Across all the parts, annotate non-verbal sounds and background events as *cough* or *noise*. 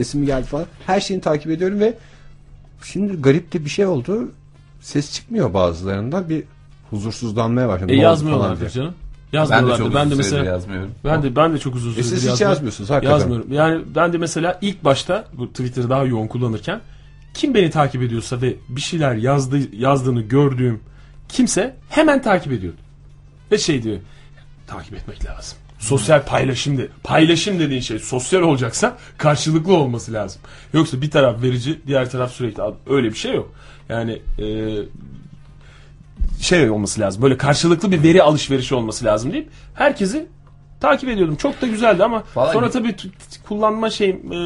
resmi geldi falan. Her şeyini takip ediyorum ve şimdi garip de bir şey oldu. Ses çıkmıyor bazılarında. Bir huzursuzlanmaya başladı. E diye. canım. Ben de çok Ben de, mesela yazmıyorum. ben de ben de çok uzun E süredir siz hiç yazmıyorum. yazmıyorsunuz hakikaten. Yazmıyorum. Yani ben de mesela ilk başta bu Twitter'ı daha yoğun kullanırken kim beni takip ediyorsa ve bir şeyler yazdı, yazdığını gördüğüm kimse hemen takip ediyordu. Ve şey diyor takip etmek lazım. Sosyal paylaşım de. Paylaşım dediğin şey sosyal olacaksa karşılıklı olması lazım. Yoksa bir taraf verici, diğer taraf sürekli al- öyle bir şey yok. Yani e, şey olması lazım. Böyle karşılıklı bir veri alışverişi olması lazım deyip herkesi takip ediyordum. Çok da güzeldi ama Vallahi- sonra tabii kullanma şeyim e,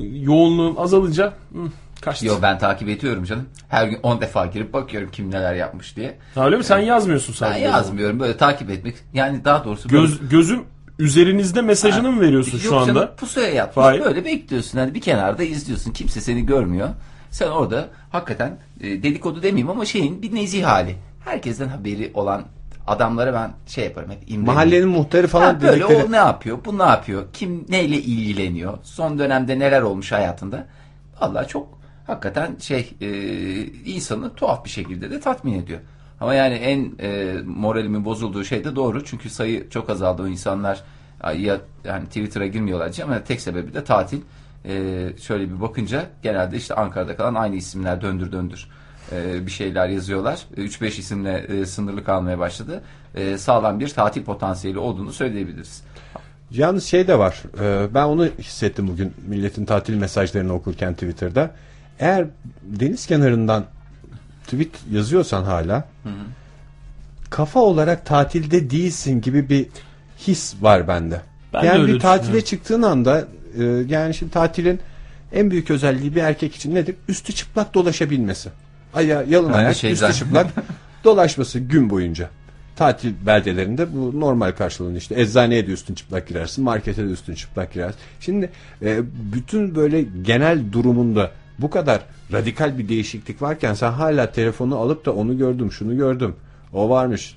yoğunluğum azalınca hı, kaçtı. Yo ben takip ediyorum canım. Her gün 10 defa girip bakıyorum kim neler yapmış diye. Ha, Öyle mi? Sen yazmıyorsun Ben sadece. yazmıyorum böyle takip etmek. Yani daha doğrusu böyle- Göz, gözüm üzerinizde mesajını mı veriyorsun şu Yok anda? canım, pusuya yatmış böyle bekliyorsun. Hani bir kenarda izliyorsun. Kimse seni görmüyor. Sen orada hakikaten e, dedikodu demeyeyim ama şeyin bir nezih hali. Herkesten haberi olan adamlara ben şey yaparım hep. Mahallenin muhtarı falan Ha, böyle dedikleri. o ne yapıyor, bu ne yapıyor, kim neyle ilgileniyor, son dönemde neler olmuş hayatında. Vallahi çok hakikaten şey e, insanı tuhaf bir şekilde de tatmin ediyor. Ama yani en e, moralimin bozulduğu şey de doğru. Çünkü sayı çok azaldı. O insanlar ya yani Twitter'a girmiyorlar diyeceğim ama tek sebebi de tatil. E, şöyle bir bakınca genelde işte Ankara'da kalan aynı isimler döndür döndür e, bir şeyler yazıyorlar. E, 3-5 isimle e, sınırlı kalmaya başladı. E, sağlam bir tatil potansiyeli olduğunu söyleyebiliriz. Yalnız şey de var. e, Ben onu hissettim bugün milletin tatil mesajlarını okurken Twitter'da. Eğer deniz kenarından tweet yazıyorsan hala kafa olarak tatilde değilsin gibi bir his var bende. Ben yani bir tatile çıktığın anda e, yani şimdi tatilin en büyük özelliği bir erkek için nedir? Üstü çıplak dolaşabilmesi. Aya yalın ayak, şey üstü çıplak *laughs* dolaşması gün boyunca. Tatil beldelerinde bu normal karşılığını işte eczaneye de üstün çıplak girersin, markete de üstün çıplak girersin. Şimdi e, bütün böyle genel durumunda bu kadar radikal bir değişiklik varken sen hala telefonu alıp da onu gördüm, şunu gördüm, o varmış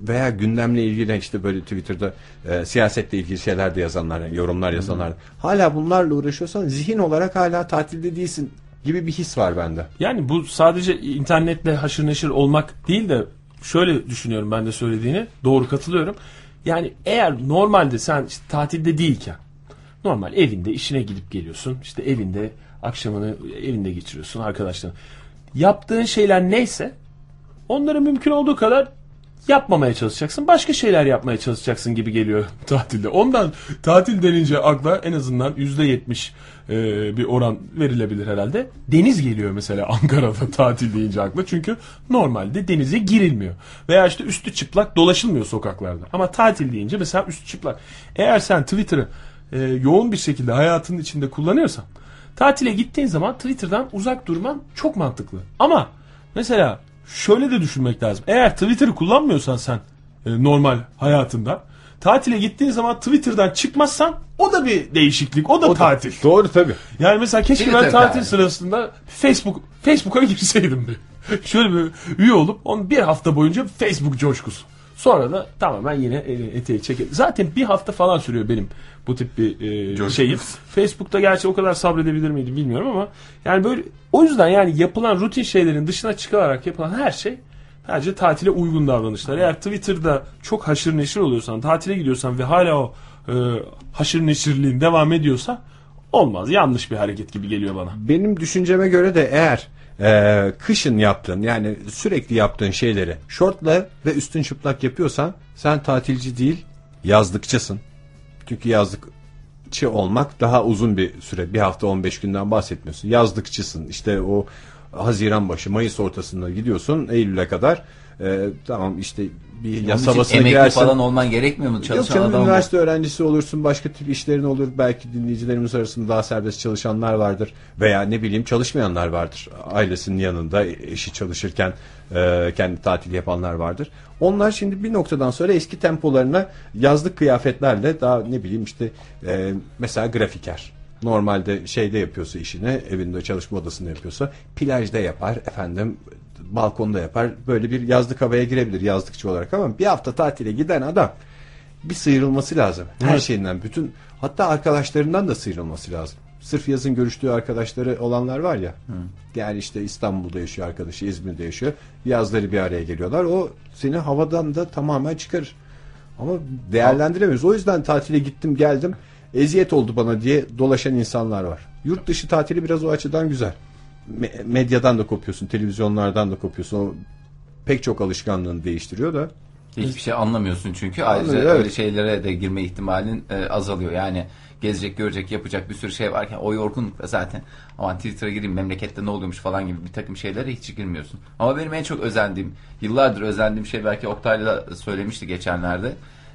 veya gündemle ilgili işte böyle Twitter'da e, siyasetle ilgili şeyler de yazanlar, yorumlar yazanlar. Hala bunlarla uğraşıyorsan zihin olarak hala tatilde değilsin gibi bir his var bende. Yani bu sadece internetle haşır neşir olmak değil de şöyle düşünüyorum ben de söylediğini. Doğru katılıyorum. Yani eğer normalde sen işte tatilde değilken normal evinde işine gidip geliyorsun. işte evinde akşamını evinde geçiriyorsun arkadaşların. Yaptığın şeyler neyse onları mümkün olduğu kadar yapmamaya çalışacaksın. Başka şeyler yapmaya çalışacaksın gibi geliyor *laughs* tatilde. Ondan tatil denince akla en azından %70 e, bir oran verilebilir herhalde. Deniz geliyor mesela *laughs* Ankara'da tatil deyince akla. Çünkü normalde denize girilmiyor. Veya işte üstü çıplak dolaşılmıyor sokaklarda. Ama tatil deyince mesela üstü çıplak. Eğer sen Twitter'ı e, yoğun bir şekilde hayatının içinde kullanıyorsan tatile gittiğin zaman Twitter'dan uzak durman çok mantıklı. Ama mesela şöyle de düşünmek lazım. Eğer Twitter'ı kullanmıyorsan sen e, normal hayatında tatile gittiğin zaman Twitter'dan çıkmazsan o da bir değişiklik. O da tatil. Doğru tabii. Yani mesela keşke ben Twitter tatil tatil. sırasında Facebook Facebook'a girseydim bir. Şöyle bir üye olup on bir hafta boyunca Facebook coşkusu. Sonra da tamamen yine e, eteği çekelim. Zaten bir hafta falan sürüyor benim bu tip bir e, şeyim. Facebook'ta gerçi o kadar sabredebilir miydim bilmiyorum ama yani böyle o yüzden yani yapılan rutin şeylerin dışına çıkılarak yapılan her şey bence tatile uygun davranışlar. Eğer Twitter'da çok haşır neşir oluyorsan, tatile gidiyorsan ve hala o e, haşır neşirliğin devam ediyorsa olmaz. Yanlış bir hareket gibi geliyor bana. Benim düşünceme göre de eğer e, kışın yaptığın yani sürekli yaptığın şeyleri şortla ve üstün çıplak yapıyorsan sen tatilci değil yazlıkçısın. Çünkü yazlıkçı olmak daha uzun bir süre bir hafta 15 günden bahsetmiyorsun. Yazlıkçısın işte o Haziran başı Mayıs ortasında gidiyorsun Eylül'e kadar e, tamam işte bir Onun yaz için havasına emekli girersin. falan olman gerekmiyor mu? Yok Çalışan canım adam üniversite öğrencisi olursun başka tip işlerin olur. Belki dinleyicilerimiz arasında daha serbest çalışanlar vardır. Veya ne bileyim çalışmayanlar vardır. Ailesinin yanında eşi çalışırken e, kendi tatil yapanlar vardır. Onlar şimdi bir noktadan sonra eski tempolarına yazlık kıyafetlerle daha ne bileyim işte e, mesela grafiker. Normalde şeyde yapıyorsa işini evinde çalışma odasında yapıyorsa plajda yapar. Efendim balkonda yapar böyle bir yazlık havaya girebilir yazlıkçı olarak ama bir hafta tatile giden adam bir sıyrılması lazım. Her Evet. şeyinden bütün hatta arkadaşlarından da sıyrılması lazım. sırf yazın görüştüğü arkadaşları olanlar var ya. Yani işte İstanbul'da yaşıyor arkadaşı, İzmir'de yaşıyor. Yazları bir araya geliyorlar. O seni havadan da tamamen çıkarır. Ama değerlendiremiyoruz. O yüzden tatile gittim geldim. Eziyet oldu bana diye dolaşan insanlar var. Yurt dışı tatili biraz o açıdan güzel. Me- medyadan da kopuyorsun, televizyonlardan da kopuyorsun. O pek çok alışkanlığını değiştiriyor da. Hiçbir şey anlamıyorsun çünkü. Ayrıca Anlıyor, evet. öyle şeylere de girme ihtimalin e, azalıyor. Yani gezecek, görecek, yapacak bir sürü şey varken o yorgunlukla zaten aman Twitter'a gireyim memlekette ne oluyormuş falan gibi bir takım şeylere hiç girmiyorsun. Ama benim en çok özendiğim, yıllardır özendiğim şey belki Oktay'la söylemişti geçenlerde.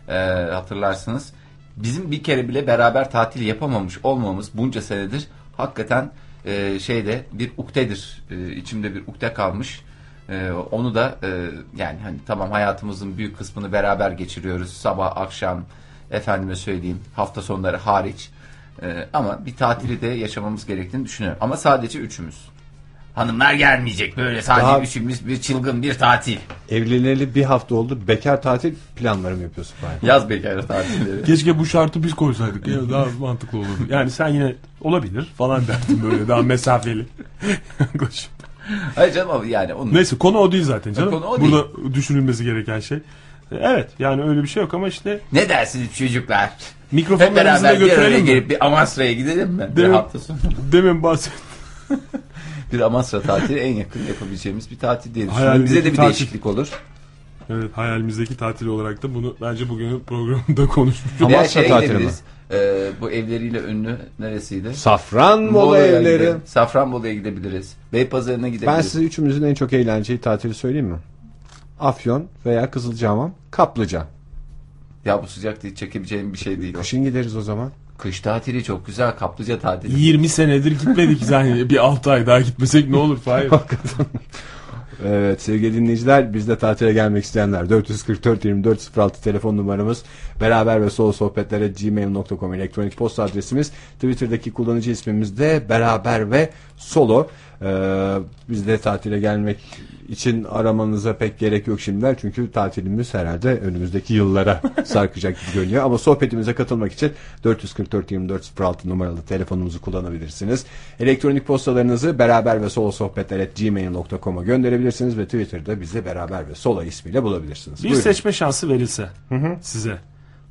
E, hatırlarsınız. Bizim bir kere bile beraber tatil yapamamış olmamız bunca senedir hakikaten e, şeyde bir uktedir. E, içimde bir ukde kalmış. Ee, onu da e, yani hani tamam hayatımızın büyük kısmını beraber geçiriyoruz. Sabah, akşam, efendime söyleyeyim hafta sonları hariç. Ee, ama bir tatili de yaşamamız gerektiğini düşünüyorum. Ama sadece üçümüz. Hanımlar gelmeyecek böyle sadece Daha- üçümüz bir çılgın bir tatil. Evleneli bir hafta oldu. Bekar tatil planları mı yapıyorsun? Fahir? Yaz bekarı tatilleri. *laughs* Keşke bu şartı biz koysaydık. Ya, daha mantıklı olurdu. Yani sen yine olabilir falan derdin böyle daha mesafeli. *laughs* Yaklaşıp. Hayır canım yani onun Neyse konu o değil zaten canım. Konu o Burada düşünülmesi gereken şey. Evet yani öyle bir şey yok ama işte ne dersiniz çocuklar? Mikrofonlarımızı da beraber bir götürelim mi? gelip bir Amasra'ya gidelim mi? Bir Değil mi? hafta sonu. Demin bahset. *laughs* Bir Amasra tatili en yakın yapabileceğimiz bir tatil diye düşünüyorum. Bize de bir tatil. değişiklik olur. Evet hayalimizdeki tatil olarak da bunu bence bugünün programında konuşmuştuk. Amasra şeye tatili gidebiliriz. Ee, bu evleriyle ünlü neresiydi? Safranbolu evleri. gidelim. Safranbolu'ya gidebiliriz. Beypazarı'na gidebiliriz. Ben size üçümüzün en çok eğlenceyi tatili söyleyeyim mi? Afyon veya Kızılcahamam, Kaplıca. Ya bu sıcakta hiç çekebileceğim bir şey değil. Kışın gideriz o zaman. Kış tatili çok güzel. Kaplıca tatili. 20 senedir gitmedik yani bir 6 ay daha gitmesek ne olur Fahir? *laughs* Evet sevgili dinleyiciler biz de tatile gelmek isteyenler 444 24 06 telefon numaramız beraber ve solo sohbetlere gmail.com elektronik posta adresimiz Twitter'daki kullanıcı ismimiz de beraber ve solo ee, biz de tatile gelmek için aramanıza pek gerek yok şimdiler çünkü tatilimiz herhalde önümüzdeki yıllara *laughs* sarkacak gibi görünüyor ama sohbetimize katılmak için 444 24 06 numaralı telefonumuzu kullanabilirsiniz. Elektronik postalarınızı beraber ve solo sohbetler gmail.com'a gönderebilirsiniz ve Twitter'da bizi beraber ve solo ismiyle bulabilirsiniz. Bir Buyurun. seçme şansı verilse size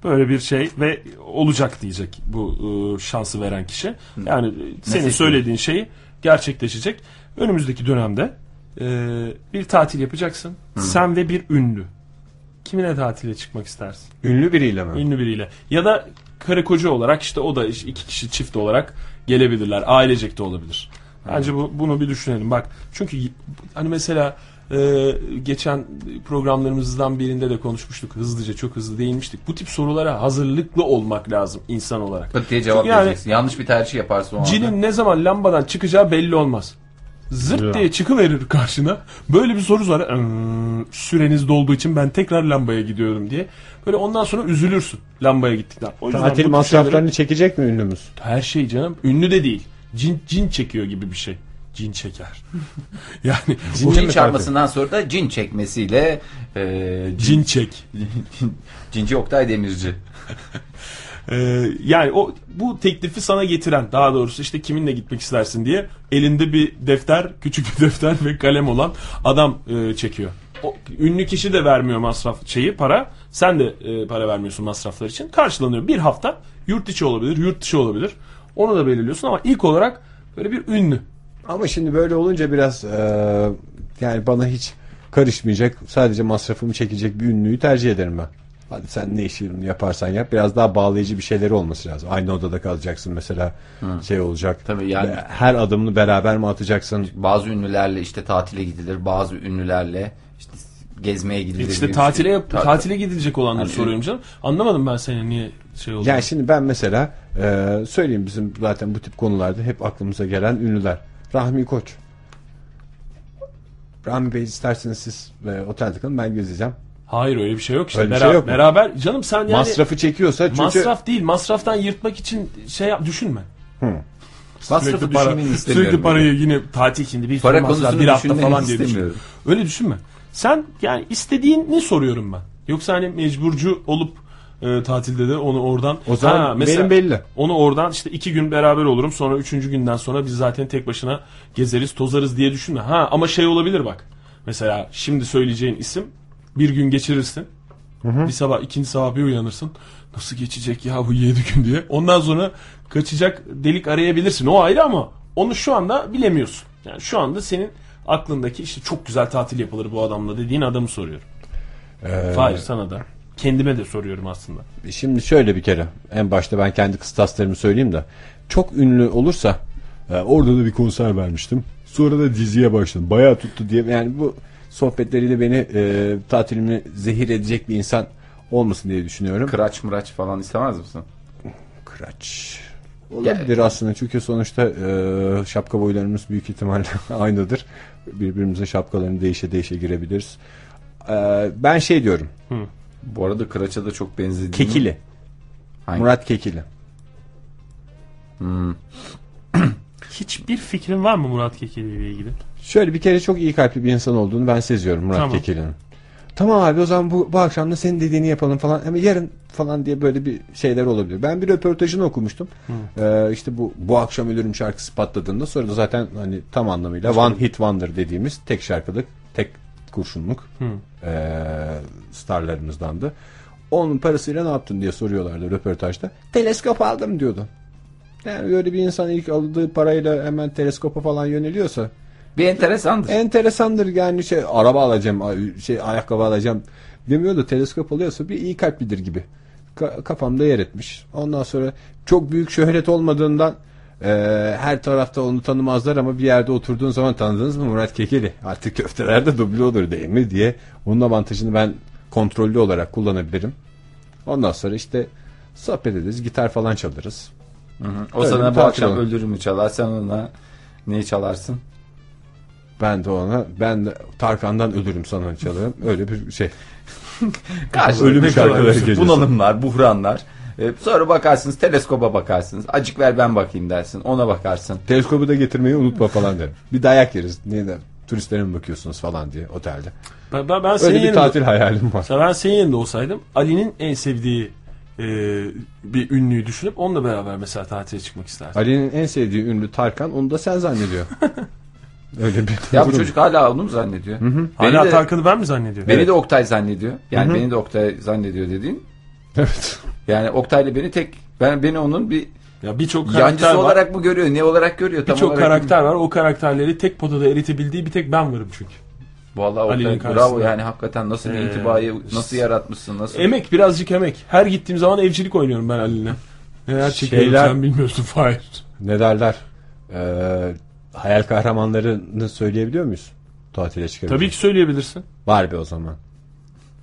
böyle bir şey ve olacak diyecek bu e, şansı veren kişi. Yani e, senin seçiyor? söylediğin şeyi gerçekleşecek. Önümüzdeki dönemde e, bir tatil yapacaksın. Sen ve bir ünlü. Kiminle tatile çıkmak istersin? Ünlü biriyle mi? Ünlü biriyle. Ya da karı koca olarak işte o da iki kişi çift olarak gelebilirler. Ailecek de olabilir. Bence bu, bunu bir düşünelim. Bak çünkü hani mesela e, geçen programlarımızdan birinde de konuşmuştuk. Hızlıca çok hızlı değinmiştik. Bu tip sorulara hazırlıklı olmak lazım insan olarak. Pıt diye cevap Çünkü yani- vereceksin. Yanlış bir tercih yaparsın o anda. Cinin ne zaman lambadan çıkacağı belli olmaz. Zırt Ya. diye çıkıverir karşına. Böyle bir soru var. "Iıı, Süreniz dolduğu için ben tekrar lambaya gidiyorum diye. Böyle ondan sonra üzülürsün lambaya gittikten. O Tatil tür şeyleri- masraflarını çekecek mi ünlümüz? her şey canım. Ünlü de değil. Cin, cin çekiyor gibi bir şey. Cin çeker. *laughs* yani Cin çarpmasından sonra da cin çekmesiyle e, cin, cin çek. *laughs* cinci Oktay Demirci. Ee, *laughs* yani o bu teklifi sana getiren daha doğrusu işte kiminle gitmek istersin diye elinde bir defter küçük bir defter ve kalem olan adam e, çekiyor. O, ünlü kişi de vermiyor masraf şeyi para. Sen de e, para vermiyorsun masraflar için. Karşılanıyor. Bir hafta yurt içi olabilir, yurt dışı olabilir. Onu da belirliyorsun ama ilk olarak böyle bir ünlü. Ama şimdi böyle olunca biraz e, yani bana hiç karışmayacak sadece masrafımı çekecek bir ünlüyü tercih ederim ben. Hadi sen ne işini yaparsan yap. Biraz daha bağlayıcı bir şeyleri olması lazım. Aynı odada kalacaksın mesela. Şey olacak. Tabii yani- Her adımını beraber mi atacaksın? Bazı ünlülerle işte tatile gidilir. Bazı ünlülerle işte gezmeye gidilir. İşte tatile bir- yap- Ta- tatile gidilecek olanları Hani- soruyorum canım. Anlamadım ben senin niye şey oldu. Yani şimdi ben mesela e, söyleyeyim bizim zaten bu tip konularda hep aklımıza gelen ünlüler. Rahmi Koç. Rahmi Bey isterseniz siz e, otelde kalın ben gezeceğim. Hayır öyle bir şey yok işte. Öyle bir Bera- şey yok mu? Beraber canım sen yani Masrafı çekiyorsa çünkü masraf değil. Masraftan yırtmak için şey yap, düşünme. Masrafı düşünmeni istemiyorum. Sürekli parayı yine tatil şimdi bir Para para konusunu bir hafta düşünmeni falan diye düşün. istemiyorum. Öyle düşünme. Sen yani istediğini soruyorum ben. Yoksa hani mecburcu olup e, tatilde de onu oradan. O zaman Ha, mesela benim belli. Onu oradan işte iki gün beraber olurum. Sonra üçüncü günden sonra biz zaten tek başına gezeriz tozarız diye düşünme. Ha ama şey olabilir bak. Mesela şimdi söyleyeceğin isim bir gün geçirirsin. Bir sabah ikinci sabah bir uyanırsın. Nasıl geçecek ya bu yedi gün diye. Ondan sonra kaçacak delik arayabilirsin. O ayrı ama onu şu anda bilemiyorsun. Yani şu anda senin aklındaki işte çok güzel tatil yapılır bu adamla dediğin adamı soruyorum. Ee, Hayır sana da. Kendime de soruyorum aslında. Şimdi şöyle bir kere en başta ben kendi kıstaslarımı söyleyeyim de çok ünlü olursa e, orada da bir konser vermiştim. Sonra da diziye başladım. Bayağı tuttu diye yani bu sohbetleriyle beni e, tatilimi zehir edecek bir insan olmasın diye düşünüyorum. Kıraç mıraç falan istemez misin? Kıraç. Olabilir aslında çünkü sonuçta e, şapka boylarımız büyük ihtimalle *laughs* aynıdır. Birbirimize şapkalarını değişe değişe girebiliriz. E, ben şey diyorum. Bu arada Kıraç'a da çok benzedi. Kekili. Hangi? Murat Kekili. *clears throat* Hiçbir fikrin var mı Murat Kekeli ile ilgili? Şöyle bir kere çok iyi kalpli bir insan olduğunu ben seziyorum Murat Tamam. Kekilli'nin. Tamam abi o zaman bu, bu akşam da senin dediğini yapalım falan. Ama yarın falan diye böyle bir şeyler olabilir. Ben bir röportajını okumuştum. Ee, işte bu bu akşam ölürüm şarkısı patladığında sonra da zaten hani tam anlamıyla One Hit Wonder dediğimiz tek şarkılık, tek kurşunluk ee, starlarımızdandı. Onun parasıyla ne yaptın diye soruyorlardı röportajda. Teleskop aldım diyordu. Yani böyle bir insan ilk aldığı parayla hemen teleskopa falan yöneliyorsa Bir enteresandır. enteresandır yani şey araba alacağım şey ayakkabı alacağım demiyor da teleskop alıyorsa bir iyi kalplidir gibi Ka- kafamda yer etmiş ondan sonra çok büyük şöhret olmadığından e, her tarafta onu tanımazlar ama bir yerde oturduğun zaman tanıdınız mı Murat Kekeli artık köftelerde duble olur değil mi diye onun avantajını ben kontrollü olarak kullanabilirim ondan sonra işte sohbet ederiz gitar falan çalarız O Öyle sana bu akşam olur. öldürümü çalar. Sen ona neyi çalarsın? ben de ona ben de Tarkan'dan ölürüm sana çalarım öyle bir şey *laughs* Ölüm şarkıları konuşursun. gecesi. Bunalımlar, buhranlar. Ee, sonra bakarsınız teleskopa bakarsınız. Acık ver ben bakayım dersin. Ona bakarsın. Teleskobu da getirmeyi unutma falan derim. Bir dayak yeriz. Niye de turistlere mi bakıyorsunuz falan diye otelde. Ben, ben, ben senin Öyle bir tatil hayalim var. Mesela ben senin yerinde olsaydım Ali'nin en sevdiği e, bir ünlüyü düşünüp onunla beraber mesela tatile çıkmak isterdim. Ali'nin en sevdiği ünlü Tarkan onu da sen zannediyor. *laughs* Öyle bir Ya bu çocuk hala onu mu zannediyor? Beni Hala de, Tarkan'ı ben mi zannediyorum? beni de Oktay zannediyor. Yani beni de Oktay zannediyor dediğin. Evet. Yani Oktay'la beni tek ben beni onun bir Ya birçok karakter yancısı var. olarak mı görüyor? Ne olarak görüyor? Tam Birçok olarak karakter var. O karakterleri tek potada eritebildiği bir tek ben varım çünkü. Vallahi Oktay bravo yani hakikaten nasıl bir Ee, intibayı nasıl yaratmışsın nasıl? Emek birazcık emek. Her gittiğim zaman evcilik oynuyorum ben Ali'ne. Neler çekiyorum Şeyler- sen bilmiyorsun Fahir. Ne derler? Ee, hayal kahramanlarını söyleyebiliyor muyuz? Tatile çıkarız. Tabii ki söyleyebilirsin. Barbie o zaman.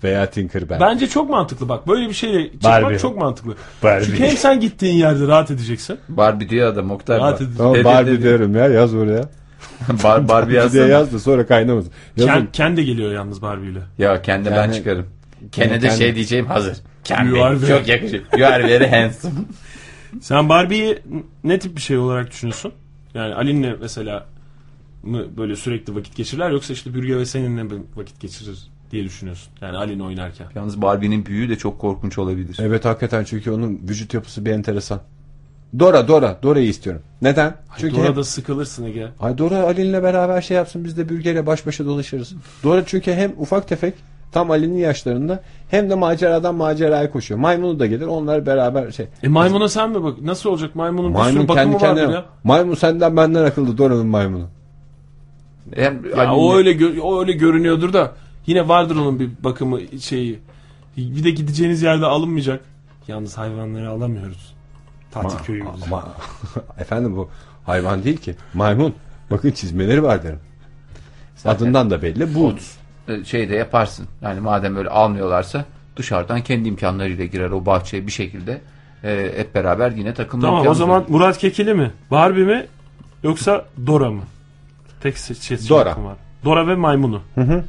Veya Tinkerbell. Bence çok mantıklı bak. Böyle bir şeyle çıkmak Barbie. çok mantıklı. Barbie. Çünkü hem sen gittiğin yerde rahat edeceksin. Barbie diyor adam Oktay. Rahat bak. edeceksin. Tamam Barbie dedi. diyorum ya yaz oraya. *laughs* Bar, Barbie yazsana. yaz da sonra kaynamasın. Ken, Ken de geliyor yalnız Barbie ile. Ya kendi ben Yani- çıkarım. Ken'e de Ken- şey diyeceğim hazır. Ken You benim, are very- çok yakışır. You are very handsome. *laughs* Sen Barbie'yi ne tip bir şey olarak düşünüyorsun? Yani Ali'nle mesela mı böyle sürekli vakit geçirirler yoksa işte Bürge ve seninle vakit geçirir diye düşünüyorsun. Yani Ali'ni oynarken. Yalnız Barbie'nin büyüğü de çok korkunç olabilir. Evet hakikaten çünkü onun vücut yapısı bir enteresan. Dora Dora Dora'yı istiyorum. Neden? çünkü Çünkü hep- da sıkılırsın Ege. Ay Dora Ali'ninle beraber şey yapsın biz de bürgeyle baş başa dolaşırız. Dora çünkü hem ufak tefek tam Ali'nin yaşlarında hem de maceradan maceraya koşuyor. Maymunu da gelir onlar beraber şey. E maymuna sen mi bak? Nasıl olacak maymunun bir Maymun sürü bakımı kendi vardır kendine. ya. Maymun senden benden akıllı Dora'nın maymunu. Hem Ya o öyle gö- o öyle görünüyordur da yine vardır onun bir bakımı şeyi. Bir de gideceğiniz yerde alınmayacak. Yalnız hayvanları alamıyoruz. Tatil köyü gibi. Ama *laughs* efendim bu hayvan değil ki. Maymun. Bakın çizmeleri var derim. Zaten- Adından da belli. Boots. şey de yaparsın. Yani madem öyle almıyorlarsa dışarıdan kendi imkanlarıyla girer o bahçeye bir şekilde e, hep beraber yine takılma Tamam o zaman olur. Murat Kekili mi? Barbie mi? Yoksa Dora mı? Tek seç seçim Dora. hakkım var. Dora ve maymunu.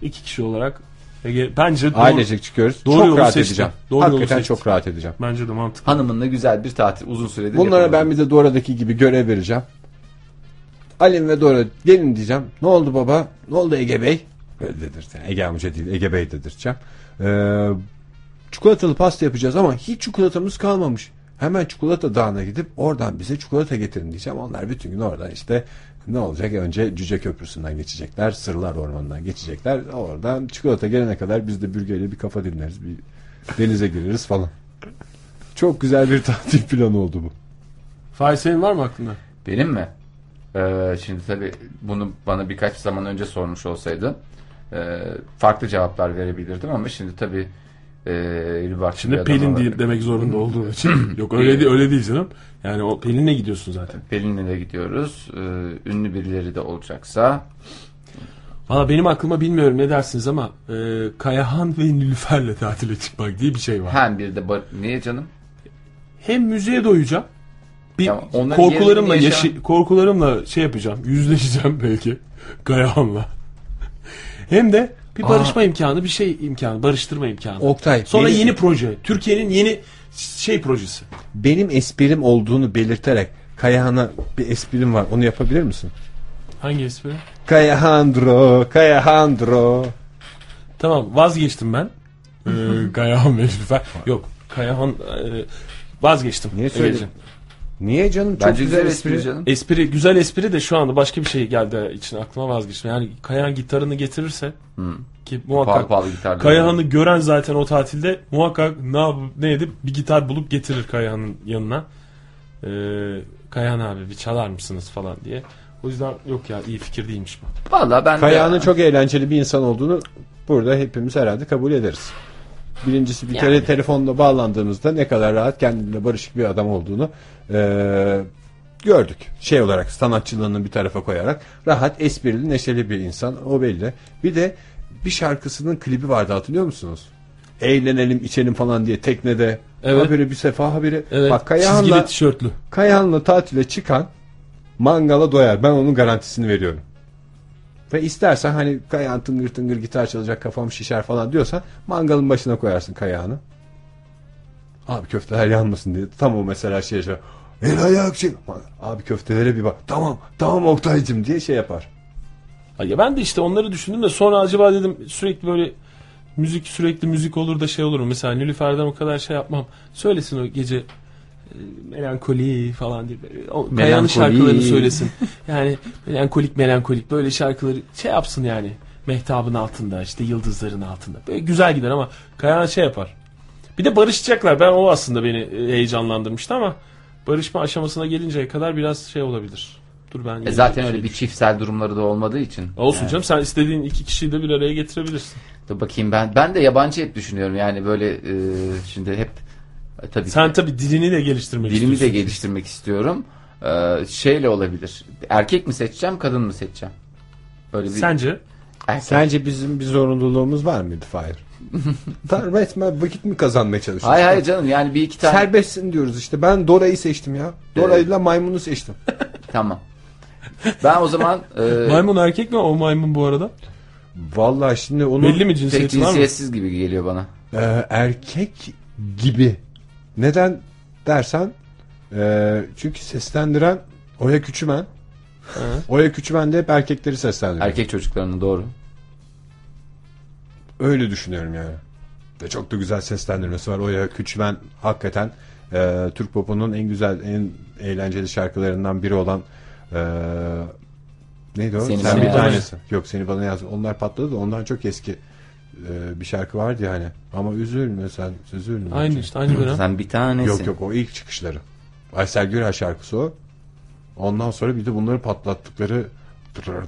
İki kişi olarak Ege, bence doğru, Ailecek çıkıyoruz. doğru çok yolu rahat seçtin. edeceğim. Doğru yolu Hakikaten çok rahat edeceğim. bence de mantıklı. hanımınla güzel bir tatil uzun süredir Bunlara yapamadın. ben bir de Dora'daki gibi görev vereceğim. Alim ve Dora gelin diyeceğim. Ne oldu baba? Ne oldu Ege Bey? Böyle dedirteceğim. Ege amca değil Ege Bey dedirteceğim. Ee, çikolatalı pasta yapacağız ama hiç çikolatamız kalmamış. Hemen çikolata dağına gidip oradan bize çikolata getirin diyeceğim. Onlar bütün gün oradan işte ne olacak? Önce Cüce Köprüsü'nden geçecekler. Sırlar Ormanı'ndan geçecekler. Oradan çikolata gelene kadar biz de bürgeyle bir kafa dinleriz. Bir denize gireriz falan. Çok güzel bir tatil planı oldu bu. Fahir senin var mı aklında? Benim mi? Ee, şimdi tabii bunu bana birkaç zaman önce sormuş olsaydı e, farklı cevaplar verebilirdim ama şimdi tabii e, Şimdi Pelin değil demek zorunda olduğu *laughs* için. Yok öyle değil, öyle değil canım. Yani o Pelin'le gidiyorsun zaten. Pelin'le de gidiyoruz. Ee, ünlü birileri de olacaksa Valla benim aklıma bilmiyorum ne dersiniz ama e, Kayahan ve Nilüfer'le tatile çıkmak diye bir şey var. hem bir de niye canım? Hem müziğe doyacağım. Bir Tamam, korkularımla yaşı, korkularımla şey yapacağım. Yüzleşeceğim belki *laughs* Kayahan'la. Hem de bir barışma imkanı, bir şey imkanı, barıştırma imkanı. Oktay, Sonra benim- yeni proje. Türkiye'nin yeni şey projesi. Benim esprim olduğunu belirterek Kayahan'a bir esprim var. Onu yapabilir misin? Hangi espri? Kayahandro, Kayahandro. Tamam vazgeçtim ben. Ee, Kayahan ve. Yok Kayahan e, vazgeçtim. Niye söyledin? Niye canım? Çok Bence güzel güzel espri. espri canım. Espri güzel espri de şu anda başka bir şey geldi için aklıma vazgeçtim. Yani Kayahan gitarını getirirse ki muhakkak Pahalı pahalı gitar. Kayahan'ı gören zaten o tatilde muhakkak ne yap ne edip bir gitar bulup getirir Kayahan'ın yanına. Ee, Kayahan abi bir çalar mısınız falan diye. O yüzden yok ya iyi fikir değilmiş bu. Valla ben Kayahan'ın de, çok eğlenceli bir insan olduğunu burada hepimiz herhalde kabul ederiz. Birincisi bir Yani. kere telefonla bağlandığımızda ne kadar rahat kendine barışık bir adam olduğunu eee, gördük. Şey olarak sanatçılığını bir tarafa koyarak rahat, esprili, neşeli bir insan o belli. Bir de bir şarkısının klibi vardı hatırlıyor musunuz? Eğlenelim, içelim falan diye teknede. Evet. Haberi bir sefa haberi. Evet. Bak Kayahan'la, çizgili tişörtlü. Kayahan'la tatile çıkan mangala doyar. Ben onun garantisini veriyorum. Ve istersen hani Kayahan tıngır tıngır gitar çalacak kafam şişer falan diyorsan mangalın başına koyarsın Kayahan'ı. Abi köfteler yanmasın diye. Tam o mesela şey şey. El ayak çek. Abi köftelere bir bak. Tamam tamam Oktay'cım diye şey yapar. Ya ben de işte onları düşündüm de sonra acaba dedim sürekli böyle müzik sürekli müzik olur da şey olur mu? Mesela Nilüfer'den o kadar şey yapmam. Söylesin o gece melankoli falan diye. O Melankoli. şarkılarını söylesin. Yani melankolik melankolik böyle şarkıları şey yapsın yani. Mehtabın altında işte yıldızların altında. Böyle güzel gider ama Kayahan şey yapar. Bir de barışacaklar. Ben o aslında beni e, heyecanlandırmıştı ama barışma aşamasına gelinceye kadar biraz şey olabilir. Dur ben E zaten şey öyle bir çiftsel durumları da olmadığı için. Olsun Yani. canım sen istediğin iki kişiyi de bir araya getirebilirsin. Dur bakayım ben ben de yabancı hep düşünüyorum yani böyle e, şimdi hep e, tabii Sen tabii dilini de geliştirmek dilimi de istiyorsun. geliştirmek istiyorum. E, şeyle olabilir. Erkek mi seçeceğim, kadın mı seçeceğim? Böyle bir Sence? erkek. Sence bizim bir zorunluluğumuz var mıydı Fahir? *laughs* Tanrım etme vakit mi kazanmaya çalışıyorsun? Hayır hayır canım yani bir iki tane Serbestsin diyoruz işte. Ben Dora'yı seçtim ya. Dora'yla maymunu seçtim. *laughs* tamam. Ben o zaman e, Maymun erkek mi o maymun bu arada? Vallahi şimdi onun Belli mi cinsiyeti var mı? cinsiyetsiz gibi geliyor bana. e, erkek gibi. Neden dersen e, çünkü seslendiren Oya Küçümen. Oya Küçümen de hep erkekleri seslendiriyor. Erkek çocuklarının doğru. Öyle düşünüyorum yani. Ve çok da güzel seslendirmesi var. Oya Küçümen hakikaten e, Türk popunun en güzel, en eğlenceli şarkılarından biri olan e, neydi o? Seni Sen bir tanesi. Yok seni bana yaz. Onlar patladı da ondan çok eski e, bir şarkı vardı yani. Ama üzülme sen, üzülme. Aynı işte aynı dönem. Sen bir tanesin. Yok yok o ilk çıkışları. Aysel Gürel şarkısı o. Ondan sonra bir de bunları patlattıkları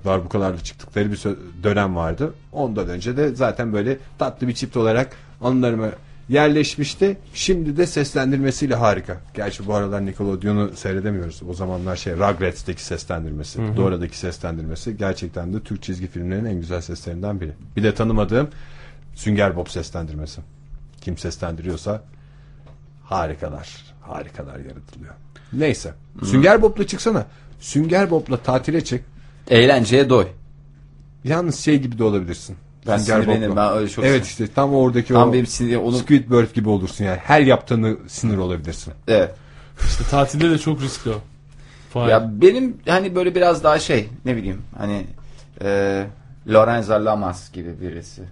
darbukalarla çıktıkları bir dönem vardı. Ondan önce de zaten böyle tatlı bir çift olarak anılarıma yerleşmişti. Şimdi de seslendirmesiyle harika. Gerçi bu aralar Nickelodeon'u seyredemiyoruz. O zamanlar şey Rugrets'teki seslendirmesi, Dora'daki seslendirmesi gerçekten de Türk çizgi filmlerinin en güzel seslerinden biri. Bir de tanımadığım Sünger Bob seslendirmesi. Kim seslendiriyorsa harikalar. Harikalar yaratılıyor. Neyse. Sünger Bob'la çıksana. Sünger Bob'la tatile çık. Eğlenceye doy. Yalnız şey gibi de olabilirsin. Ben Sünger sinirlenirim. Ben öyle çok Evet işte tam oradaki Tam o benim sinir onu Squidward gibi olursun yani. Her yaptığını sinir olabilirsin. evet. İşte tatilde de çok riskli o. Fahir. Ya benim hani böyle biraz daha şey ne bileyim hani e, Lorenzo Lamas gibi birisi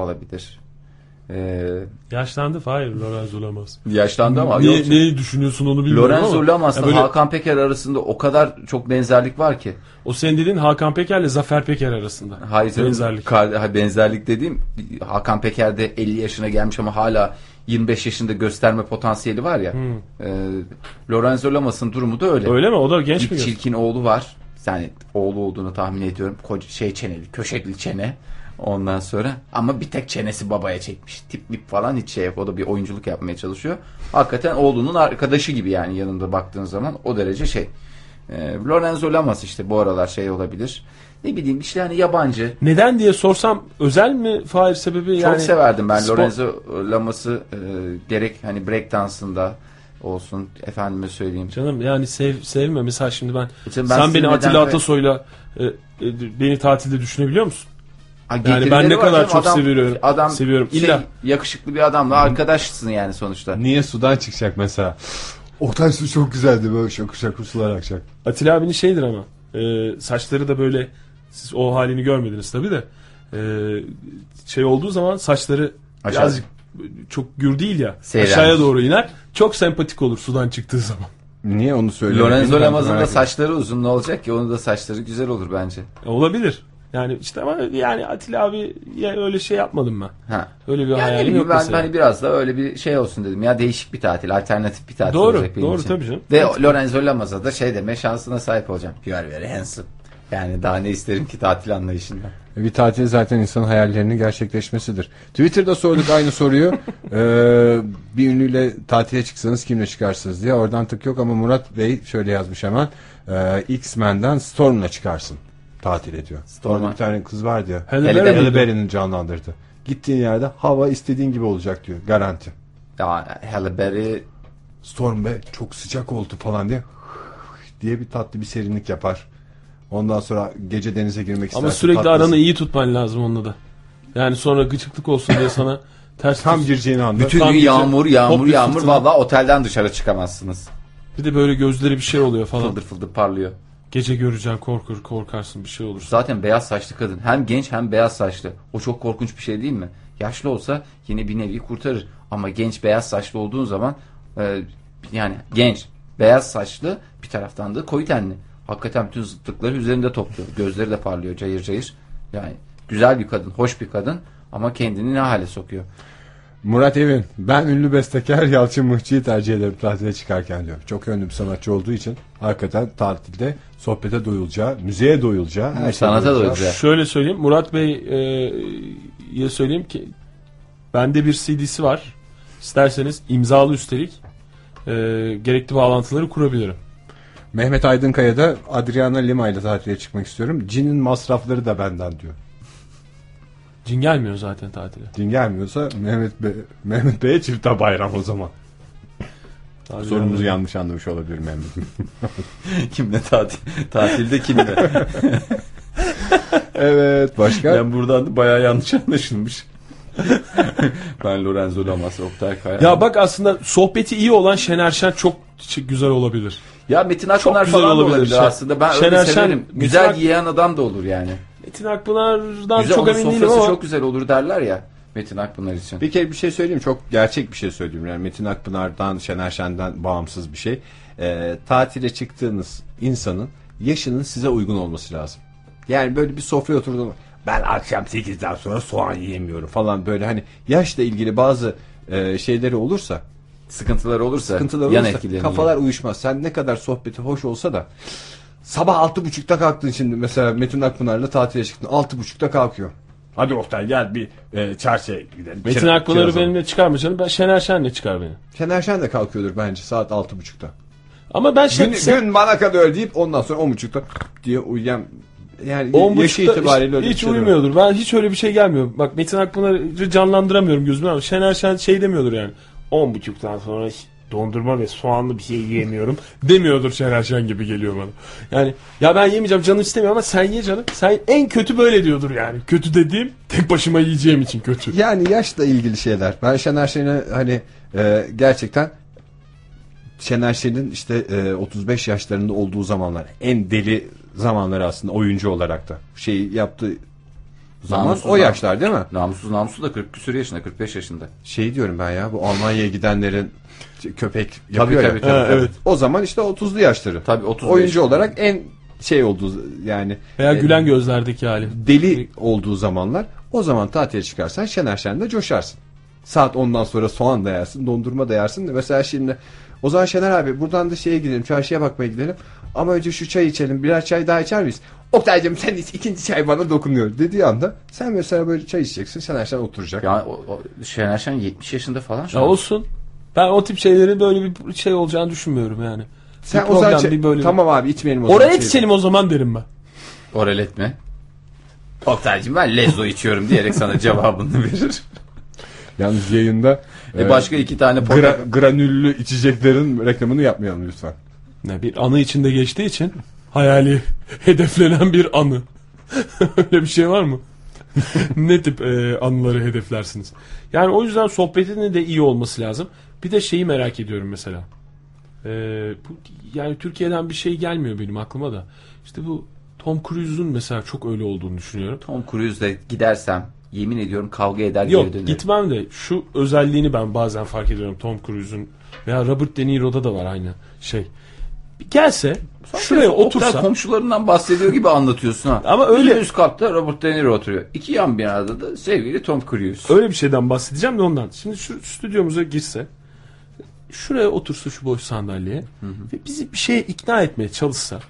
olabilir. Ee, Yaşlandı Fahir Lorenzo Lamas. yaşlandı ama Ne, yok. neyi düşünüyorsun onu bilmiyorum Lorenzo ama. Lamas'la böyle- Hakan Peker arasında o kadar çok benzerlik var ki. O senin dediğin Hakan Peker'le Zafer Peker arasında. Hayır, Benzerlik. benzerlik dediğim Hakan Peker de 50 yaşına gelmiş ama hala 25 yaşında gösterme potansiyeli var ya. Hmm. E, Lorenzo Lamas'ın durumu da öyle. Öyle mi? O da genç Bir mi? çirkin oğlu var. Yani oğlu olduğunu tahmin ediyorum. Koca şey çeneli, köşekli çene. Ondan sonra ama bir tek çenesi babaya çekmiş. Tip mip falan hiç şey yok. O da bir oyunculuk yapmaya çalışıyor. Hakikaten oğlunun arkadaşı gibi yani yanında baktığın zaman o derece şey. Ee, Lorenzo Lamas işte bu aralar şey olabilir. Ne bileyim işte hani yabancı. Neden diye sorsam özel mi Fahir sebebi? Çok yani severdim ben spor- Lorenzo Lamas'ı e, gerek hani break dansında olsun efendime söyleyeyim. Canım yani sev, sevme mesela şimdi ben, Şimdi ben sen beni Atilla Atasoy'la e, e, beni tatilde düşünebiliyor musun? Ha, Yani ben ne kadar canım. çok Adam- seviyorum. Adam Seviyorum. şey, İlla- yakışıklı bir adamla arkadaşsın yani sonuçta. Niye sudan çıkacak mesela? Oktay su çok güzeldi böyle şakır şakır sular akacak. Atilla abinin şeydir ama e, saçları da böyle siz o halini görmediniz tabi de e, şey olduğu zaman saçları Aşağı- birazcık çok gür değil ya Seyrelmiş. aşağıya doğru iner çok sempatik olur sudan çıktığı zaman Niye onu söylüyorsun? Lorenzo Ben Lamas'ın da saçları uzun ne olacak ki? Onun da saçları güzel olur bence. E, olabilir yani işte ama yani Atilla abi ya öyle şey yapmadım ben Ha. öyle bir Yani hayalim yok ben mesela. hani biraz da öyle bir şey olsun dedim. Ya değişik bir tatil, alternatif bir tatil Doğru, olacak benim doğru için. tabii canım. Ve Evet. Lorenzo Lamas'a da şey deme şansına sahip olacağım. You are very handsome. Yani daha ne isterim ki tatil anlayışında. Bir tatil zaten insanın hayallerinin gerçekleşmesidir. Twitter'da sorduk aynı soruyu. Ee, *laughs* bir ünlüyle tatile çıksanız kimle çıkarsınız diye. Oradan tık yok ama Murat Bey şöyle yazmış hemen. Ee, X-Men'den Storm'la çıkarsın. Tatil ediyor. Orada bir tane kız vardı ya. Halle? Berry'nin canlandırdı. Gittiğin yerde hava istediğin gibi olacak diyor. Garanti. Ya Halle Berry Storm be çok sıcak oldu falan diye diye bir tatlı bir serinlik yapar. Ondan sonra gece denize girmek istersin. ama sürekli tatlı- aranı iyi tutman lazım onunla da yani sonra gıcıklık olsun diye sana *laughs* ters Tam tut- gireceğin anda. bütün gün yağmur yağmur yağmur valla otelden dışarı çıkamazsınız. bir de böyle gözleri bir şey oluyor falan Fıldır fıldır parlıyor. Gece göreceksin korkur korkarsın bir şey olur. Zaten beyaz saçlı kadın. Hem genç hem beyaz saçlı. O çok korkunç bir şey değil mi? Yaşlı olsa yine bir nevi kurtarır. Ama genç beyaz saçlı olduğun zaman e, yani genç beyaz saçlı bir taraftan da koyu tenli. Hakikaten bütün zıtlıkları üzerinde topluyor. Gözleri de parlıyor cayır cayır. Yani güzel bir kadın, hoş bir kadın ama kendini ne hale sokuyor. Murat Evin ben ünlü bestekar Yalçın Mıhçı'yı tercih ederim tatile çıkarken diyor. Çok ünlü bir sanatçı olduğu için hakikaten tatilde sohbete doyulacağı, müziğe doyulacağı, her Sanata doyulacağı. doyulacağı. Şöyle söyleyeyim Murat Bey'e söyleyeyim ki bende bir CD'si var. İsterseniz imzalı üstelik e, gerekli bağlantıları kurabilirim. Mehmet Aydınkaya da Adriana Lima ile tatile çıkmak istiyorum. Cin'in masrafları da benden diyor. Cin gelmiyor zaten tatile. Cin gelmiyorsa Mehmet Bey, Mehmet Bey'e çifte bayram o zaman. Tabii Sorumuzu yani. yanlış anlamış olabilir Mehmet. *laughs* kimle tatil? Tatilde kimle? *laughs* evet başka? ben buradan da bayağı yanlış anlaşılmış. *laughs* ben Lorenzo Lamas, Oktay Kaya. Ya bak aslında sohbeti iyi olan Şener Şen çok güzel olabilir. Ya Metin Akpınar güzel falan olabilir. olabilir Şey- aslında. Ben Şener öyle Şen, severim. Metin Güzel Ak- yiyen adam da olur yani. Metin Akpınar'dan Güzel çok emin değilim ama çok güzel olur derler ya Metin Akpınar için. Bir kere bir şey söyleyeyim çok gerçek bir şey söyleyeyim yani Metin Akpınar'dan Şener Şen'den bağımsız bir şey. Ee, tatile çıktığınız insanın yaşının size uygun olması lazım. Yani böyle bir sofraya oturduğunda ben akşam 8'den sonra soğan yiyemiyorum falan böyle hani yaşla ilgili bazı e, şeyleri olursa Sıkıntılar olursa, sıkıntılar yan olursa etkileri. kafalar uyuşmaz. Sen ne kadar sohbeti hoş olsa da sabah altı buçukta kalktın şimdi mesela Metin Akpınar'la tatile çıktın altı buçukta kalkıyor. Hadi Oktay gel bir e, çarşıya gidelim. Metin Kiraz- Akpınar'ı kiraz alalım. benimle çıkarma canım. Ben Şener Şen'le çıkar beni. Şener Şen de kalkıyordur bence saat altı buçukta. Ama ben şey, Gün, sen- gün bana kadar deyip ondan sonra on buçukta diye uyuyan yani On yaşı buçukta itibariyle öyle hiç duruyor. uyumuyordur. Ben hiç öyle bir şey gelmiyor. Bak Metin Akpınar'ı canlandıramıyorum gözümden ama Şener Şen şey demiyordur yani. On buçuktan sonra hiç dondurma ve soğanlı bir şey yiyemiyorum *laughs* demiyordur Şener Şen gibi geliyor bana. Yani ya ben yemeyeceğim canım istemiyor ama sen ye canım. Sen en kötü böyle diyordur yani. Kötü dediğim tek başıma yiyeceğim için kötü. Yani yaşla ilgili şeyler. Ben Şener Şen'e hani e, gerçekten Şener Şen'in işte e, 35 yaşlarında olduğu zamanlar en deli zamanları aslında oyuncu olarak da. Şeyi yaptı zaman Namussuz o yaşlar değil mi? Namussuz namussuz da 40 küsur yaşında 45 yaşında. Şey diyorum ben ya bu Almanya'ya gidenlerin köpek yapıyor tabii, ya. tabii, Ha, tabii. evet. O zaman işte 30'lu yaşları. Tabii 30 Oyuncu olarak en şey olduğu yani Veya e, gülen gözlerdeki hali. deli olduğu zamanlar o zaman tatile çıkarsan Şener Şen'de coşarsın. Saat ondan sonra soğan da yersin, dondurma da yersin. Mesela şimdi o zaman Şener abi buradan da şeye gidelim, çarşıya bakmaya gidelim. Ama önce şu çay içelim, birer çay daha içer miyiz? Oktay'cım sen iç, ikinci çay bana dokunuyor dediği anda sen mesela böyle çay içeceksin, Şener Şen oturacak. Yani o, o, Şener Şen 70 yaşında falan şu Ya an. olsun. Ben o tip şeylerin böyle bir şey olacağını düşünmüyorum yani. sen bir o zaman problem, bir böyle- tamam abi içmeyelim o zaman. Çayı. yetişelim o zaman derim ben. Oralet mi? Oktay'cım ben Lezzo içiyorum diyerek sana cevabını *laughs* verir. Yalnız yayında E başka iki tane gra- portakal. granüllü içeceklerin reklamını yapmayalım lütfen. Ne bir anı içinde geçtiği için hayali *laughs* hedeflenen bir anı. *laughs* Öyle bir şey var mı? ne tip e, anıları hedeflersiniz? Yani o yüzden sohbetinin de iyi olması lazım. Bir de şeyi merak ediyorum mesela. E, bu, yani Türkiye'den bir şey gelmiyor benim aklıma da. İşte bu Tom Cruise'un mesela çok öyle olduğunu düşünüyorum. Tom Cruise'le gidersem yemin ediyorum kavga eder Yok geri dönerim. gitmem de şu özelliğini ben bazen fark ediyorum Tom Cruise'un veya Robert De Niro'da da var aynı şey. Bir gelse şuraya Oktay otursa komşularından bahsediyor gibi anlatıyorsun ha. *laughs* Ama öyle- Bir üst katta Robert De Niro oturuyor. İki yan binada da sevgili Tom Cruise. öyle bir şeyden bahsedeceğim de ondan. Şimdi şu stüdyomuza girse şuraya otursa şu boş sandalyeye ve bizi bir şeye ikna etmeye çalışsa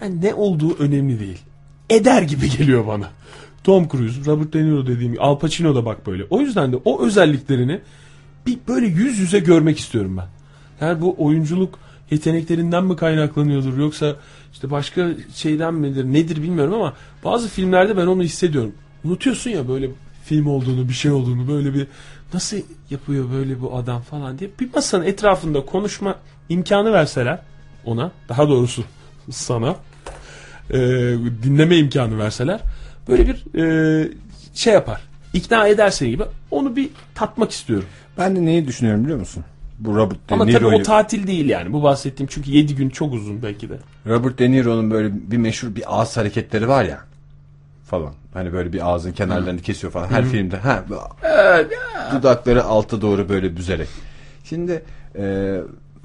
yani ne olduğu önemli değil. Eder gibi *laughs* geliyor bana. Tom Cruise, Robert De Niro dediğim Al Pacino da bak böyle. O yüzden de o özelliklerini bir böyle yüz yüze görmek istiyorum ben. Yani bu oyunculuk yeteneklerinden mi kaynaklanıyordur yoksa işte başka şeyden midir nedir bilmiyorum ama bazı filmlerde ben onu hissediyorum. Unutuyorsun ya böyle film olduğunu bir şey olduğunu böyle bir nasıl yapıyor böyle bu adam falan diye bir masanın etrafında konuşma imkanı verseler ona daha doğrusu sana e, dinleme imkanı verseler böyle bir e, şey yapar. İkna ederse gibi onu bir tatmak istiyorum. Ben de neyi düşünüyorum biliyor musun? Bu Robert De Ama tabii o tatil değil yani. Bu bahsettiğim çünkü 7 gün çok uzun belki de. Robert De Niro'nun böyle bir meşhur bir ağız hareketleri var ya falan. Hani böyle bir ağzın kenarlarını kesiyor falan. Her filmde ha dudakları alta doğru böyle büzerek. Şimdi e,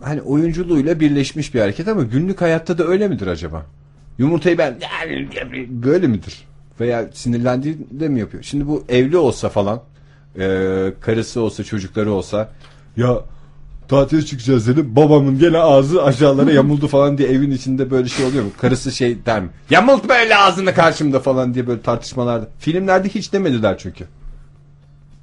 hani oyunculuğuyla birleşmiş bir hareket ama günlük hayatta da öyle midir acaba? Yumurtayı ben böyle midir? Veya sinirlendiğinde mi yapıyor? Şimdi bu evli olsa falan e, karısı olsa çocukları olsa ya tatile çıkacağız dedim. Babamın gene ağzı aşağılara yamuldu falan diye evin içinde böyle şey oluyor mu? Karısı şey der mi? Yamult böyle ağzını karşımda falan diye böyle tartışmalarda. Filmlerde hiç demediler çünkü.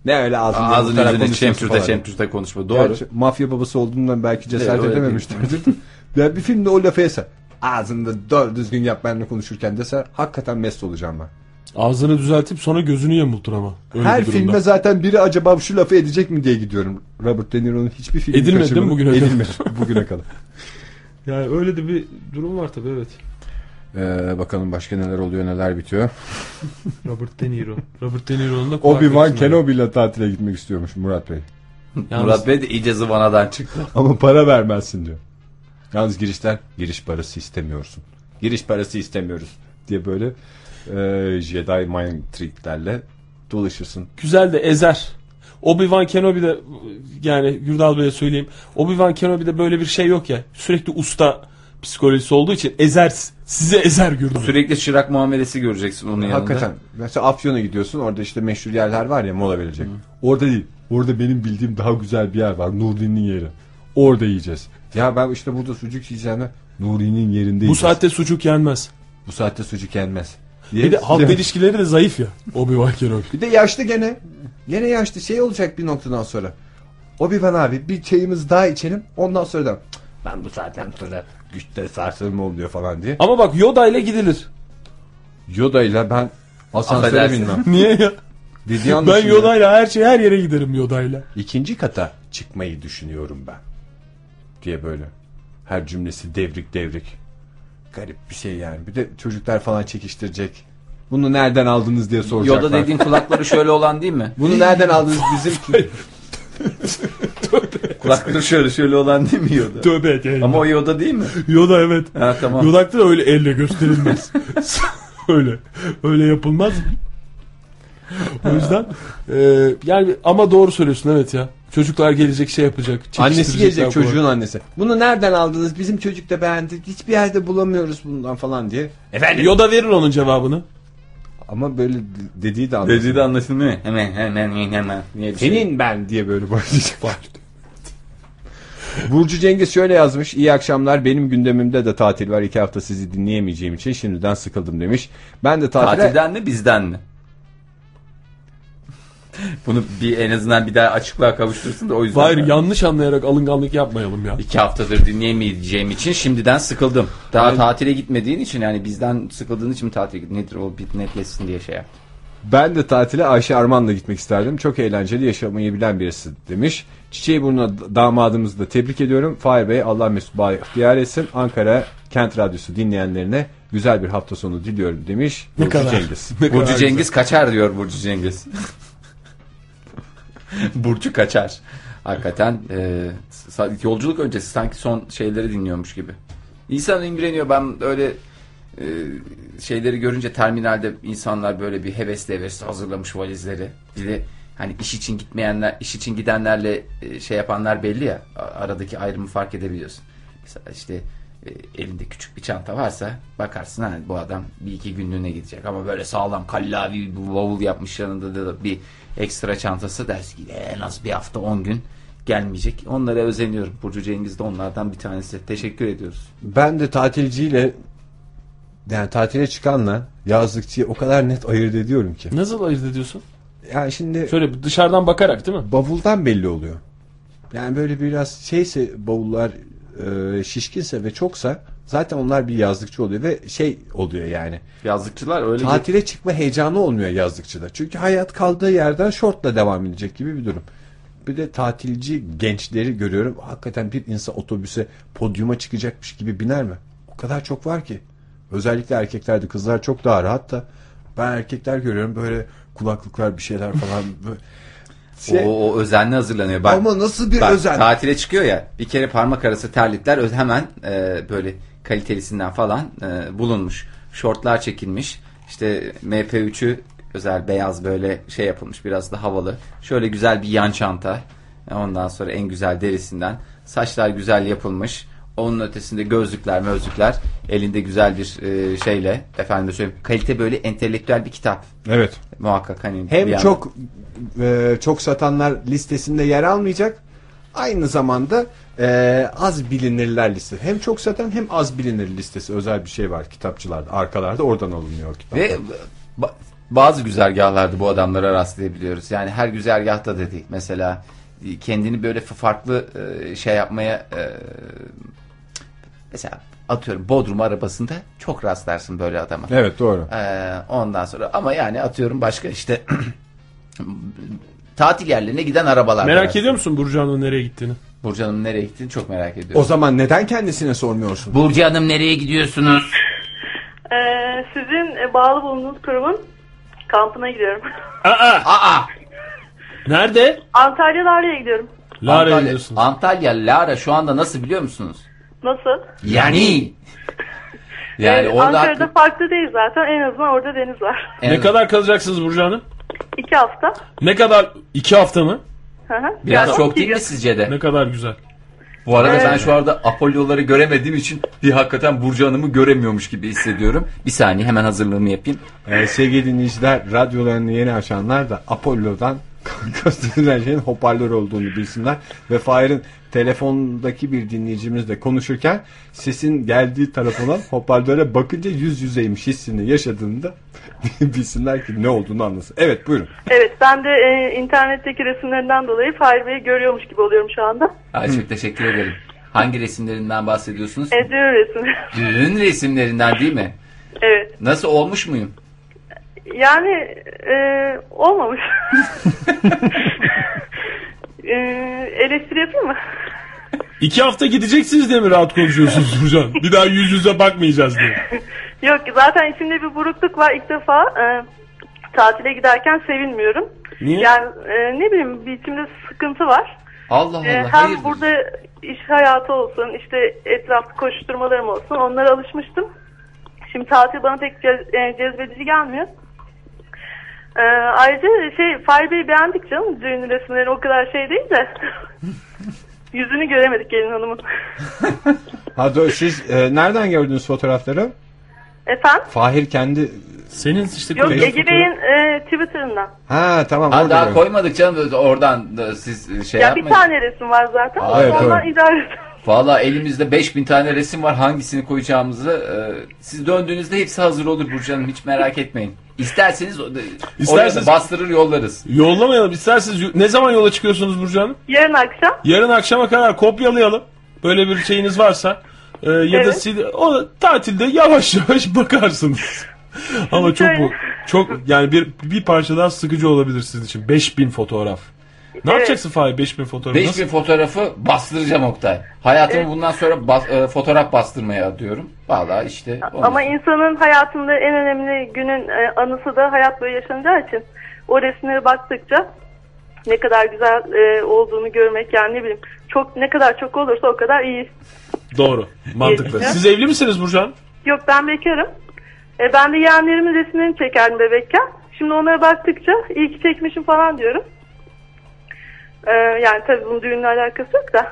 Ne öyle ağzını Ağzını konuşuyorsun çemkürte çemkürte konuşma. Doğru. Gerçi mafya babası olduğundan belki cesaret Evet, edememişlerdir. *laughs* ya bir filmde o lafı yese ağzını da doğru düzgün yap benimle konuşurken dese hakikaten mest olacağım ben. Ağzını düzeltip sonra gözünü yamultur ama. Öyle Her durumda. filme zaten biri acaba şu lafı edecek mi diye gidiyorum. Robert De Niro'nun hiçbir filmi Edilmedi değil mi bugüne kadar? Edilmedi *laughs* bugüne kadar. Yani öyle de bir durum var tabii evet. Ee, bakalım başka neler oluyor neler bitiyor. *laughs* Robert De Niro. Robert De Niro'nun da Obi-Wan Kenobi ile tatile gitmek istiyormuş Murat Bey. Yalnız- Murat Bey de iyice zıvanadan çıktı. *laughs* Ama para vermezsin diyor. Yalnız girişler giriş parası istemiyorsun. Giriş parası istemiyoruz diye böyle e, Jedi mind tricklerle dolaşırsın. Güzel de ezer. Obi-Wan Kenobi de yani Gürdal Bey'e söyleyeyim. Obi-Wan Kenobi'de böyle bir şey yok ya. Sürekli usta psikolojisi olduğu için ezer. Sizi ezer Gürdal. Sürekli çırak muamelesi göreceksin onun yanında. Hakikaten. Mesela Afyon'a gidiyorsun orada işte meşhur yerler var ya mola verecek. Orada değil. Orada benim bildiğim daha güzel bir yer var. Nuri'nin yeri. Orada yiyeceğiz. Ya ben işte burada sucuk yiyeceğime Nuri'nin yerinde Bu yiyeceğiz. saatte sucuk yenmez. Bu saatte sucuk yenmez. Bir de halk ilişkileri de zayıf ya. Obi-Wan Kenobi. Bir de yaşlı gene. Gene yaşlı şey olacak bir noktadan sonra. Obi-Wan abi bir çayımız daha içelim ondan sonra da "Cık, ben bu saatten sonra güçte sarsılma oluyor falan diye. Ama bak Yoda ile gidilir. Yoda ile ben asansöre binmem. *laughs* Niye ya? Dediği Ben Yoda ile her şey her yere giderim Yoda ile. ikinci kata çıkmayı düşünüyorum ben. Diye böyle. Her cümlesi devrik devrik. Garip bir şey yani. Bir de çocuklar falan çekiştirecek. Bunu nereden aldınız diye soracaklar. Yoda dediğin kulakları şöyle olan değil mi? Bunu nereden aldınız bizim *laughs* Kulakları şöyle şöyle olan değil mi Yoda? Tövbe et yani. Ama o Yoda değil mi? Yoda evet. Ha tamam. Yodak'ta da öyle elle gösterilmez. *laughs* öyle. Öyle yapılmaz. O yüzden *laughs* e, yani ama doğru söylüyorsun evet ya. Çocuklar gelecek şey yapacak. Annesi gelecek çocuğun annesi. Bunu nereden aldınız? Bizim çocuk da beğendi. Hiçbir yerde bulamıyoruz bundan falan diye. Efendim? Yoda verir onun cevabını. Ama böyle dediği de anlaşılıyor. Dediği de anlaşılmıyor. Hemen hemen hemen. Niye şey? Senin ben diye böyle başlayacak. Burcu Cengiz şöyle yazmış. İyi akşamlar. Benim gündemimde de tatil var. İki hafta sizi dinleyemeyeceğim için şimdiden sıkıldım demiş. Ben de tatile... Tatilden mi bizden mi? *laughs* Bunu bir en azından bir daha açıklığa kavuştursun da o yüzden. Hayır yanlış anlayarak alınganlık yapmayalım ya. İki haftadır dinleyemeyeceğim için şimdiden sıkıldım. Daha tatile gitmediğin için yani bizden sıkıldığın için mi tatile gittin? Nedir o bir netleşsin diye şey yap. Ben de tatile Ayşe Arman'la gitmek isterdim. Çok eğlenceli yaşamayı bilen birisi demiş. Çiçeği burnuna damadımızı da tebrik ediyorum. Fahir Bey Allah mesut bahtiyar etsin. Ankara Kent Radyosu dinleyenlerine güzel bir hafta sonu diliyorum demiş. Ne Burcu kadar. Cengiz. Ne Burcu kadar Cengiz kaçar diyor Burcu Cengiz. *laughs* *laughs* Burcu kaçar. Hakikaten e, yolculuk öncesi sanki son şeyleri dinliyormuş gibi. İnsan imreniyor. Ben öyle e, şeyleri görünce terminalde insanlar böyle bir hevesle hevesle hazırlamış valizleri. Bir de hani iş için gitmeyenler, iş için gidenlerle e, şey yapanlar belli ya. Aradaki ayrımı fark edebiliyorsun. Mesela işte e, elinde küçük bir çanta varsa bakarsın ha bu adam bir iki günlüğüne gidecek ama böyle sağlam kallavi bir bavul yapmış yanında da bir ekstra çantası dersin ki en az bir hafta 10 gün gelmeyecek. Onlara özeniyorum. Burcu Cengiz de onlardan bir tanesi. Teşekkür ediyoruz. Ben de tatilciyle yani tatile çıkanla yazlıkçıyı o kadar net ayırt ediyorum ki. Nasıl ayırt ediyorsun? Yani şimdi Şöyle dışarıdan bakarak değil mi? bavuldan belli oluyor. Yani böyle biraz şeyse bavullar e, şişkinse ve çoksa zaten onlar bir yazlıkçı oluyor ve şey oluyor yani. Yazlıkçılar öyle Tatile çıkma heyecanı olmuyor yazlıkçıda. Çünkü hayat kaldığı yerden şortla devam edecek gibi bir durum. Bir de tatilci gençleri görüyorum. Hakikaten bir insan otobüse podyuma çıkacakmış gibi biner mi? O kadar çok var ki. Özellikle erkeklerde kızlar çok daha rahat da ben erkekler görüyorum böyle kulaklıklar bir şeyler falan. *laughs* Böyle. Şey- o, o özenle hazırlanıyor. Bak, Ama nasıl bir bak, özen? Tatile çıkıyor ya bir kere parmak arası terlikler hemen e, böyle kalitelisinden falan e, bulunmuş. Şortlar çekilmiş. İşte MP3'ü özel beyaz böyle şey yapılmış biraz da havalı. Şöyle güzel bir yan çanta. Ondan sonra en güzel derisinden. Saçlar güzel yapılmış. Onun ötesinde gözlükler, mözlükler. Elinde güzel bir e, şeyle efendim söyleyeyim. Kalite böyle entelektüel bir kitap. Evet. Muhakkak hani Hem çok e, çok satanlar listesinde yer almayacak. Aynı zamanda e, az bilinirler listesi. Hem çok satan hem az bilinir listesi özel bir şey var kitapçılarda. Arkalarda oradan alınıyor kitaplar. Ve ba- bazı güzergahlarda bu adamlara rastlayabiliyoruz. Yani her güzergahta da değil. Mesela kendini böyle farklı e, şey yapmaya e, mesela atıyorum Bodrum arabasında çok rastlarsın böyle adama. Evet doğru. E, ondan sonra ama yani atıyorum başka işte *clears throat* tatil yerlerine giden arabalar. Merak ediyor musun Burcu Hanım'ın nereye gittiğini? Burcu Hanım nereye gittiğini çok merak ediyorum. O zaman neden kendisine sormuyorsun? Burcu Hanım nereye gidiyorsunuz? Ee, sizin e, bağlı bulunduğunuz kurumun kampına gidiyorum. Aa! Nerede? Antalya Lara'ya gidiyorum. Lara'ya Antalya, gidiyorsunuz. Antalya Lara şu anda nasıl biliyor musunuz? Nasıl? Yani *laughs* yani Ee, orada Ankara'da farklı değil zaten. En azından orada deniz var. En- Ne kadar kalacaksınız Burcu Hanım? İki hafta. Ne kadar? iki hafta mı? Hı hı. Biraz Yani çok değil mi gün. sizce de? Ne kadar güzel. Bu arada Evet. ben şu anda Apollo'ları göremediğim için bir hakikaten Burcu Hanım'ı göremiyormuş gibi hissediyorum. Bir saniye hemen hazırlığımı yapayım. Ee, sevgili dinleyiciler radyolarını yeni açanlar da Apollo'dan gösterilen şeyin hoparlör olduğunu bilsinler. Ve Fahir'in telefondaki bir dinleyicimizle konuşurken sesin geldiği taraf olan hoparlöre bakınca yüz yüzeymiş hissini yaşadığında *laughs* bilsinler ki ne olduğunu anlasın. Evet buyurun. Evet ben de e, internetteki resimlerinden dolayı Fahir Bey'i görüyormuş gibi oluyorum şu anda. Ay, çok teşekkür ederim. Hangi resimlerinden bahsediyorsunuz? E, düğün resmi. Düğün resimlerinden değil mi? evet. Nasıl olmuş muyum? Yani e, olmamış. *laughs* e, eleştiri yapayım mı? İki hafta gideceksiniz diye mi rahat konuşuyorsunuz Burcu Hanım? Bir daha yüz yüze bakmayacağız diye. Yok zaten içimde bir burukluk var. İlk defa e, tatile giderken sevinmiyorum. Niye? Yani e, ne bileyim bir içimde sıkıntı var. Allah Allah. E, hem hayırdır? burada iş hayatı olsun, işte etrafta koşturmalarım olsun onlara alışmıştım. Şimdi tatil bana pek cez- e, cezbedici gelmiyor. Ee, ayrıca şey Fahri Bey'i beğendik canım. Düğün resimleri o kadar şey değil de. *laughs* Yüzünü göremedik gelin hanımın. *laughs* Ha, do- siz e, nereden gördünüz fotoğrafları? Efendim? Fahir kendi... Senin işte Yok Ege Bey'in e, Twitter'ından. Ha tamam Ha, orada daha gördüm. koymadık canım oradan da siz şey Ya yapmayın. bir tane resim var zaten. Aa, evet, Ondan evet. idare edin. Valla elimizde 5000 tane resim var. Hangisini koyacağımızı e, siz döndüğünüzde hepsi hazır olur Burcu Hanım. Hiç merak etmeyin. İsterseniz o- İsterseniz- da bastırır yollarız. Yollamayalım. İsterseniz yo- ne zaman yola çıkıyorsunuz Burcu Hanım? Yarın akşam. Yarın akşama kadar kopyalayalım. Böyle bir şeyiniz varsa. Ee, ya da Evet. siz o tatilde yavaş *laughs* yavaş bakarsınız. Ama çok bu çok yani bir bir parça daha sıkıcı olabilir sizin için. 5000 fotoğraf. Ne Evet. yapacaksın Fahir 5000 fotoğraf? 5000 fotoğrafı bastıracağım Oktay. Hayatımı bundan sonra bas- e, fotoğraf bastırmaya adıyorum. Valla işte. Ama insanın hayatında en önemli günün e, anısı da hayat boyu yaşanacağı için o resimlere baktıkça ne kadar güzel e, olduğunu görmek yani ne bileyim çok ne kadar çok olursa o kadar iyi. Doğru. Mantıklı. Yetişiyor. Siz evli misiniz Burcu Hanım? Yok ben bekarım. E, ben de yeğenlerimin resimlerini çekerdim bebekken. Şimdi onlara baktıkça iyi ki çekmişim falan diyorum. E, yani tabii bunun düğünle alakası yok da.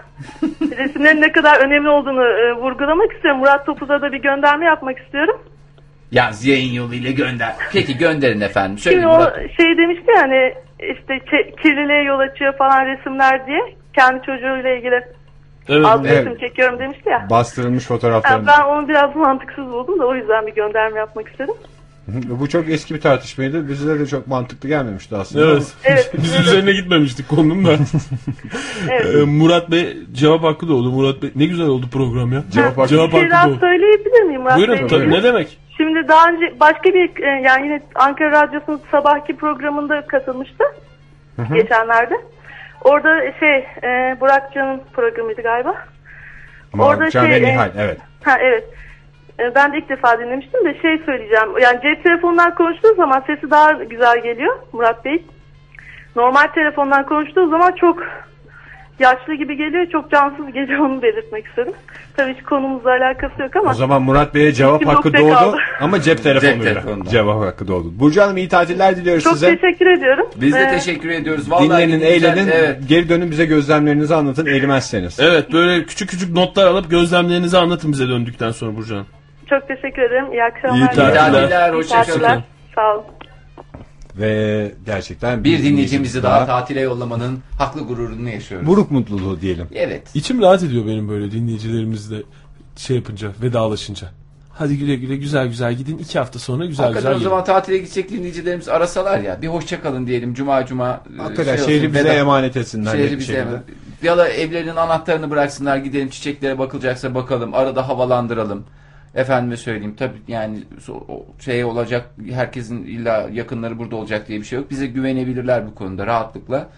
*laughs* Resimlerin ne kadar önemli olduğunu e, vurgulamak istiyorum. Murat Topuz'a da bir gönderme yapmak istiyorum. Yalnız yayın yoluyla gönder. Peki gönderin efendim. Şöyle Şimdi o Murat. şey demişti yani işte kirliliğe yol açıyor falan resimler diye. Kendi çocuğuyla ilgili Evet. az Evet. resim çekiyorum demişti ya. Bastırılmış Yani fotoğraflarını. ben onu biraz mantıksız buldum da o yüzden bir gönderme yapmak istedim. Bu çok eski bir tartışmaydı. Bize de çok mantıklı gelmemişti aslında. Evet. Evet. Biz üzerine gitmemiştik konunun da. *laughs* Evet. Ee, Murat Bey cevap hakkı da oldu. Murat Bey ne güzel oldu program ya. Cevap hakkı- Cevap şey hakkı daha da oldu. söyleyebilir miyim Murat Buyurun Bey? tabii, ne demek? Şimdi daha önce başka bir e, yani yine Ankara Radyosu'nun sabahki programında katılmıştı. Geçenlerde. Orada şey e, Burak Can'ın programıydı galiba. Orada Can şey, ve e, Nihal evet. Ha evet. E, Ben de ilk defa dinlemiştim de şey söyleyeceğim. Yani cep telefonundan konuştuğu zaman sesi daha güzel geliyor Murat Bey. Normal telefondan konuştuğu zaman çok yaşlı gibi geliyor, çok cansız geliyor onu belirtmek istedim. Tabii hiç konumuzla alakası yok ama. O zaman Murat Bey'e cevap hakkı doğdu kaldı. *laughs* ama cep telefonuyla. Cevap hakkı doğdu. Burcu Hanım iyi tatiller diliyoruz Çok size. teşekkür ediyorum. Biz de Ee, teşekkür ediyoruz. Vallahi Dinlenin, eğlenin. Evet. Geri dönün bize gözlemlerinizi anlatın eğilmezseniz. Evet böyle küçük küçük notlar alıp gözlemlerinizi anlatın bize döndükten sonra Burcu Hanım. Çok teşekkür ederim. İyi akşamlar. İyi İyi tatiller. Hoşçakalın. Sağ olun. Ve gerçekten Bir dinleyicimizi daha tatile yollamanın haklı gururunu yaşıyoruz. buruk mutluluğu diyelim. Evet. İçim rahat ediyor benim böyle dinleyicilerimizle şey yapınca vedalaşınca. Hadi güle güle güzel güzel gidin. iki hafta sonra güzel Hakikaten güzel o zaman tatile gidecek dinleyicilerimiz arasalar ya. Bir hoşça kalın diyelim cuma cuma. Hakikaten şey şehri olsun, bize veda- emanet etsinler. Şehri bir bize emanet. Ya da evlerinin anahtarını bıraksınlar gidelim çiçeklere bakılacaksa bakalım. Arada havalandıralım. Efendime söyleyeyim tabii yani şey olacak herkesin illa yakınları burada olacak diye bir şey yok. Bize güvenebilirler bu konuda rahatlıkla.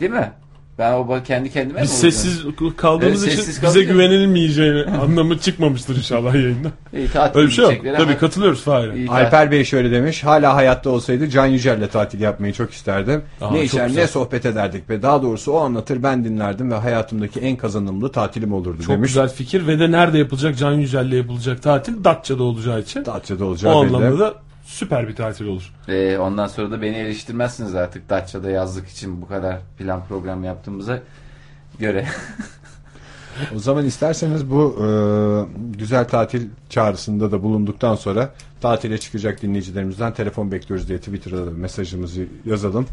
Değil mi? Ben o kendi kendime Biz mi sessiz kaldığımız Evet, için sessiz bize kalınca- güvenilmeyeceğini *laughs* anlamı çıkmaymıştır inşallah yayında. İyi, tatil Öyle bir şey yok. Tabii katılıyoruz Fahir. İyi, Alper Bey şöyle demiş. Hala hayatta olsaydı Can Yücel'le tatil yapmayı çok isterdim. Aa, ne çok içer güzel. ne sohbet ederdik ve daha doğrusu o anlatır ben dinlerdim ve hayatımdaki en kazanımlı tatilim olurdu Çok demiş. güzel fikir ve de nerede yapılacak Can Yücel'le yapılacak tatil Datça'da olacağı için. Datça'da O olacağı belli. anlamda da süper bir tatil olur. Ee, ondan sonra da beni eleştirmezsiniz artık Datça'da yazlık için bu kadar plan program yaptığımıza göre. O zaman isterseniz bu e, güzel tatil çağrısında da bulunduktan sonra tatile çıkacak dinleyicilerimizden telefon bekliyoruz diye Twitter'da da mesajımızı yazalım.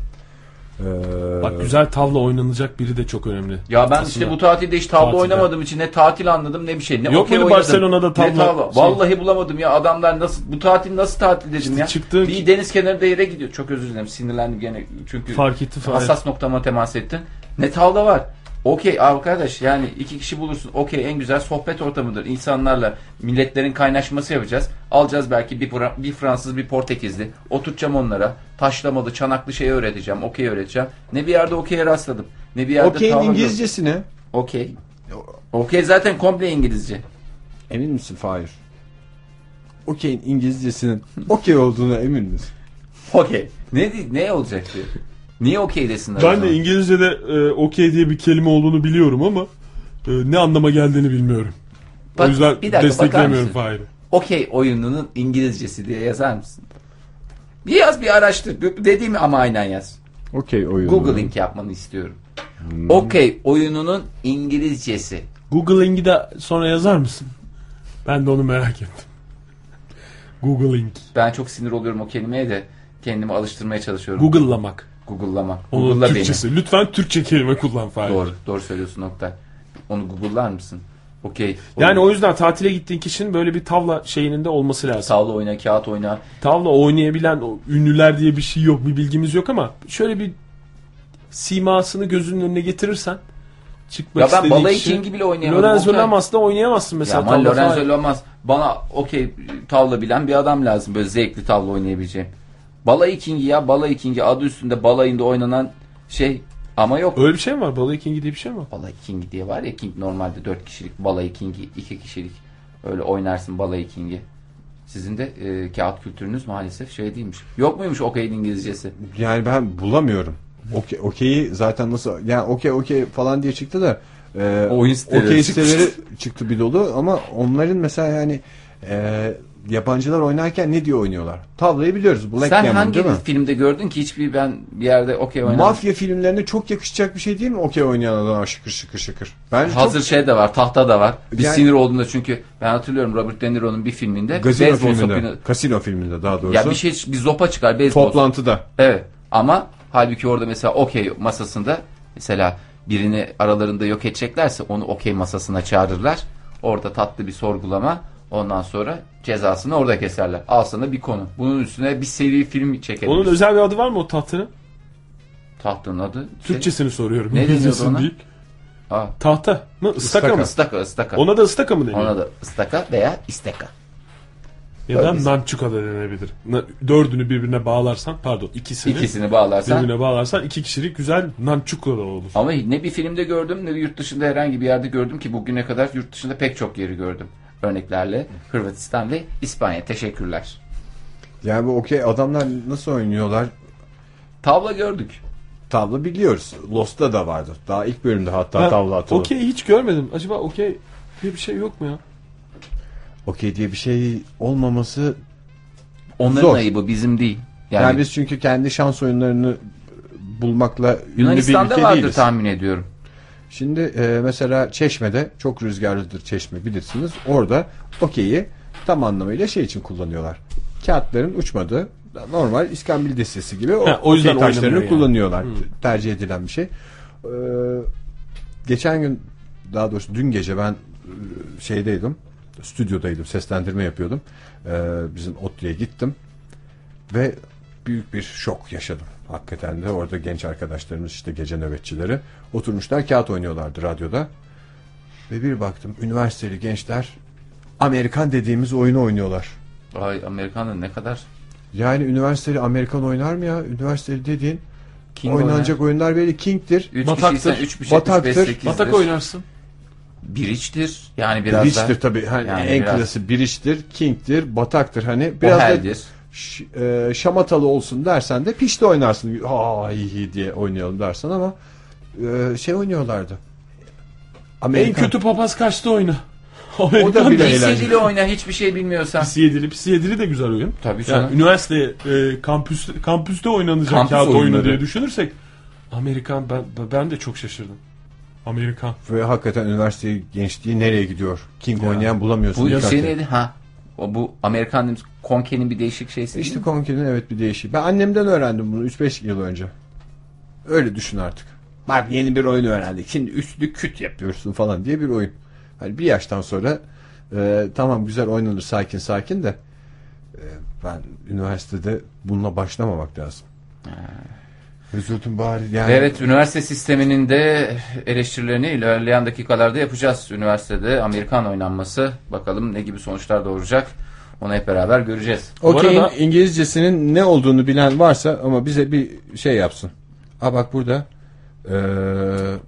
E, Bak güzel tavla oynanacak biri de çok önemli. Ya ben Aslında. işte bu tatilde hiç tavla Tatilde. oynamadığım için ne tatil anladım ne bir şey. Ne Yok muydu Barcelona'da ne tavla şey? Vallahi bulamadım ya adamlar nasıl bu tatil nasıl tatil dedim ya. çıktığın- Bir deniz kenarında yere gidiyor. Çok özür dilerim sinirlendim gene çünkü Fark etti hassas noktama temas ettin. Ne tavla var. Okey arkadaş yani iki kişi bulursun. Okey en güzel sohbet ortamıdır. İnsanlarla milletlerin kaynaşması yapacağız. Alacağız belki bir, bir Fransız bir Portekizli. Oturtacağım onlara. Taşlamalı çanaklı şey öğreteceğim. Okey öğreteceğim. Ne bir yerde okey'e rastladım. Ne bir yerde Okey'in İngilizcesi ne? Okey. Okey zaten komple İngilizce. Emin misin Fahir? Okey'in İngilizcesinin okey olduğuna emin misin? *laughs* Okey. Ne ne olacak diye. Niye okey desinler? Ben de İngilizce'de e, okey diye bir kelime olduğunu biliyorum ama e, ne anlama geldiğini bilmiyorum. Bak, o yüzden bir dakika, desteklemiyorum? Fahir'i. Okey oyununun İngilizcesi diye yazar mısın? Bir yaz bir araştır. Dediğimi ama aynen yaz. Okey oyunu. Googling yapmanı istiyorum. Okey oyununun İngilizcesi. Google'ing'i de sonra yazar mısın? Ben de onu merak ettim. Googleing. Ben çok sinir oluyorum o kelimeye de kendimi alıştırmaya çalışıyorum. Google'lamak. Google'lama. Onun Google'la beni. Türkçesi. Lütfen Türkçe kelime kullan Fahir. Doğru. Doğru söylüyorsun Oktay. Onu Google'lar mısın? Okey. Yani o yüzden tatile gittiğin kişinin böyle bir tavla şeyinin de olması lazım. Tavla oyna, kağıt oyna. Tavla oynayabilen o ünlüler diye bir şey yok. Bir bilgimiz yok ama şöyle bir simasını gözünün önüne getirirsen çıkmak Ya ben balayı kişi- kingi bile oynayamadım. Lorenzo Oktay. Lamas'la oynayamazsın Ya mesela. ama tavla Lorenzo. Lamas bana okey tavla bilen bir adam lazım. Böyle zevkli tavla oynayabileceğim. Balayı kingi ya balayı kingi adı üstünde balayında oynanan şey ama yok. Öyle bir şey mi var? Balayı kingi diye bir şey mi var? Balayı kingi diye var ya king normalde 4 kişilik balayı kingi 2 kişilik öyle oynarsın balayı kingi. Sizin de e, kağıt kültürünüz maalesef şey değilmiş. Yok muymuş okey'in İngilizcesi? Yani ben bulamıyorum. Okey, okeyi zaten nasıl yani okey okey falan diye çıktı da e, Oyun siteleri okey siteleri çıktı bir dolu ama onların mesela yani e, yabancılar oynarken ne diye oynuyorlar? Tavlayı biliyoruz. Black Sen Gammon hangi değil mi? filmde gördün ki hiçbir ben bir yerde okey oynamadım. Mafya filmlerine çok yakışacak bir şey değil mi? Okey oynayan adam şıkır şıkır şıkır. Bence Hazır çok şey de var, tahta da var. Bir Yani- sinir olduğunda çünkü ben hatırlıyorum Robert De Niro'nun bir filminde Gazino filminde, sopunu kasino filminde daha doğrusu. ya bir şey bir zopa çıkar beyzbol. Toplantıda. Evet. Ama halbuki orada mesela okey masasında mesela birini aralarında yok edeceklerse onu okey masasına çağırırlar. Orada tatlı bir sorgulama. Ondan sonra cezasını orada keserler. Sana bir konu. Bunun üstüne bir seri film çekelim. Onun özel bir adı var mı o tahtının? Tahtın adı. Şey, Türkçesini soruyorum. Ne deniyordu ona? değil. Aa, Tahta mı? Istaka mı? ıstaka ıstaka. Ona da ıstaka mı deniyor? Ona da ıstaka veya isteka. Ya da nançuka da denebilir. Dördünü birbirine bağlarsan pardon ikisini, İkisini bağlarsan. birbirine bağlarsan iki kişilik güzel nançuka da olur. Ama ne bir filmde gördüm ne yurt dışında herhangi bir yerde gördüm ki bugüne kadar yurt dışında pek çok yeri gördüm. Örneklerle Hırvatistan ve İspanya. Teşekkürler. Yani bu okey adamlar nasıl oynuyorlar? Tavla gördük. Tavla biliyoruz. Lost'ta da vardı. Daha ilk bölümde hatta Ben tavla atıldı. Okey hiç görmedim. Acaba okey diye bir şey yok mu ya? Okey diye bir şey olmaması Onların Zor. ayıbı bizim değil. Yani, yani, biz çünkü kendi şans oyunlarını bulmakla ünlü bir Yunanistan'da ülke vardır değiliz. tahmin ediyorum. Şimdi e, mesela Çeşme'de çok rüzgarlıdır Çeşme bilirsiniz. Orada okeyi tam anlamıyla şey için kullanıyorlar. Kağıtların uçmadığı normal iskambil destesi gibi o, Ha, o yüzden okey taşlarını yani. kullanıyorlar. Tercih edilen bir şey. Ee, geçen gün daha doğrusu dün gece ben e, şeydeydim. Stüdyodaydım. Seslendirme yapıyordum. Ee, bizim ODTÜ'ye gittim. Ve büyük bir şok yaşadım. Hakikaten de orada genç arkadaşlarımız işte gece nöbetçileri oturmuşlar kağıt oynuyorlardı radyoda. Ve bir baktım üniversiteli gençler Amerikan dediğimiz oyunu oynuyorlar. Ay Amerikan'da ne kadar Yani üniversiteli Amerikan oynar mı ya? Üniversiteli dediğin King oynanacak oyunlar böyle King'tir. 3 Bataktır. kişiysen 3 5 Bataktır. 8'dir. Batak oynarsın. Biriçtir. Yani biraz Biriç'tir da tabii. Hani Yani en biraz- klası Biriç'tir, King'tir, Batak'tır. Hani biraz da Ohel'dir. ş- e, şamatalı olsun dersen de pişti oynarsın. Ha iyi diye oynayalım dersen ama e, şey oynuyorlardı. En Amerikan. kötü papaz kaçtı oyunu. *laughs* O da bile eğlenceli. PC'li oyna hiçbir şey bilmiyorsan. Pisi yedili, pisi yedili de güzel oyun. Tabii canım. Yani üniversite e, kampüs kampüste oynanacak Kampüs kağıt oyunu oyunları. diye düşünürsek Amerikan ben ben de çok şaşırdım. Amerikan. Ve hakikaten üniversite gençliği nereye gidiyor? King Ya. oynayan bulamıyorsun. Bu ilk şey harfi. neydi? Ha. O bu Amerikan dediğimiz Konke'nin bir değişik şeysi. değil İşte mi? Conker'in evet bir değişik. Ben annemden öğrendim bunu 3-5 yıl önce. Öyle düşün artık. Bak yeni bir oyun öğrendik. Şimdi üstlü küt yapıyorsun falan diye bir oyun. Hani bir yaştan sonra e, tamam güzel oynanır sakin sakin de e, ben üniversitede bununla başlamamak lazım. Üzüldüm bari yani. Evet, üniversite sisteminin de eleştirilerini ilerleyen dakikalarda yapacağız. Üniversitede Amerikan oynanması. Bakalım ne gibi sonuçlar doğuracak. Onu hep beraber göreceğiz. Bu Okey'in arada- İngilizcesinin ne olduğunu bilen varsa ama bize bir şey yapsın. Ha bak burada e,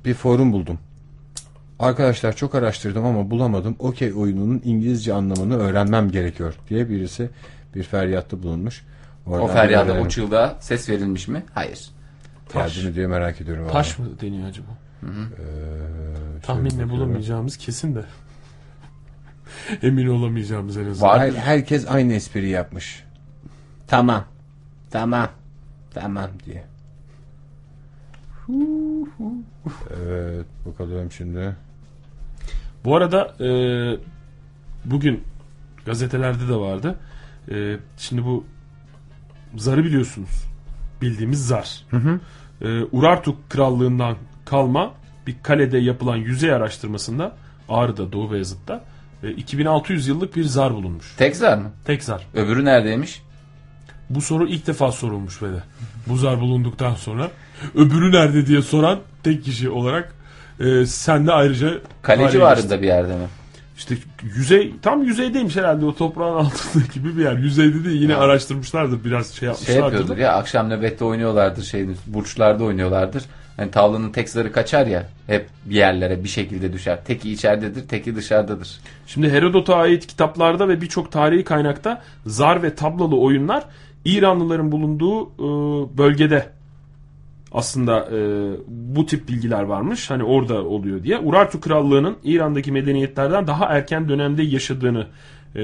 bir forum buldum. Arkadaşlar çok araştırdım ama bulamadım. Okey oyununun İngilizce anlamını öğrenmem gerekiyor diye birisi bir feryatta bulunmuş. O Oradan feryada, öğrenelim. o çığlığa ses verilmiş mi? Hayır. Geldi mi diye merak ediyorum. Taş mı deniyor acaba? Ee, şöyle Tahminle bulamayacağımız kesin de. *laughs* Emin olamayacağımız en azından. Var. Her- herkes aynı espriyi yapmış. Tamam. Tamam. Tamam diye. Evet bakalım şimdi. Bu arada e, bugün gazetelerde de vardı. E, şimdi bu zarı biliyorsunuz. Bildiğimiz zar. E, Urartu krallığından kalma bir kalede yapılan yüzey araştırmasında Ağrı'da Doğu Beyazıt'ta e, 2600 yıllık bir zar bulunmuş. Tek zar mı? Tek zar. Öbürü neredeymiş? Bu soru ilk defa sorulmuş ve de. Bu zar bulunduktan sonra öbürü nerede diye soran tek kişi olarak e, sen de ayrıca Kaleci vardı da bir yerde mi? İşte yüzey tam yüzeydeymiş herhalde o toprağın *laughs* altında gibi bir yer. Yüzeyde de yine araştırmışlardır biraz şey Şey yapmışlardır. yapıyordur ya akşam nöbette oynuyorlardır şey burçlarda oynuyorlardır. Hani tavlanın tek zarı kaçar ya hep bir yerlere bir şekilde düşer. Teki içeridedir, teki dışarıdadır. Şimdi Herodot'a ait kitaplarda ve birçok tarihi kaynakta zar ve tablalı oyunlar İranlıların bulunduğu e, bölgede aslında e, bu tip bilgiler varmış. Hani orada oluyor diye. Urartu Krallığı'nın İran'daki medeniyetlerden daha erken dönemde yaşadığını e,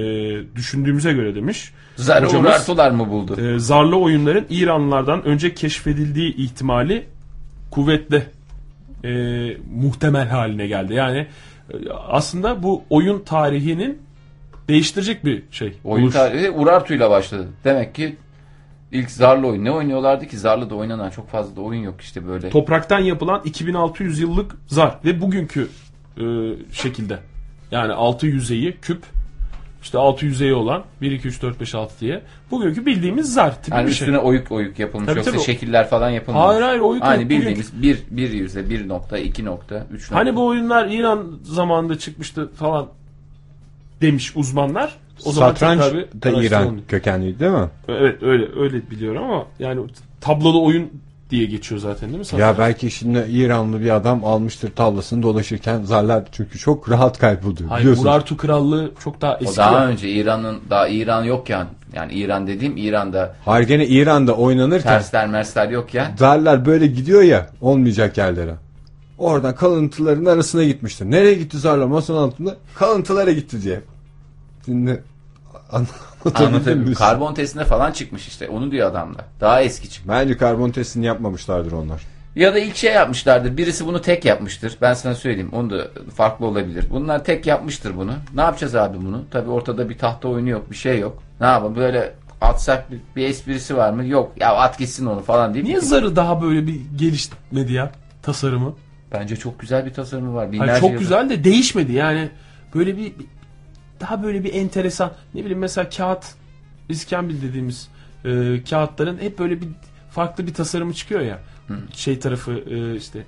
düşündüğümüze göre demiş. Zarı Hocamız, urartular mı buldu? e, zarlı oyunların İranlılardan önce keşfedildiği ihtimali kuvvetli e, muhtemel haline geldi. Yani e, aslında bu oyun tarihinin değiştirecek bir şey. Oyun Buluş. tarihi Urartu'yla başladı. Demek ki ilk zarlı oyun ne oynuyorlardı ki? Zarlı da oynanan çok fazla da oyun yok işte böyle. Topraktan yapılan 2600 yıllık zar ve bugünkü e, şekilde. Yani altı yüzeyi küp işte altı yüzeyi olan 1 2 3 4 5 6 diye. Bugünkü bildiğimiz zar tipi Yani bir şey. üstüne oyuk oyuk yapılmış Tabii, yoksa tabii. şekiller falan yapılmamış. Hayır, hayır, oyuk Aynı yok. bildiğimiz bir, bir yüzde, bir nokta, iki nokta, üç nokta. Hani bu oyunlar İran zamanında çıkmıştı falan demiş uzmanlar. O zaman Satranç tekrar bir da İran kökenliydi değil mi? Evet öyle öyle biliyorum ama yani tablolu oyun diye geçiyor zaten değil mi? Satranç? Ya belki şimdi İranlı bir adam almıştır tavlasını dolaşırken zarlar çünkü çok rahat kayboluyor Hayır, biliyorsun. Urartu Krallığı çok daha O eski. daha ya. önce İran'ın daha İran yokken yani İran dediğim İran'da Hayır gene İran'da oynanırken tersler mersler yokken zarlar böyle gidiyor ya olmayacak yerlere. Oradan kalıntıların arasına gitmiştir. Nereye gitti zarlar masanın altında? Kalıntılara gitti diye. Şimdi anlatabildim mi? Karbon testine falan çıkmış işte. Onu diyor adamlar. Daha eski çıkmış. Bence karbon testini yapmamışlardır onlar. Ya da ilk şey yapmışlardır. Birisi bunu tek yapmıştır. Ben sana söyleyeyim. Onu da farklı olabilir. Bunlar tek yapmıştır bunu. Ne yapacağız abi bunu? Tabii ortada bir tahta oyunu yok. Bir şey yok. Ne yapalım? Böyle atsak bir, bir esprisi var mı? Yok. Ya at gitsin onu falan deyip. Niye zarı daha böyle bir gelişmedi ya tasarımı? Bence çok güzel bir tasarımı var. Hayır, çok yıldır. güzel de değişmedi yani böyle bir, bir- daha böyle bir enteresan ne bileyim mesela kağıt iskambil dediğimiz e, kağıtların hep böyle bir farklı bir tasarımı çıkıyor ya. Şey tarafı e, işte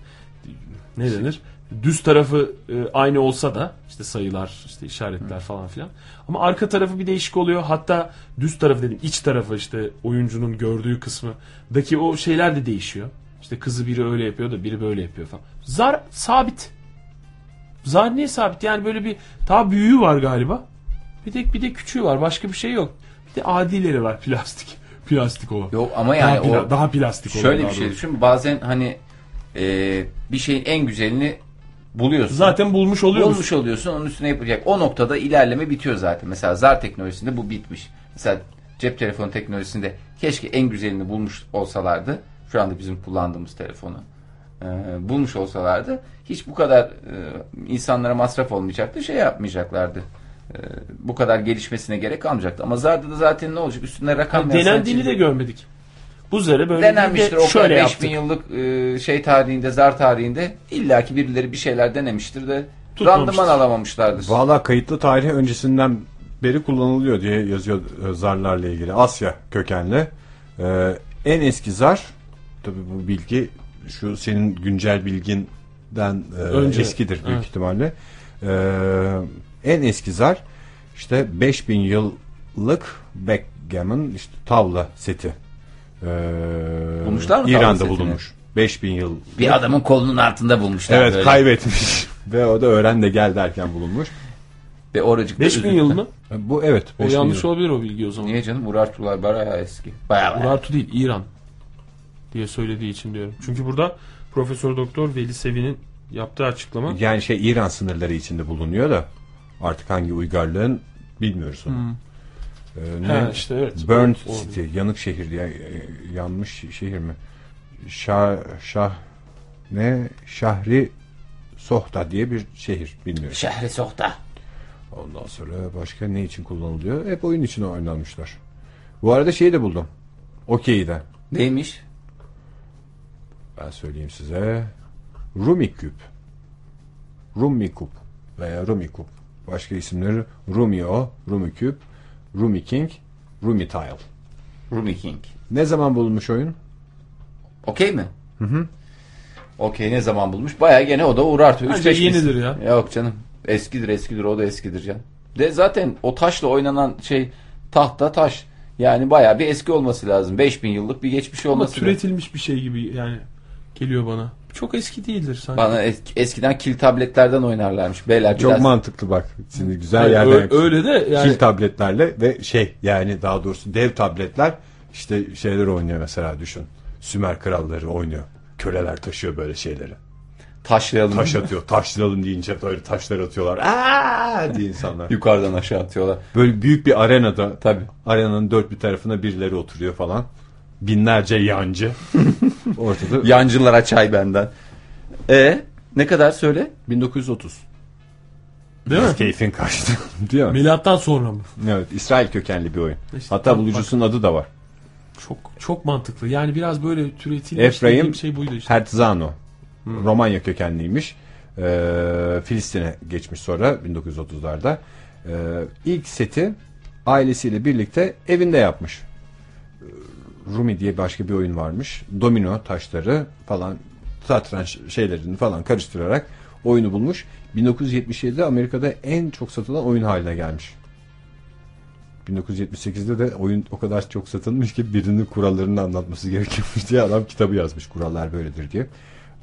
ne denir? Düz tarafı e, aynı olsa da işte sayılar işte işaretler falan filan. Ama arka tarafı bir değişik oluyor. Hatta düz tarafı dedim iç tarafı işte oyuncunun gördüğü kısmındaki o şeyler de değişiyor. İşte kızı biri öyle yapıyor da biri böyle yapıyor falan. Zar sabit Zar niye sabit? Yani böyle bir daha büyüğü var galiba. Bir de bir de küçüğü var. Başka bir şey yok. Bir de adileri var *laughs* plastik. Plastik olan. Yok ama yani daha, o daha plastik olan. şöyle bir şey düşün. Bazen hani e, bir şeyin en güzelini buluyorsun. Zaten bulmuş oluyor musun? Bulmuş oluyorsun onun üstüne yapacak. O noktada ilerleme bitiyor zaten. Mesela zar teknolojisinde bu bitmiş. Mesela cep telefonu teknolojisinde keşke en güzelini bulmuş olsalardı. Şu anda bizim kullandığımız telefonu. E, bulmuş olsalardı hiç bu kadar e, insanlara masraf olmayacaktı. Şey yapmayacaklardı. E, bu kadar gelişmesine gerek kalmayacaktı. Ama zarda da zaten ne olacak? Üstünde rakam Yani yazsan denendiğini çiz- de görmedik. Bu zere böyle denenmiştir. O şöyle 5000 yaptık. yıllık e, şey tarihinde, zar tarihinde illaki birileri bir şeyler denemiştir de randıman alamamışlardır. Valla kayıtlı tarih öncesinden beri kullanılıyor diye yazıyor zarlarla ilgili. Asya kökenli. Ee, en eski zar tabi bu bilgi şu senin güncel bilginden e, Önce, eskidir büyük evet. ihtimalle. Ee, en eski zar işte 5000 yıllık backgammon işte tavla seti. Ee, Bulmuşlar mı İran'da bulunmuş. 5000 yıl. Bir adamın kolunun altında bulmuşlar Evet böyle. kaybetmiş *laughs* ve o da öğren de gel derken bulunmuş. Ve oracıkta 5000 üzüntü. yıl mı? Bu evet. O 5000 yanlış yıl. olabilir o bilgi o zaman. Niye canım? Urartular bayağı eski. Bayağı bayağı. Urartu değil İran diye söylediği için diyorum. Çünkü burada Profesör Doktor Veli Sevi'nin yaptığı açıklama Yani şey İran sınırları içinde bulunuyor da artık hangi uygarlığın bilmiyoruz onu. Ee, ne? Ha, işte evet. Burnt O- o- City, yanık şehir diye e, yanmış şehir mi? Şah Şah ne? Şahri Sohta diye bir şehir bilmiyorum. Şehri sokta. Ondan sonra başka ne için kullanılıyor? Hep oyun için oynanmışlar. Bu arada şeyi de buldum. Okey'i de. Neymiş? Ben söyleyeyim size. Rumi küp. Rumi kup veya Rumi kup. Başka isimleri Rumio, Rumi küp, Rumi King, Rumi Tile. Rumi King. Ne zaman bulunmuş oyun? Okey mi? Hı hı. Okey ne zaman bulmuş? Baya gene o da. Üç Bence yenidir biz- ya. Yok canım. Eskidir eskidir o da eskidir canım. De zaten o taşla oynanan şey tahta taş. Yani baya bir eski olması lazım. 5000 yıllık bir geçmişi Ama olması lazım. türetilmiş bir şey gibi yani geliyor bana. Çok eski değildir sanki. Bana es- eskiden kil tabletlerden oynarlarmış. Beyler Çok biraz mantıklı bak. Şimdi güzel Hayır, yerden ö- öyle de yani Kil tabletlerle ve şey yani daha doğrusu dev tabletler işte şeyler oynuyor mesela düşün. Sümer kralları oynuyor. Köleler taşıyor böyle şeyleri. taşlayalım. Taş atıyor. Taşlayalım deyince böyle taşlar atıyorlar. Aa diye insanlar. *laughs* Yukarıdan aşağı atıyorlar. Böyle büyük bir arenada Tabii. arenanın dört bir tarafına birileri oturuyor falan. Binlerce yancı. *laughs* Ortada Yancılara çay benden. E ne kadar söyle? 1930. değil mi? Keyfin kaçtı. *laughs* Değil mi? Milattan sonra mı? Evet, İsrail kökenli bir oyun. İşte Hatta bak- bulucusunun adı da var. Çok çok mantıklı. Yani biraz böyle türetilmiş Efraim şey buydu işte. Herzano. Romanya kökenliymiş. Ee, Filistin'e geçmiş sonra 1930'larda. Ee, ilk seti ailesiyle birlikte evinde yapmış. Rumi diye başka bir oyun varmış. Domino taşları falan satranç şeylerini falan karıştırarak oyunu bulmuş. 1977'de Amerika'da en çok satılan oyun haline gelmiş. 1978'de de oyun o kadar çok satılmış ki birinin kurallarını anlatması gerekiyormuş diye adam kitabı yazmış kurallar böyledir diye.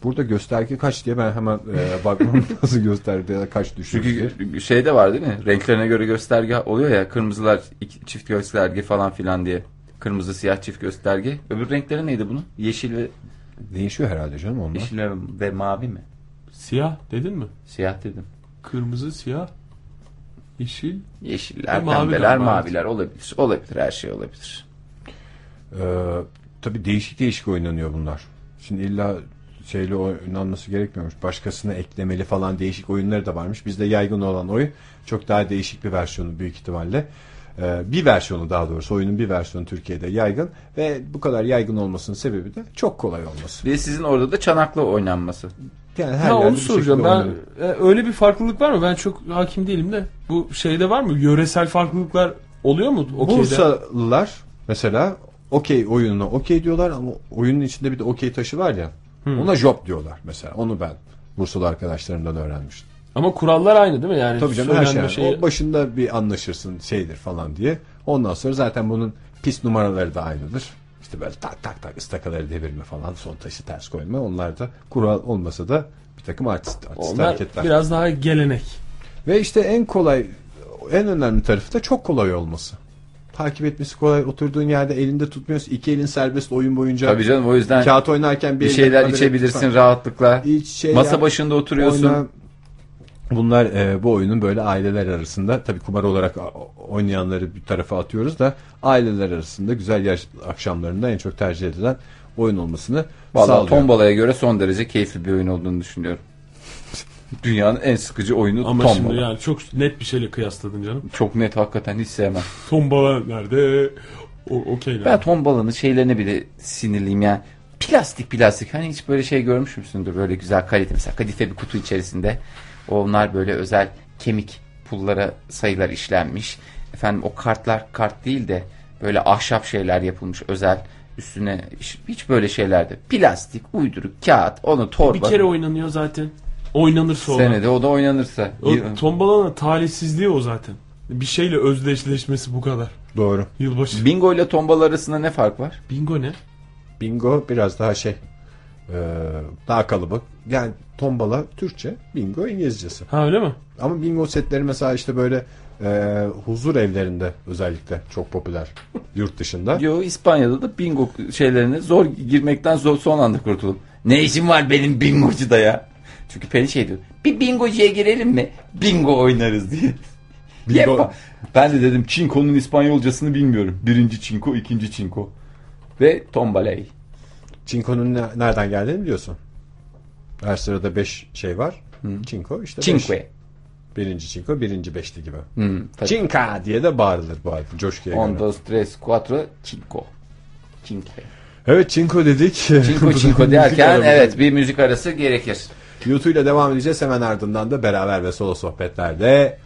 Burada gösterge kaç diye ben hemen e, *laughs* bakmam nasıl gösterge kaç düşüyor diye. Çünkü şey de var değil mi? Renklerine göre gösterge oluyor ya. Kırmızılar çift gösterge falan filan diye. Kırmızı siyah çift gösterge. Öbür renkleri neydi bunun? Yeşil ve Değişiyor herhalde canım onlar. yeşil ve, mavi mi? Siyah dedin mi? Siyah dedim. Kırmızı, siyah, yeşil. Yeşiller, Ve mavi pembeler, maviler olabilir. Olabilir her şey olabilir. Ee, tabii değişik değişik oynanıyor bunlar. Şimdi illa şeyle oynanması gerekmiyormuş. Başkasına eklemeli falan değişik oyunları da varmış. Bizde yaygın olan oyun çok daha değişik bir versiyonu büyük ihtimalle. Ee, bir versiyonu daha doğrusu oyunun bir versiyonu Türkiye'de yaygın ve bu kadar yaygın olmasının sebebi de çok kolay olması. Bir de sizin orada da çanaklı oynanması. Yani her yerde onu soracağım. Ben oynanıyor. e, öyle bir farklılık var mı? Ben çok hakim değilim de. Bu şeyde var mı? Yöresel farklılıklar oluyor mu? Okey'de? Bursalılar mesela okey oyununa okey diyorlar ama oyunun içinde bir de okey taşı var ya. Ona job diyorlar mesela. Onu ben Bursalı arkadaşlarımdan öğrenmiştim. Ama kurallar aynı değil mi? Yani Tabii canım her şey. söylenme şeyi- O başında bir anlaşırsın şeydir falan diye. Ondan sonra zaten bunun pis numaraları da aynıdır. İşte böyle tak tak tak ıstakaları devirme falan son taşı ters koyma. Onlar da kural olmasa da bir takım artist, artist Onlar hareketler. biraz daha gelenek. Ve işte en kolay en önemli tarafı da çok kolay olması. Takip etmesi kolay. Oturduğun yerde elinde tutmuyorsun. iki elin serbest oyun boyunca. Tabii canım o yüzden Kağıt oynarken bir, bir şeyler içebilirsin tutan. rahatlıkla. İç şey Masa yap, başında oturuyorsun. oyna. Bunlar e, bu oyunun böyle aileler arasında tabii kumar olarak oynayanları bir tarafa atıyoruz da aileler arasında güzel yaş akşamlarında en çok tercih edilen oyun olmasını Vallahi sağlıyor. tombalaya göre son derece keyifli bir oyun olduğunu düşünüyorum. *laughs* Dünyanın en sıkıcı oyunu Ama tombala. şimdi yani çok net bir şeyle kıyasladın canım. Çok net hakikaten hiç sevmem. Tombala nerede? Okey? Ben tombalanın şeylerine bile sinirliyim yani. Plastik plastik. Hani hiç böyle şey görmüş müsündür? Böyle güzel kalite. Mesela kadife bir kutu içerisinde. Onlar böyle özel kemik pullara sayılar işlenmiş. Efendim o kartlar kart değil de böyle ahşap şeyler yapılmış özel. Üstüne hiç, böyle şeylerde. Plastik, uyduruk, kağıt, onu torba. bir kere oynanıyor zaten. Oynanır sonra. senede o da oynanırsa. O tombalanın talihsizliği o zaten. Bir şeyle özdeşleşmesi bu kadar. Doğru. Yılbaşı. Bingo ile tombala arasında ne fark var? Bingo ne? Bingo biraz daha şey e, daha kalıbık. Yani tombala Türkçe, bingo İngilizcesi. Ha öyle mi? Ama bingo setleri mesela işte böyle e, huzur evlerinde özellikle çok popüler yurt dışında. Yo İspanya'da da bingo şeylerine zor girmekten zor son anda kurtuldum. Ne işim var benim bingocuda ya? Çünkü Peri şey diyor. Bir bingocuya girelim mi? Bingo oynarız *laughs* diye. Yepa. Ben de dedim çinkonun İspanyolcasını bilmiyorum. Birinci çinko, ikinci çinko. Ve tombaley. Çinko'nun ne- nereden geldiğini biliyorsun. Her sırada 5 şey var. Çinko işte 5. Cinque. Birinci çinko, birinci beşli gibi. Hmm, tabii. Diye de bağırılır bu arada coşkuya On, göre. dos, tres, cuatro, cinco. Cinque. Evet çinko dedik. Cinco cinco *laughs* derken evet bir müzik arası gerekir. YouTube ile devam edeceğiz. Hemen ardından da beraber ve solo sohbetlerde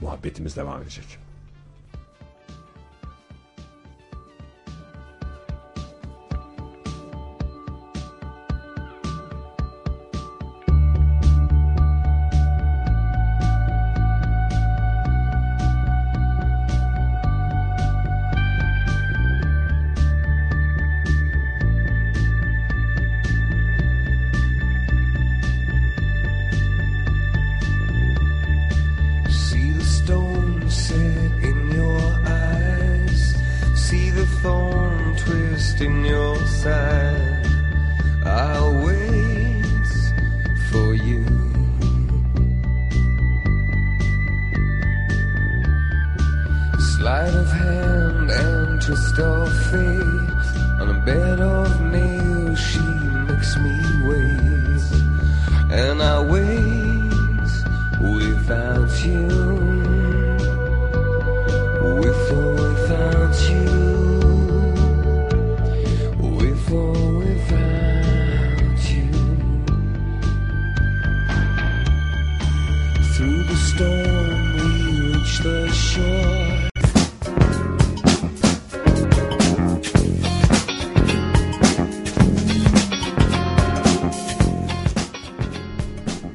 muhabbetimiz devam edecek.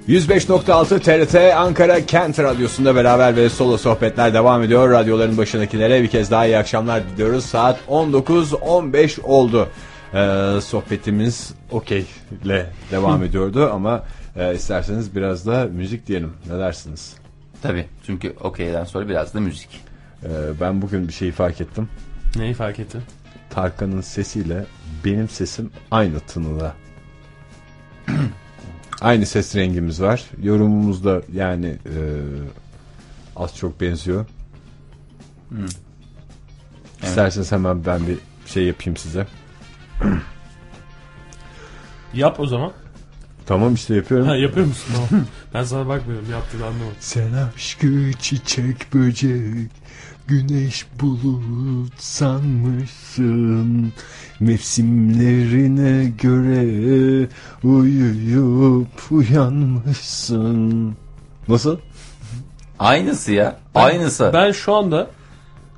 105.6 TRT Ankara Kent Radyosu'nda beraber ve solo sohbetler devam ediyor. Radyoların başındakilere bir kez daha iyi akşamlar diliyoruz. Saat 19.15 oldu. Ee, sohbetimiz okey ile devam *laughs* ediyordu ama e, isterseniz biraz da müzik diyelim. Ne dersiniz? Tabii çünkü okeyden sonra biraz da müzik. Ee, ben bugün bir şeyi fark ettim. Neyi fark ettin? Tarkan'ın sesiyle benim sesim aynı tınıda. *clears throat* aynı ses rengimiz var. Yorumumuz da yani e, az çok benziyor. İsterseniz hemen ben bir şey yapayım size. Yap o zaman. Tamam işte yapıyorum. Ha yapıyor musun? Tamam. ben sana bakmıyorum yaptığını anlamadım. Sen aşkı çiçek böcek Güneş bulut sanmışsın Mevsimlerine göre Uyuyup uyanmışsın Nasıl? Aynısı ya. Aynısı. Ben şu anda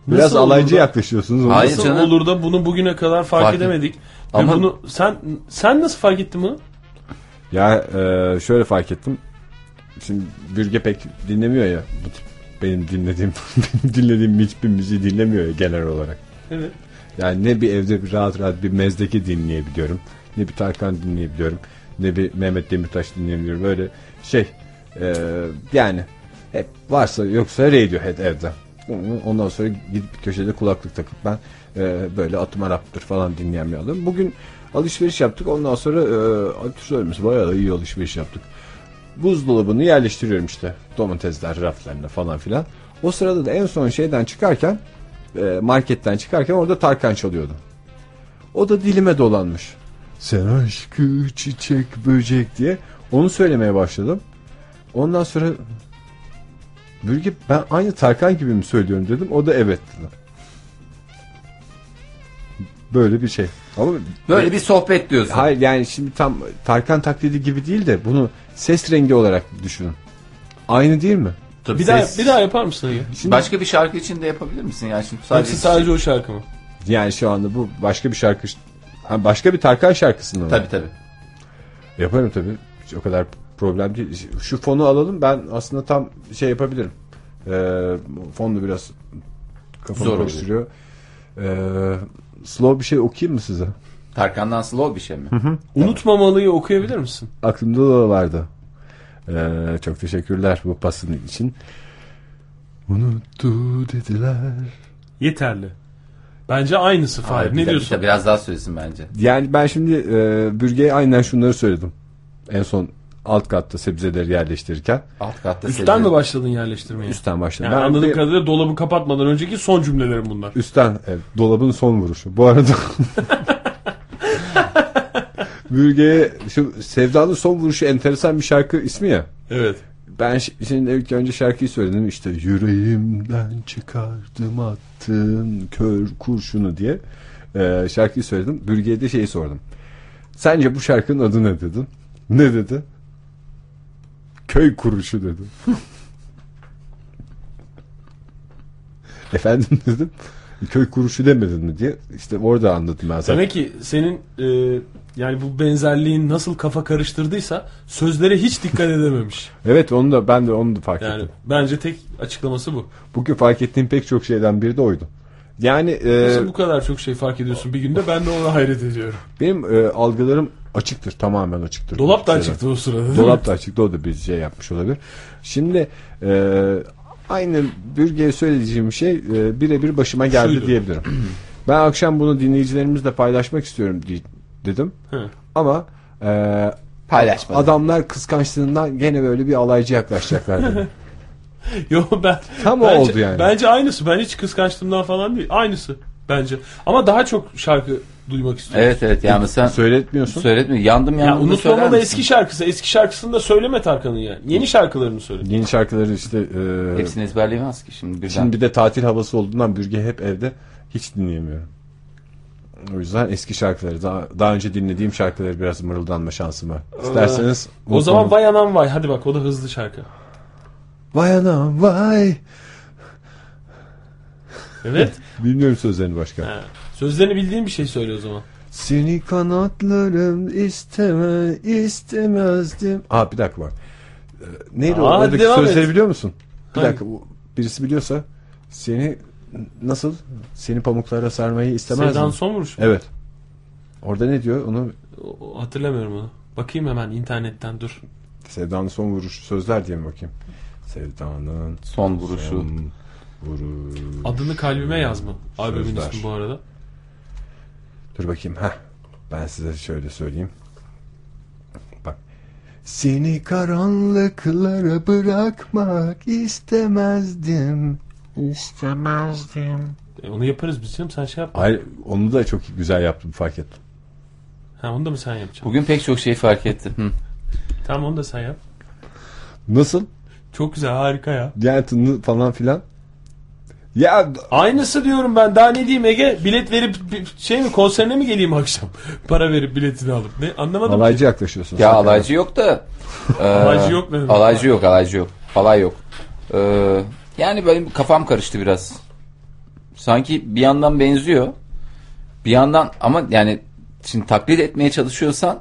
Biraz nasıl alaycı da- yaklaşıyorsunuz. Hayır Nasıl canım. olur da bunu bugüne kadar fark, Fark edemedik. Ama- Ve bunu sen sen nasıl fark ettin bunu? Ya e, şöyle fark ettim. Şimdi Bürge pek dinlemiyor ya. Bu tip benim dinlediğim *laughs* benim dinlediğim hiçbir müziği dinlemiyor ya genel olarak. Evet. Yani ne bir evde bir rahat rahat bir mezdeki dinleyebiliyorum. Ne bir Tarkan dinleyebiliyorum. Ne bir Mehmet Demirtaş dinleyebiliyorum. Böyle şey e, yani hep varsa yoksa Radiohead evde. Ondan sonra gidip bir köşede kulaklık takıp ben e, böyle atım Arap'tır falan dinleyen bir adam. Bugün alışveriş yaptık. Ondan sonra e, söylemesi bayağı da iyi alışveriş yaptık. Buzdolabını yerleştiriyorum işte. Domatesler raflarına falan filan. O sırada da en son şeyden çıkarken e, marketten çıkarken orada Tarkan çalıyordu. O da dilime dolanmış. Sen aşkı çiçek böcek diye onu söylemeye başladım. Ondan sonra Bürge ben aynı Tarkan gibi mi söylüyorum dedim. O da evet dedi. Böyle bir şey. Ama Böyle bir sohbet diyorsun. hayır yani şimdi tam Tarkan taklidi gibi değil de bunu ses rengi olarak düşünün. Aynı değil mi? Tabii Bir daha ses- bir daha yapar mısın Ege? Şimdi Başka bir şarkı için de yapabilir misin? Yani şimdi sadece, Sadece, sadece o şarkı mı? yani şu anda bu başka bir şarkı ha, başka bir Tarkan şarkısını mı? Tabii tabii. Yaparım tabii. Hiç o kadar problem değil. Şu fonu alalım ben aslında tam şey yapabilirim. Ee, fonu biraz kafamı Zor karıştırıyor. Ee, slow bir şey okuyayım mı size? Tarkan'dan slow bir şey mi? Unutmamalıyı okuyabilir misin? Aklımda da vardı. Ee, çok teşekkürler bu pasın için. Unuttu dediler. Yeterli. Bence aynısı Fahir. Ne diyorsun? bir de Biraz daha söylesin bence. Yani ben şimdi e, Bürge'ye aynen şunları söyledim. En son alt katta sebzeleri yerleştirirken Alt katta Üstten sebze- mi başladın yerleştirmeye? üstten başladım. Yani Ben anladığım bir- kadarıyla dolabı kapatmadan önceki son cümlelerim bunlar. Üstten evet, dolabın son vuruşu. Bu arada *laughs* Bürge'ye şu Sevda'nın son vuruşu enteresan bir şarkı ismi ya. Evet. Ben şi- şimdi ilk önce şarkıyı söyledim işte yüreğimden çıkardım attın kör kurşunu diye Ee, şarkıyı söyledim. Bürge'ye de şeyi sordum. Sence bu şarkının adı ne dedim? Ne dedi? Köy kuruşu dedi. *laughs* Efendim dedim. Köy kuruşu demedin mi diye. İşte orada anladım ben sana. Demek ki senin e, yani bu benzerliğin nasıl kafa karıştırdıysa sözlere hiç dikkat *laughs* edememiş. Evet onu da ben de onu da fark Yani ettim. bence tek açıklaması bu. Bugün fark ettiğim pek çok şeyden biri de oydu. Yani e, Nasıl bu kadar çok şey fark ediyorsun bir günde ben de ona hayret ediyorum. benim e, algılarım açıktır. Tamamen açıktır. Dolap da Şeyden. açıktı o sırada değil Dolap mi? da açıktı. O da bir şey yapmış olabilir. Şimdi e, aynı bürgeye söyleyeceğim şey e, birebir başıma geldi Şuydu. diyebilirim. *clears throat* ben akşam bunu dinleyicilerimizle paylaşmak istiyorum di- dedim. Hı. Ama e, Paylaşmadım. adamlar kıskançlığından gene böyle bir alaycı yaklaşacaklar dedim. *laughs* Yo ben Tam o bence, oldu yani. Bence aynısı. Ben hiç kıskançlığımdan falan değil. Aynısı bence. Ama daha çok şarkı duymak istiyorum. Evet evet yani sen Söyletmiyorsun. söyletmiyor. Yandım Ya yandım. da söyler unutmamalı eski şarkısı. Eski şarkısını da söyleme Tarkan'ın yani. Yeni şarkılarını söyle. Yeni şarkıları işte e, Hepsini ezberleyemez ki şimdi birden. Şimdi bir de tatil havası olduğundan bürge hep evde hiç dinleyemiyorum. O yüzden eski şarkıları daha, daha önce dinlediğim şarkıları biraz mırıldanma şansım var. İsterseniz O zaman vay anam vay. Hadi bak o da hızlı şarkı. Vay anam vay. Evet. *laughs* Bilmiyorum sözlerini başka. Ha. Sözlerini bildiğin bir şey söyle o zaman. Seni kanatlarım isteme istemezdim. Aa bir dakika bak. Ee, neydi o? Aa, Oradaki sözleri et. biliyor musun? Bir Hangi? dakika bu- birisi biliyorsa seni nasıl seni pamuklara sarmayı istemezdim. Sevdan son vuruş mu? Evet. Orada ne diyor? Onu Hatırlamıyorum onu. Bakayım hemen internetten dur. Sevdanın son vuruşu sözler diye mi bakayım? Sevdanın Son vuruşu. son vuruş. Adını kalbime yazma. Albümün ismi bu arada. Dur bakayım. Heh. Ben size şöyle söyleyeyim. Bak. Seni karanlıklara bırakmak istemezdim. İstemezdim. E, onu yaparız biz canım sen şey yap. Hayır onu da çok güzel yaptım fark ettim. Ha onu da mı sen yapacaksın? Bugün pek çok şey fark ettim. Hı. Tamam onu da sen yap. Nasıl? Çok güzel harika ya. Yani tını falan filan. Ya Aynısı diyorum ben. Daha ne diyeyim Ege? Bilet verip şey mi konserine mi geleyim akşam? *laughs* Para verip biletini alıp. Ne anlamadım. ki. alaycı yaklaşıyorsun. Ya alaycı yok da. e, Alaycı yok demek? Alaycı yok alaycı yok. Alay yok. E, yani benim kafam karıştı biraz. Sanki bir yandan benziyor. Bir yandan ama yani şimdi taklit etmeye çalışıyorsan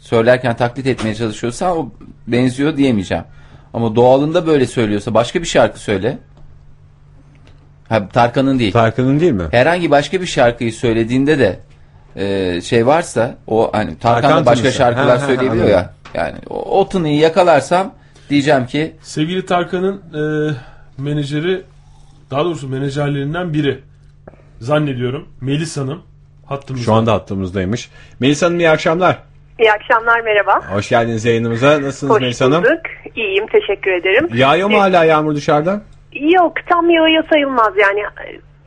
söylerken taklit etmeye çalışıyorsan o benziyor diyemeyeceğim. Ama doğalında böyle söylüyorsa başka bir şarkı söyle. Ha, Tarkan'ın değil. Tarkan'ın değil mi? herhangi başka bir şarkıyı söylediğinde de e, şey varsa o hani Tarkan, Tarkan da başka tınısı. şarkılar Ha, ha, ha, söyleyebiliyor ya. Yani o, o tınıyı yakalarsam diyeceğim ki Sevgili Tarkan'ın e, menajeri daha doğrusu menajerlerinden biri zannediyorum Melis Hanım hattımızda. Şu anda hattımızdaymış. Melis Hanım iyi akşamlar. İyi akşamlar merhaba. Hoş geldiniz yayınımıza. Nasılsınız Hoş Melis Hanım? bulduk. İyiyim teşekkür ederim. Yağıyor mu hala yağmur dışarıdan? Yok tam yağıyor sayılmaz yani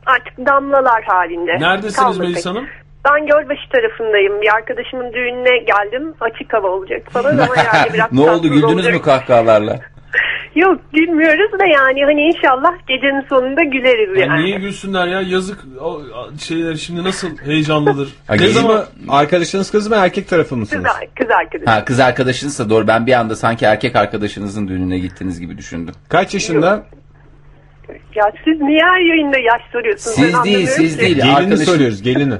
artık damlalar halinde. Neredesiniz Kaldı Melis. Hanım? Ben Gölbaşı tarafındayım. Bir arkadaşımın düğününe geldim. Açık hava olacak falan ama yani *laughs* biraz ne oldu güldünüz olacak. mü kahkahalarla? *laughs* Yok gülmüyoruz da yani hani inşallah gecenin sonunda güleriz Ya yani. niye gülsünler ya yazık o şeyler şimdi nasıl heyecanlıdır. *laughs* Ha, ne zaman? Arkadaşınız kız mı erkek tarafı mısınız? Kız, kız arkadaşım. Ha kız arkadaşınızsa doğru ben bir anda sanki erkek arkadaşınızın düğününe gittiniz gibi düşündüm. Kaç yaşında? Ya siz niye her yayında yaş soruyorsunuz? Ben Siz değil siz ki. değil. Gelini arkadaşın- soruyoruz gelini.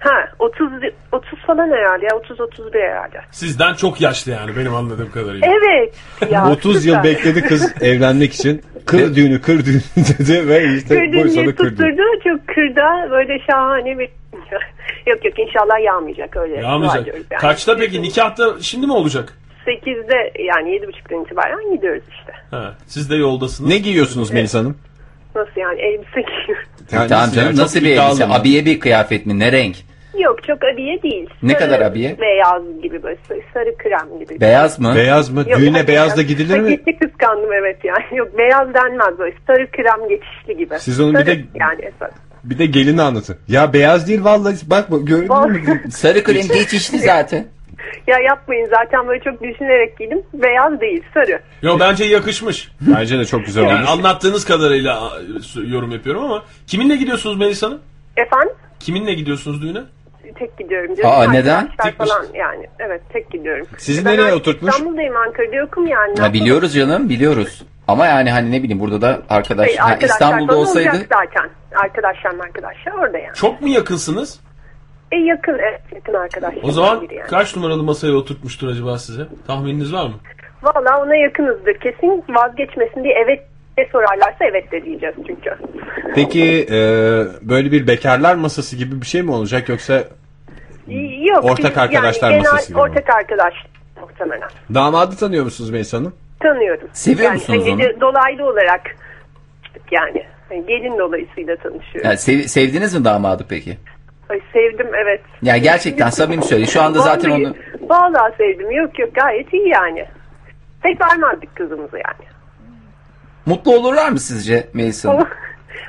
Ha 30 30 falan herhalde ya 30 31 herhalde. Sizden çok yaşlı yani benim anladığım kadarıyla. Evet. Ya, *laughs* 30 yıl bekledi kız evlenmek için. Kır düğünü kır düğünü *laughs* dedi ve işte kır düğünü. tutturdu. Çok kırda böyle şahane bir... *laughs* yok yok inşallah yağmayacak öyle. Yağmayacak. yani. Kaçta peki nikahta şimdi mi olacak? 8'de yani 7.30'dan itibaren gidiyoruz işte. Ha, siz de yoldasınız. Ne giyiyorsunuz Melis Hanım? Nasıl yani elbise giyiyoruz. Yani tamam canım yani nasıl bir elbise? mı? Abiye bir kıyafet mi? Ne renk? Yok çok abiye değil. Ne Sarı kadar abiye? Beyaz gibi böyle sarı, krem gibi. Beyaz mı? Beyaz mı? Yok, Düğüne beyaz da gidilir mi? Paketli kıskandım evet yani. *laughs* Yok beyaz denmez böyle sarı krem geçişli gibi. Siz onu bir Sarı de- yani esas. Bir de gelini anlatın. Ya beyaz değil vallahi bak bak gördün mü? Sarı krem geçişli zaten. Ya yapmayın zaten böyle çok düşünerek giydim. Beyaz değil sarı. Yo bence yakışmış. Bence de çok güzel Yani olmuş. anlattığınız kadarıyla yorum yapıyorum ama kiminle gidiyorsunuz Melisa Hanım? Efendim? Kiminle gidiyorsunuz düğüne? Tek gidiyorum. Aa, Arkadaşlar neden? falan yani. Evet tek gidiyorum. Sizi Ben nereye artık oturtmuş? İstanbul'dayım Ankara'da yokum yani. Ha, biliyoruz canım biliyoruz. Ama yani hani ne bileyim burada da arkadaş Hayır, ha, arkadaşlar İstanbul'da falan olsaydı olacak zaten. Arkadaşlar arkadaşlar orada yani. Çok mu yakınsınız? E yakın evet yakın arkadaşlar. O zaman yani. kaç numaralı masaya oturtmuştur acaba size? Tahmininiz var mı? Valla ona yakınızdır. Kesin vazgeçmesin diye evet de sorarlarsa evet de diyeceğiz çünkü. Peki e, böyle bir bekarlar masası gibi bir şey mi olacak yoksa Yok. Ortak biz- arkadaşlar yani masası gibi mi? Ortak arkadaş muhtemelen. damadı tanıyor musunuz Melisa Hanım? Tanıyorum. Seviyor yani, musunuz hani onu? Dolaylı olarak çıktık yani. Hani gelin dolayısıyla tanışıyoruz. Yani sev- sevdiniz mi damadı peki? Ay, sevdim evet. Ya gerçekten samimi söyle. Şu anda zaten onu Vallahi sevdim. Yok yok gayet iyi yani. Tek vermezdik kızımızı yani. mutlu olurlar mı sizce Melisa Hanım?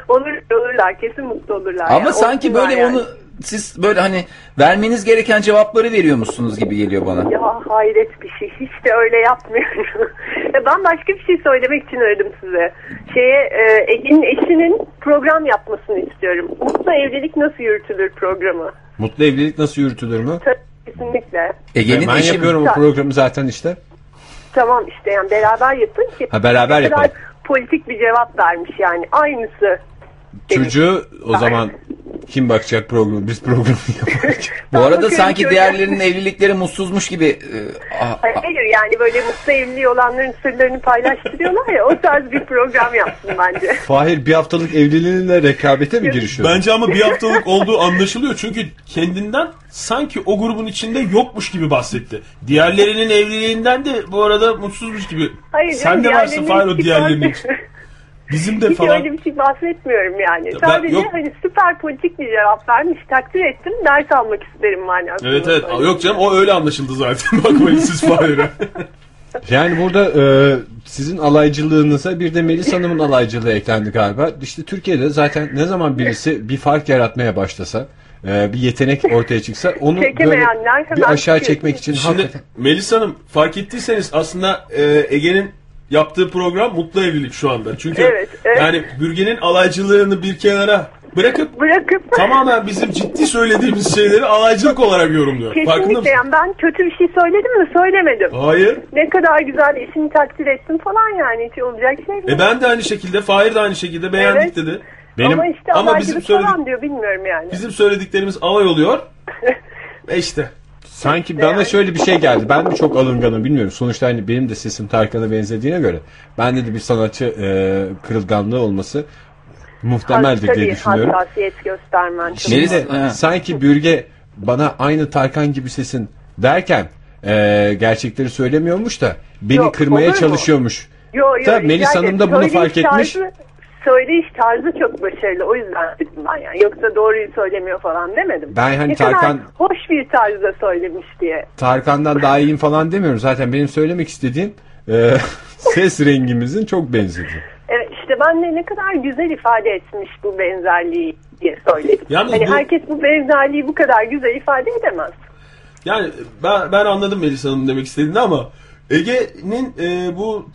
Olur, *laughs* olurlar kesin mutlu olurlar. Ama yani. sanki Olsunlar böyle yani. onu siz böyle hani vermeniz gereken cevapları veriyormuşsunuz gibi geliyor bana. Ya hayret bir şey. Hiç de öyle yapmıyorum. *laughs* Ya ben başka bir şey söylemek için aradım size. Şeye e, Ege'nin eşinin program yapmasını istiyorum. Mutlu evlilik nasıl yürütülür programı. Mutlu evlilik nasıl yürütülür mü? Tabii, kesinlikle. Ege'nin ben eşi mi? yapıyorum o programı zaten işte. Tamam işte yani beraber yapın ki. Ha, beraber yapalım. politik bir cevap vermiş yani. Aynısı. Çocuğu o zaman kim bakacak programı? Biz programı *laughs* yaparız. Bu arada bakıyorum sanki ki diğerlerinin evlilikleri mutsuzmuş gibi. e, Hayır, hayır yani böyle mutlu evliliği olanların sırlarını paylaştırıyorlar ya o tarz bir program yapsın bence. *laughs* Fahir bir haftalık evliliğinle rekabete mi girişiyor? Bence ama bir haftalık olduğu anlaşılıyor. Çünkü kendinden sanki o grubun içinde yokmuş gibi bahsetti. Diğerlerinin evliliğinden de bu arada mutsuzmuş gibi. Hayır, Sen canım, de varsın diğerlerinin Fahir o diğerlerinin. bahs- *laughs* Bizim de Hiç falan. öyle bir şey bahsetmiyorum yani. ben- Sadece yok. hani süper politik bir cevap vermiş. Takdir ettim. Ders almak isterim manasında. Evet evet. söyledim. Yok canım o öyle anlaşıldı zaten. *laughs* Bakmayın siz Fahir'e. *laughs* Yani burada e, sizin alaycılığınıza bir de Melis Hanım'ın alaycılığı eklendi galiba. İşte Türkiye'de zaten ne zaman birisi bir fark yaratmaya başlasa, e, bir yetenek ortaya çıksa onu böyle bir aşağı çıkıyor. çekmek için Şimdi hakikaten. Melis Hanım fark ettiyseniz aslında e, Ege'nin yaptığı program Mutlu Evlilik şu anda. Çünkü Evet, evet. yani Bürgen'in alaycılığını bir kenara bırakıp Bırakıp tamamen bizim ciddi söylediğimiz şeyleri alaycılık olarak yorumluyor. Kesinlikle yani ben kötü bir şey söyledim mi söylemedim. Hayır. Ne kadar güzel eşini takdir ettim falan yani hiç olacak şey mi? E ben de aynı şekilde, Fahir de aynı şekilde beğendik Evet. dedi. Benim ama işte ama bizim söyledik- diyor bilmiyorum yani. Bizim söylediklerimiz alay oluyor. *laughs* E işte. Sanki bana yani. şöyle bir şey geldi. Ben mi çok alınganım bilmiyorum. Sonuçta hani benim de sesim Tarkan'a benzediğine göre bende de bir sanatçı e, kırılganlığı olması muhtemeldir diye düşünüyorum. hassasiyet göstermen. Şimdi de sanki Bürge bana aynı Tarkan gibi sesin derken e, gerçekleri söylemiyormuş da beni Yok, kırmaya çalışıyormuş. Yo, yo, Tabii Melis Hanım da bunu fark etmiş. Tarzı, söyleyiş tarzı çok başarılı. O yüzden dedim ben yani. Yoksa doğruyu söylemiyor falan demedim. Ben hani ne kadar Tarkan- hoş bir tarzda söylemiş diye. Tarkan'dan daha iyiyim falan demiyorum. Zaten benim söylemek istediğim e, *laughs* ses rengimizin çok benzediği. Evet işte ben de ne kadar güzel ifade etmiş bu benzerliği diye söyledim. Yalnız hani bu- herkes bu benzerliği bu kadar güzel ifade edemez. Yani ben, ben anladım Melis Hanım demek istediğini ama Ege'nin e, bu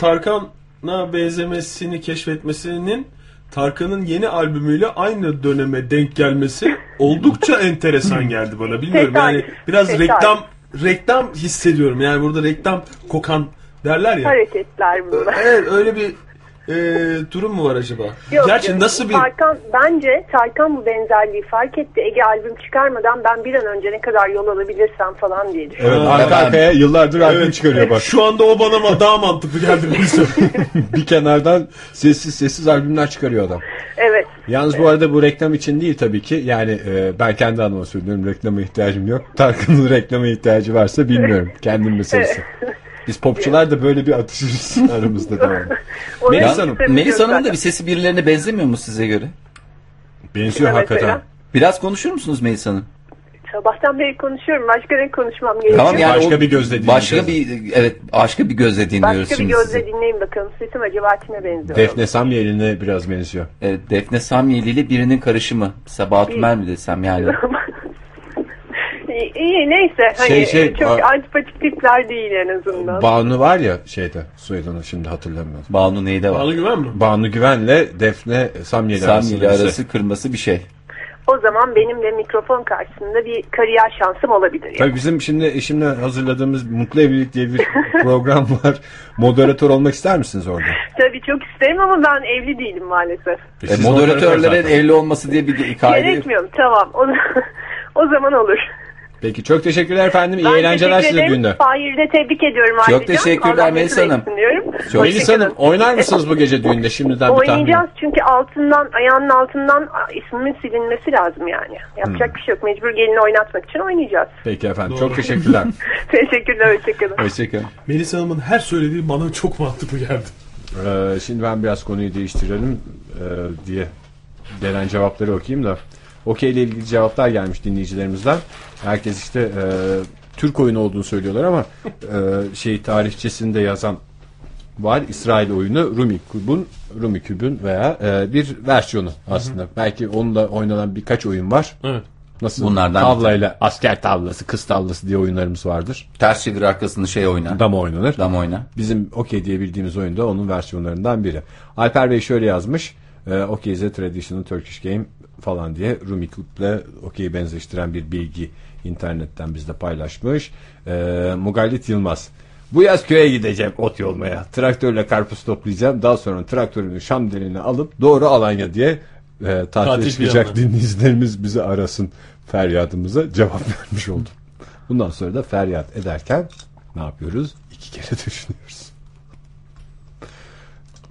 Tarkan'a benzemesini keşfetmesinin Tarkan'ın yeni albümüyle aynı döneme denk gelmesi oldukça *laughs* enteresan geldi bana. Bilmiyorum yani biraz tesadüf. reklam reklam hissediyorum. Yani burada reklam kokan derler ya. Hareketler bunlar. Evet öyle bir e, durum mu var acaba? Yok Gerçi canım. nasıl bir Tarkan, bence Tarkan bu benzerliği fark etti. Ege albüm çıkarmadan ben bir an önce ne kadar yol alabilirsem falan diye düşünüyorum. Evet, arka arkaya yıllardır albüm çıkarıyor bak. Şu anda o bana daha mantıklı geldi *laughs* bir kenardan sessiz sessiz albümler çıkarıyor adam. Evet. Yalnız bu arada bu reklam için değil tabii ki. Yani e, ben kendi adıma söylüyorum reklama ihtiyacım yok. Tarkan'ın *laughs* reklama ihtiyacı varsa bilmiyorum. Kendim meselesi. Biz popçular da böyle bir atışırız aramızda devamlı. Onu Melis Hanım, Melis Hanım'ın da bir sesi birilerine benzemiyor mu size göre? Benziyor Evet, hakikaten. öyle. Biraz konuşur musunuz Melis Hanım? Sabahtan beri konuşuyorum. Başka ne konuşmam gerekiyor? Tamam yani Başka o- bir gözle Başka dinleyeceğiz. bir evet başka bir gözle dinliyoruz Başka bir gözle sizi. dinleyin bakalım. Sesim acaba kime benziyor? Defne Samyeli'ne biraz benziyor. Evet, Defne Samyeli ile birinin karışımı. Sabahat Tümer mi desem yani. *laughs* iyi, neyse. Hani Şey, şey, çok a- antipatik tipler değil en azından. Banu var ya şeyde soyadını şimdi hatırlamıyorum. Banu neyde var? Bağlı güven mi? Banu Güven'le Defne Samyeli, Samyeli arasında arası kırması bir şey. O zaman benim de mikrofon karşısında bir kariyer şansım olabilir. Yani. Tabii bizim şimdi eşimle hazırladığımız Mutlu Evlilik diye bir *laughs* program var. Moderatör olmak ister misiniz orada? Tabii çok isterim ama ben evli değilim maalesef. E, Siz moderatörlerin evli olması diye bir kaide yok. Gerekmiyorum tamam. O, *laughs* o zaman olur. Peki çok teşekkürler efendim. İyi Ben eğlenceler size günde. Fahir'i de tebrik ediyorum ayrıca. teşekkürler Allah Melis mesut Hanım. Çok- Melis Hoşçakalın. Hanım oynar mısınız bu gece düğünde şimdiden bir tahmin? Oynayacağız çünkü altından ayağının altından ismimin silinmesi lazım yani. Yapacak Hmm. bir şey yok. Mecbur gelini oynatmak için oynayacağız. Peki efendim çok teşekkürler. *laughs* Teşekkürler hoşçakalın. Hoşçakalın. Melisa Hanım'ın her söylediği bana çok mantıklı geldi. Ee, şimdi ben biraz konuyu değiştirelim ee, diye gelen cevapları okuyayım da. Okey ile ilgili cevaplar gelmiş dinleyicilerimizden. Herkes işte e, Türk oyunu olduğunu söylüyorlar ama e, şey tarihçesinde yazan var. İsrail oyunu Rumi Küb'ün Rumi Küb'ün veya e, bir versiyonu aslında. Belki onunla oynanan birkaç oyun var. Evet. Nasıl? Bunlardan tavlayla asker tavlası, kız tavlası diye oyunlarımız vardır. Ters çevir arkasını şey oyna. Dama oynanır. Dam oyna. Bizim Okey diye bildiğimiz oyunda onun versiyonlarından biri. Alper Bey şöyle yazmış. E, Okey is a traditional Turkish game falan diye Rumi Club'le Okey'i benzeştiren bir bilgi internetten bizde paylaşmış. E, Mugallit Yılmaz. Bu yaz köye gideceğim ot yolmaya. Traktörle karpuz toplayacağım. Daha sonra traktörün şamdelini alıp doğru Alanya diye e, Tatil çıkacak planı. dinleyicilerimiz bizi arasın feryadımıza cevap *laughs* vermiş oldum. Bundan sonra da feryat ederken ne yapıyoruz? İki kere *laughs* düşünüyoruz.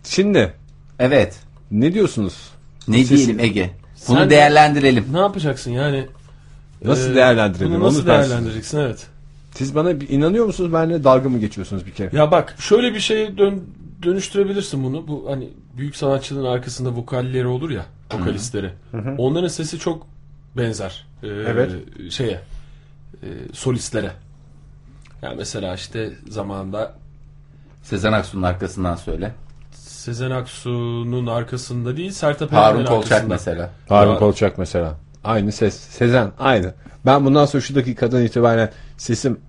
Şimdi Evet. ne diyorsunuz? Ne Siz- diyelim Ege? Bunu Sen de- değerlendirelim. Ne yapacaksın yani? Nasıl Ee, değerlendirelim? Bunu nasıl Onu ben değerlendireceksin evet. Siz bana bir inanıyor musunuz? Benimle dalga mı geçiyorsunuz bir kere? Ya bak şöyle bir şeye dön, dönüştürebilirsin bunu. Bu hani büyük sanatçının arkasında vokalleri olur ya, vokalistleri. Onların sesi çok benzer. e, Evet. Şeye, e, solistlere. Yani mesela işte zamanında Sezen Aksu'nun arkasından söyle. Sezen Aksu'nun arkasında değil, Sertab Harun Erener'in Kolçak arkasında. mesela. Harun Ya- Kolçak mesela. Aynı ses. Sezen aynı. Ben bundan sonra şu dakikadan itibaren sesim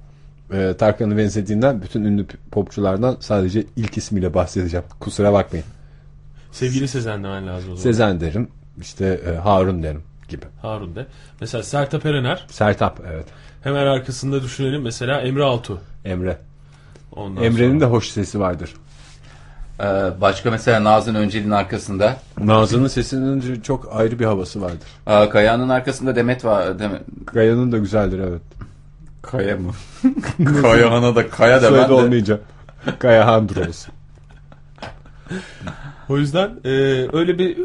e, Tarkan'ı benzediğinden bütün ünlü popçulardan sadece ilk ismiyle bahsedeceğim. Kusura bakmayın. Sevgili Sezen demen lazım o zaman. Sezen derim. işte e, Harun derim gibi. Harun de. Mesela Sertab Erener. Sertap evet. Hemen arkasında düşünelim mesela Emre Altuğ. Emre. Ondan Emre'nin de hoş sesi vardır. Ee, başka mesela Nazın Öncel'in arkasında. Nazlı'nın sesinin çok ayrı bir havası vardır. Aa, Kaya'nın arkasında Demet var. Demet. Gaya'nın da güzeldir evet. Kaya mı? *laughs* Kayahan'a da Kaya da ben Soyadı de. olmayınca. Gaya Handros. *laughs* O yüzden e, öyle bir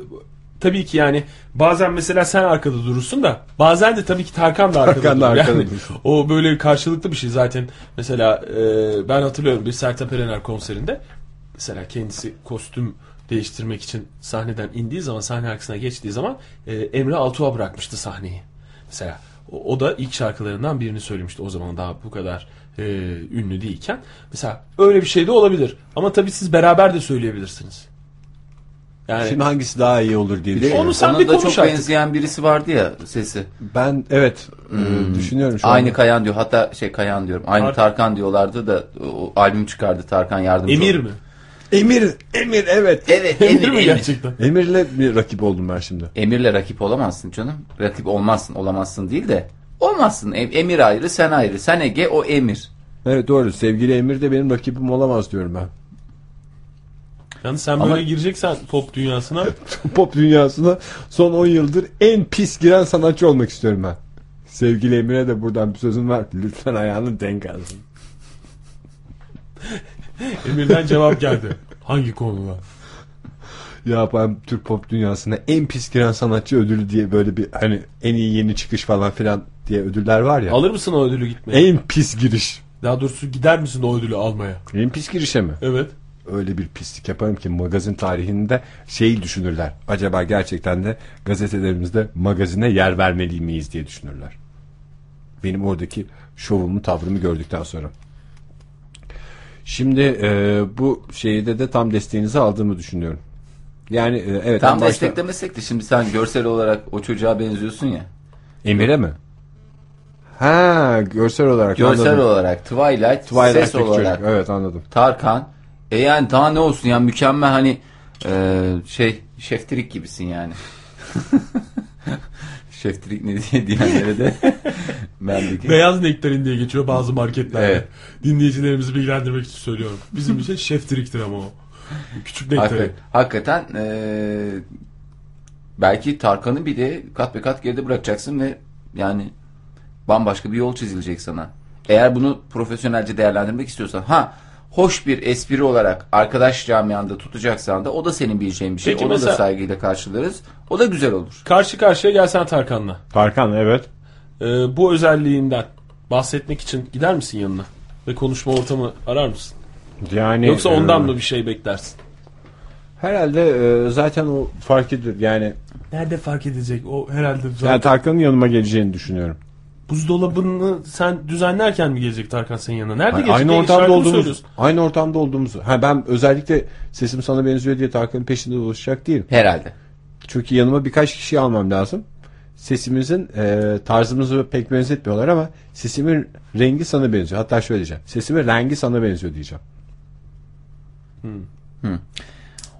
tabii ki yani bazen mesela sen arkada durursun da bazen de tabii ki Tarkan da arkada Tarkan da arkada Yani o böyle karşılıklı bir şey zaten. Mesela e, ben hatırlıyorum bir Sertab Erener konserinde mesela kendisi kostüm değiştirmek için sahneden indiği zaman sahne arkasına geçtiği zaman e, Emre Altuğ'a bırakmıştı sahneyi. Mesela o, o da ilk şarkılarından birini söylemişti o zaman daha bu kadar e, ünlü değilken. Mesela öyle bir şey de olabilir. Ama tabii siz beraber de söyleyebilirsiniz. Yani Şimdi hangisi daha iyi olur diye düşünüyorum. Onu sen ona bir da konuş çok artık. benzeyen birisi vardı ya sesi. Ben evet e, düşünüyorum şu Aynı anda. Kayan diyor. Hatta şey Kayan diyorum. Aynı Tarkan. Tarkan diyorlardı da o albüm çıkardı Tarkan yardımcı. Emir oldu. mi? Emir, Emir evet. Evet Emir, Emir, mi Emir. gerçekten? Emir'le bir rakip oldum ben şimdi. Emir'le rakip olamazsın canım. Rakip olmazsın, olamazsın değil de olmazsın. Em- Emir ayrı, sen ayrı. Sen Ege, o Emir. Evet doğru. Sevgili Emir de benim rakibim olamaz diyorum ben. Yani sen Ama- böyle gireceksen pop dünyasına *laughs* Pop dünyasına son 10 yıldır en pis giren sanatçı olmak istiyorum ben. Sevgili Emir'e de buradan bir sözüm var. Lütfen ayağını denk alsın. *laughs* *laughs* Emir'den cevap geldi. Hangi konuda? Ya ben Türk pop dünyasına en pis giren sanatçı ödülü diye böyle bir hani en iyi yeni çıkış falan filan diye ödüller var ya. Alır mısın o ödülü gitmeye? En pis giriş. Daha doğrusu gider misin o ödülü almaya? En pis girişe mi? Evet. öyle bir pislik yaparım ki magazin tarihinde şeyi düşünürler. Acaba gerçekten de gazetelerimizde magazine yer vermeli miyiz diye düşünürler. Benim oradaki şovumu tavrımı gördükten sonra. Şimdi e, bu şeyde de tam desteğinizi aldığımı düşünüyorum. Yani e, evet Tam başta- desteklemesek de şimdi sen görsel olarak o çocuğa benziyorsun ya. Emir'e mi? Ha görsel olarak Görsel anladım. olarak Twilight, ses Twilight'teki olarak çocuk. Evet anladım. Tarkan. E yani daha ne olsun yani mükemmel hani e, şey şeftirik gibisin yani. *laughs* şeftirik ne diye diyenlere de *laughs* bendeki. Beyaz nektarin diye geçiyor bazı marketlerde. Evet. Dinleyicilerimizi bilgilendirmek için söylüyorum. Bizim için şeftiriktir ama o. Küçük nektarin. Hakikaten, hakikaten e, belki Tarkan'ı bile kat be kat geride bırakacaksın ve yani bambaşka bir yol çizilecek sana. Eğer bunu profesyonelce değerlendirmek istiyorsan ha hoş bir espri olarak arkadaş camianda tutacaksan da o da senin bileceğin bir şey. Peki Onu mesela- da saygıyla karşılarız. O da güzel olur. Karşı karşıya gelsen Tarkan'la. Tarkan evet. Ee, bu özelliğinden bahsetmek için gider misin yanına? Ve konuşma ortamı arar mısın? Yani Yoksa ondan e, mı bir şey beklersin? Herhalde e, zaten o fark edilir. Yani, Nerede fark edecek? O herhalde zaten yani Tarkan'ın yanıma geleceğini düşünüyorum. Buzdolabını sen düzenlerken mi gelecek Tarkan senin yanına? Nerede gelecek? aynı ortamda şarkı mı olduğumuz, söylüyorsun? aynı ortamda olduğumuzu. Ha ben özellikle sesim sana benziyor diye Tarkan'ın peşinde dolaşacak değilim. Herhalde. Çünkü yanıma birkaç kişi almam lazım. Sesimizin e, tarzımızı pek benzetmiyorlar ama sesimin rengi sana benziyor. Hatta şöyle diyeceğim. Sesimin rengi sana benziyor diyeceğim.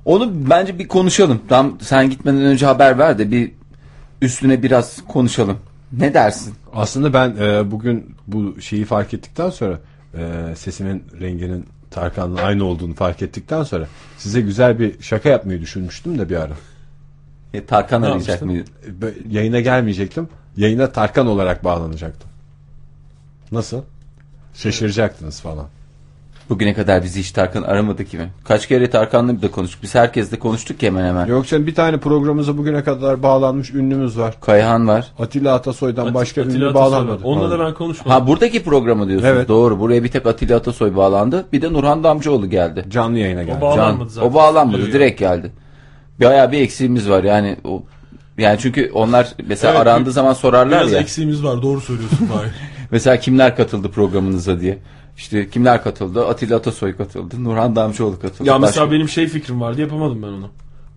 Onu bence bir konuşalım. Tam sen gitmeden önce haber ver de bir üstüne biraz konuşalım. Ne dersin? Aslında ben e, bugün bu şeyi fark ettikten sonra e, sesimin renginin Tarkan'la aynı olduğunu fark ettikten sonra size güzel bir şaka yapmayı düşünmüştüm de bir ara. E, Tarkan arayacak mıydı? E, Yayına gelmeyecektim. Yayına Tarkan olarak bağlanacaktım. Nasıl? Şaşıracaktınız falan. Bugüne kadar bizi hiç Tarkan aramadı ki mi? Kaç kere Tarkan'la da konuştuk. Biz herkesle konuştuk ki hemen hemen. Yok canım bir tane programımıza bugüne kadar bağlanmış ünlümüz var. Kayhan var. Atilla Atasoy'dan başka Atilla ünlü Atasoy var. bağlanmadı. Onunla da ben konuşmadım. Ha buradaki programı diyorsunuz. Evet. Doğru. Buraya bir tek Atilla Atasoy bağlandı. Bir de Nurhan Damcıoğlu geldi. Canlı yayına geldi. Can, Bağlanmadı zaten. o bağlanmadı. Diyor direkt geldi. Bayağı bir eksiğimiz var. Yani o yani çünkü onlar mesela Evet, arandığı zaman sorarlar Biraz ya. eksiğimiz var. Doğru söylüyorsun *laughs* Fahir. Mesela kimler katıldı programınıza diye. İşte kimler katıldı? Atilla Atasoy katıldı. Nurhan Damcıoğlu katıldı. ya mesela Başka- benim şey fikrim vardı yapamadım ben onu.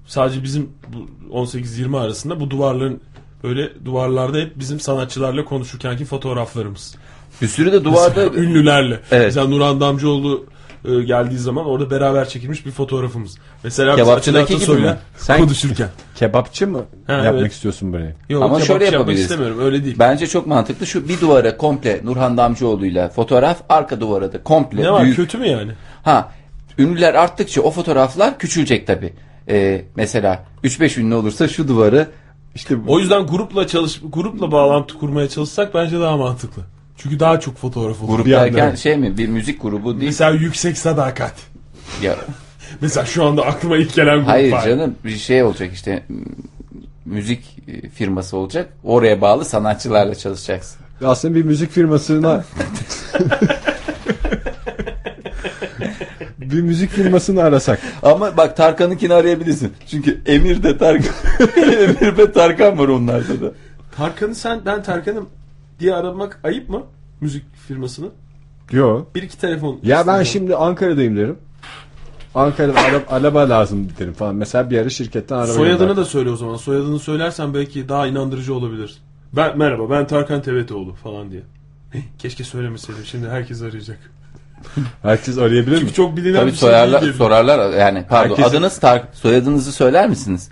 Sadece bizim bu 18-20 arasında bu duvarların böyle duvarlarda hep bizim sanatçılarla konuşurkenki fotoğraflarımız. bir sürü de duvarda Ünlülerle. Evet. Mesela Nurhan Damcıoğlu e, geldiği zaman orada beraber çekilmiş bir fotoğrafımız. Mesela biz Kebapçıdaki Atilla gibi Atasoy'la mi? Sen- konuşurken. Kebapçı mı Ha, yapmak evet. istiyorsun burayı? Yok, Ama şöyle yapmak yapabiliriz. istemiyorum öyle değil. Bence çok mantıklı. Şu bir duvara komple Nurhan Damcıoğlu'yla fotoğraf, arka duvara da komple ne var büyük. kötü mü yani? Ha, ünlüler arttıkça o fotoğraflar küçülecek tabi. Ee, mesela 3-5 ünlü olursa şu duvarı İşte O yüzden grupla çalış grupla bağlantı kurmaya çalışsak bence daha mantıklı. Çünkü daha çok fotoğraf olur. grup Bir anda- derken şey mi bir müzik grubu değil. Mesela yüksek sadakat. Ya, *laughs* Mesela şu anda aklıma ilk gelen grup hayır var. canım bir şey olacak işte müzik e, firması olacak. Oraya bağlı sanatçılarla çalışacaksın. aslında bir müzik firmasına *laughs* bir müzik firmasını arasak. Ama bak Tarkan'ınkini arayabilirsin. Çünkü Emir de Tarkan. *laughs* Emir ve Tarkan var onlarda da. Tarkan'ı sen ben Tarkan'ım diye aramak ayıp mı? Müzik firmasını. Yo. Bir iki telefon. Ya ben şimdi Ankara'dayım derim. Ankara'da araba, araba lazım derim falan. Mesela bir ara şirketten araba Soyadını gönderdim. da söyle o zaman. Soyadını söylersen belki daha inandırıcı olabilir. Ben merhaba ben Tarkan Tevetoğlu falan diye. Keşke söylemeseydim. Şimdi herkes arayacak. Herkes arayabilir mi? Çünkü çok bilinen Tabii bir şey sorarlar, değil. sorarlar yani pardon Herkesin- adınız Tar soyadınızı söyler misiniz?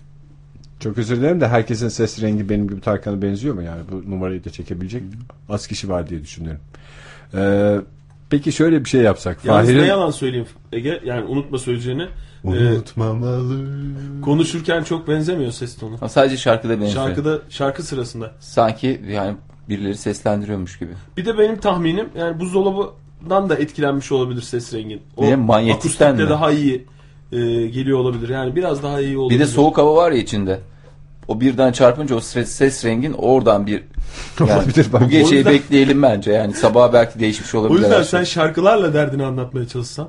Çok özür dilerim de herkesin ses rengi benim gibi Tarkan'a benziyor mu yani? Bu numarayı da çekebilecek az kişi var diye düşünüyorum. Ee, peki şöyle bir şey yapsak. Yalnız ne Fahir'in yalan söyleyeyim Ege yani unutma söyleyeceğini. Ee, unutmamalı. konuşurken çok benzemiyor ses tonu. Ama sadece şarkıda benziyor. Şarkıda şarkı sırasında. Sanki yani birileri seslendiriyormuş gibi. Bir de benim tahminim yani buzdolabından da etkilenmiş olabilir ses rengin. O Niye? Manyetikten akustikle mi? daha iyi e, geliyor olabilir. Yani biraz daha iyi olabilir. Bir de soğuk hava var ya içinde. O birden çarpınca o ses, ses rengin oradan bir *laughs* yani Olabilir bak. bu geceyi O yüzden- bekleyelim bence. Yani sabaha belki değişmiş O olabilir. yüzden her sen şarkılarla derdini anlatmaya çalışsan.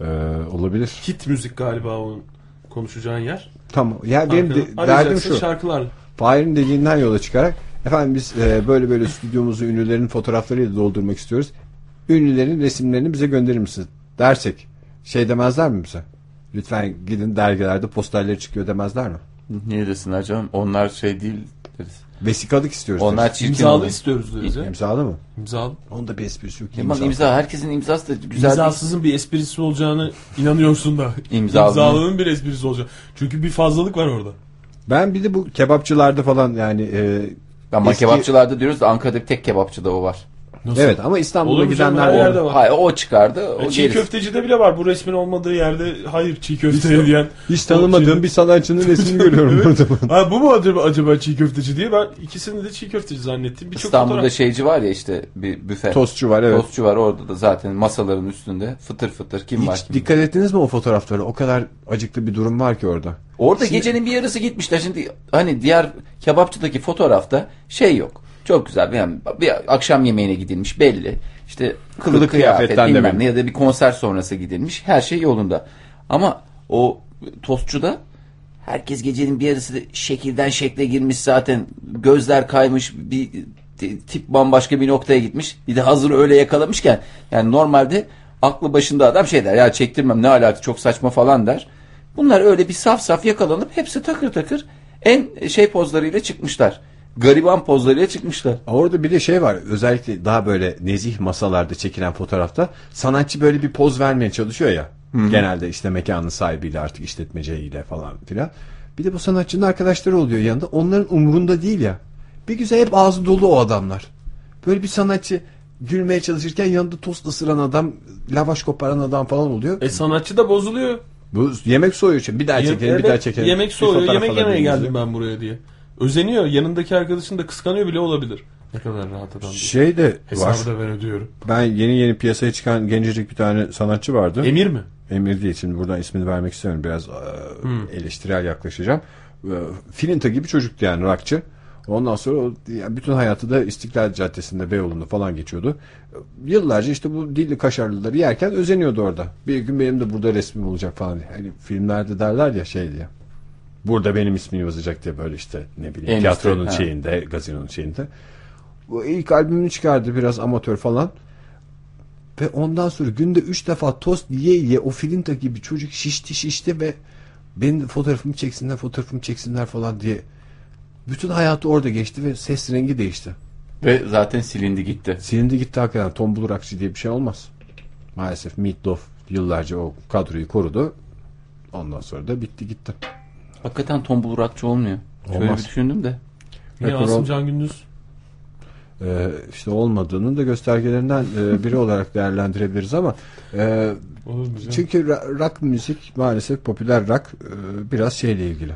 Ee, olabilir. Hit müzik galiba onun konuşacağın yer. Tamam. Ya benim de, derdim şu. şarkılarla. Fahir'in dediğinden yola çıkarak Efendim biz e, böyle böyle stüdyomuzu ünlülerin fotoğraflarıyla doldurmak istiyoruz. Ünlülerin resimlerini bize gönderir misiniz? Dersek şey demezler mi bize? Lütfen gidin dergilerde posterleri çıkıyor demezler mi? Niye desinler canım? Onlar şey değil deriz. Vesikalık istiyoruz. Onlar deriz. çirkin İmzalı istiyoruz deriz ya. İmzalı mı? İmzalı. Onda bir esprisi yok. Kemal imza. Herkesin imzası da güzel. İmzasızın bir esprisi olacağını inanıyorsun da. *laughs* İmzalı. İmzalının bir esprisi olacak. Çünkü bir fazlalık var orada. Ben bir de bu kebapçılarda falan yani e, Ama Eski- kebapçılarda diyoruz da Ankara'da bir tek kebapçıda o var. Nasıl? evet ama İstanbul'a Olur mu canım, gidenler her var. yerde var. Hayır o çıkardı. O E, çiğ gerisi. köftecide bile var. Bu resmin olmadığı yerde hayır çiğ köfte diyen. Hiç tanımadığım bir sanatçının resmini *laughs* görüyorum orada. Ha, bu mu acaba, acaba çiğ köfteci diye ben ikisini de çiğ köfteci zannettim. Birçok İstanbul'da fotoğraf. şeyci var ya işte bir büfe. Tostçu var evet. Tostçu var orada da zaten masaların üstünde fıtır fıtır kim var Hiç kim. dikkat ettiniz mi o fotoğraflara? O kadar acıklı bir durum var ki orada. Orada gecenin bir yarısı gitmişler. Şimdi hani diğer kebapçıdaki fotoğrafta şey yok. Çok güzel. Yani bir akşam yemeğine gidilmiş belli. İşte kılık, Kılık kıyafet bilmem ne ya da bir konser sonrası gidilmiş. Her şey yolunda. Ama o tostçuda herkes gecenin bir yarısı şekilden şekle girmiş zaten. Gözler kaymış. Bir tip bambaşka bir noktaya gitmiş. Bir de hazır öyle yakalamışken yani normalde aklı başında adam şey der ya çektirmem ne alakası çok saçma falan der. Bunlar öyle bir saf saf yakalanıp hepsi takır takır en şey pozlarıyla çıkmışlar. Gariban pozlarıyla çıkmışlar. Orada bir de şey var. Özellikle daha böyle nezih masalarda çekilen fotoğrafta sanatçı böyle bir poz vermeye çalışıyor ya. Genelde işte mekanın sahibiyle artık işletmeciyle falan filan. Bir de bu sanatçının arkadaşları oluyor yanında. Onların umurunda değil ya. Bir güzel hep ağzı dolu o adamlar. Böyle bir sanatçı gülmeye çalışırken yanında tost ısıran adam, lavaş koparan adam falan oluyor. E sanatçı da bozuluyor. Bu yemek soğuyor için bir daha çekelim, bir Evet, daha çekelim. Yemek Bir soğuyor. Yemek yemeye geldim ben buraya diye. Özeniyor. Yanındaki arkadaşın da kıskanıyor bile olabilir. Ne kadar rahat adam. Şey de var. Hesabı da ben ödüyorum. Ben yeni yeni piyasaya çıkan gencecik bir tane sanatçı vardı. Emir mi? Emir değil şimdi buradan ismini vermek istiyorum biraz e, eleştirel yaklaşacağım. E, Filinta gibi çocuktu yani rockçı. Ondan sonra o, yani bütün hayatı da İstiklal Caddesi'nde Beyoğlu'nda falan geçiyordu. Yıllarca işte bu dilli kaşarlıları yerken özeniyordu orada. Bir gün benim de burada resmim olacak falan diye. Hani filmlerde derler ya şey diye. Burada benim ismim yazacak diye böyle işte ne bileyim Endüstri, tiyatronun ha. şeyinde, gazinonun şeyinde. Bu ilk albümünü çıkardı biraz amatör falan. Ve ondan sonra günde üç defa tost yiye yiye o filinta gibi çocuk şişti şişti ve benim fotoğrafımı çeksinler fotoğrafımı çeksinler falan diye. Bütün hayatı orada geçti ve ses rengi değişti. Ve zaten silindi gitti. Silindi gitti hakikaten tombul rockçı diye bir şey olmaz. Maalesef Meatloaf yıllarca o kadroyu korudu. Ondan sonra da bitti gitti. Hakikaten tombul rockçı olmuyor. Şöyle Olmaz. bir düşündüm de. Niye Rock'n'roll- Asım Can Gündüz? Ee, işte olmadığının da göstergelerinden e, biri olarak değerlendirebiliriz ama e, Olur? Çünkü rock müzik maalesef popüler rock e, biraz şeyle ilgili.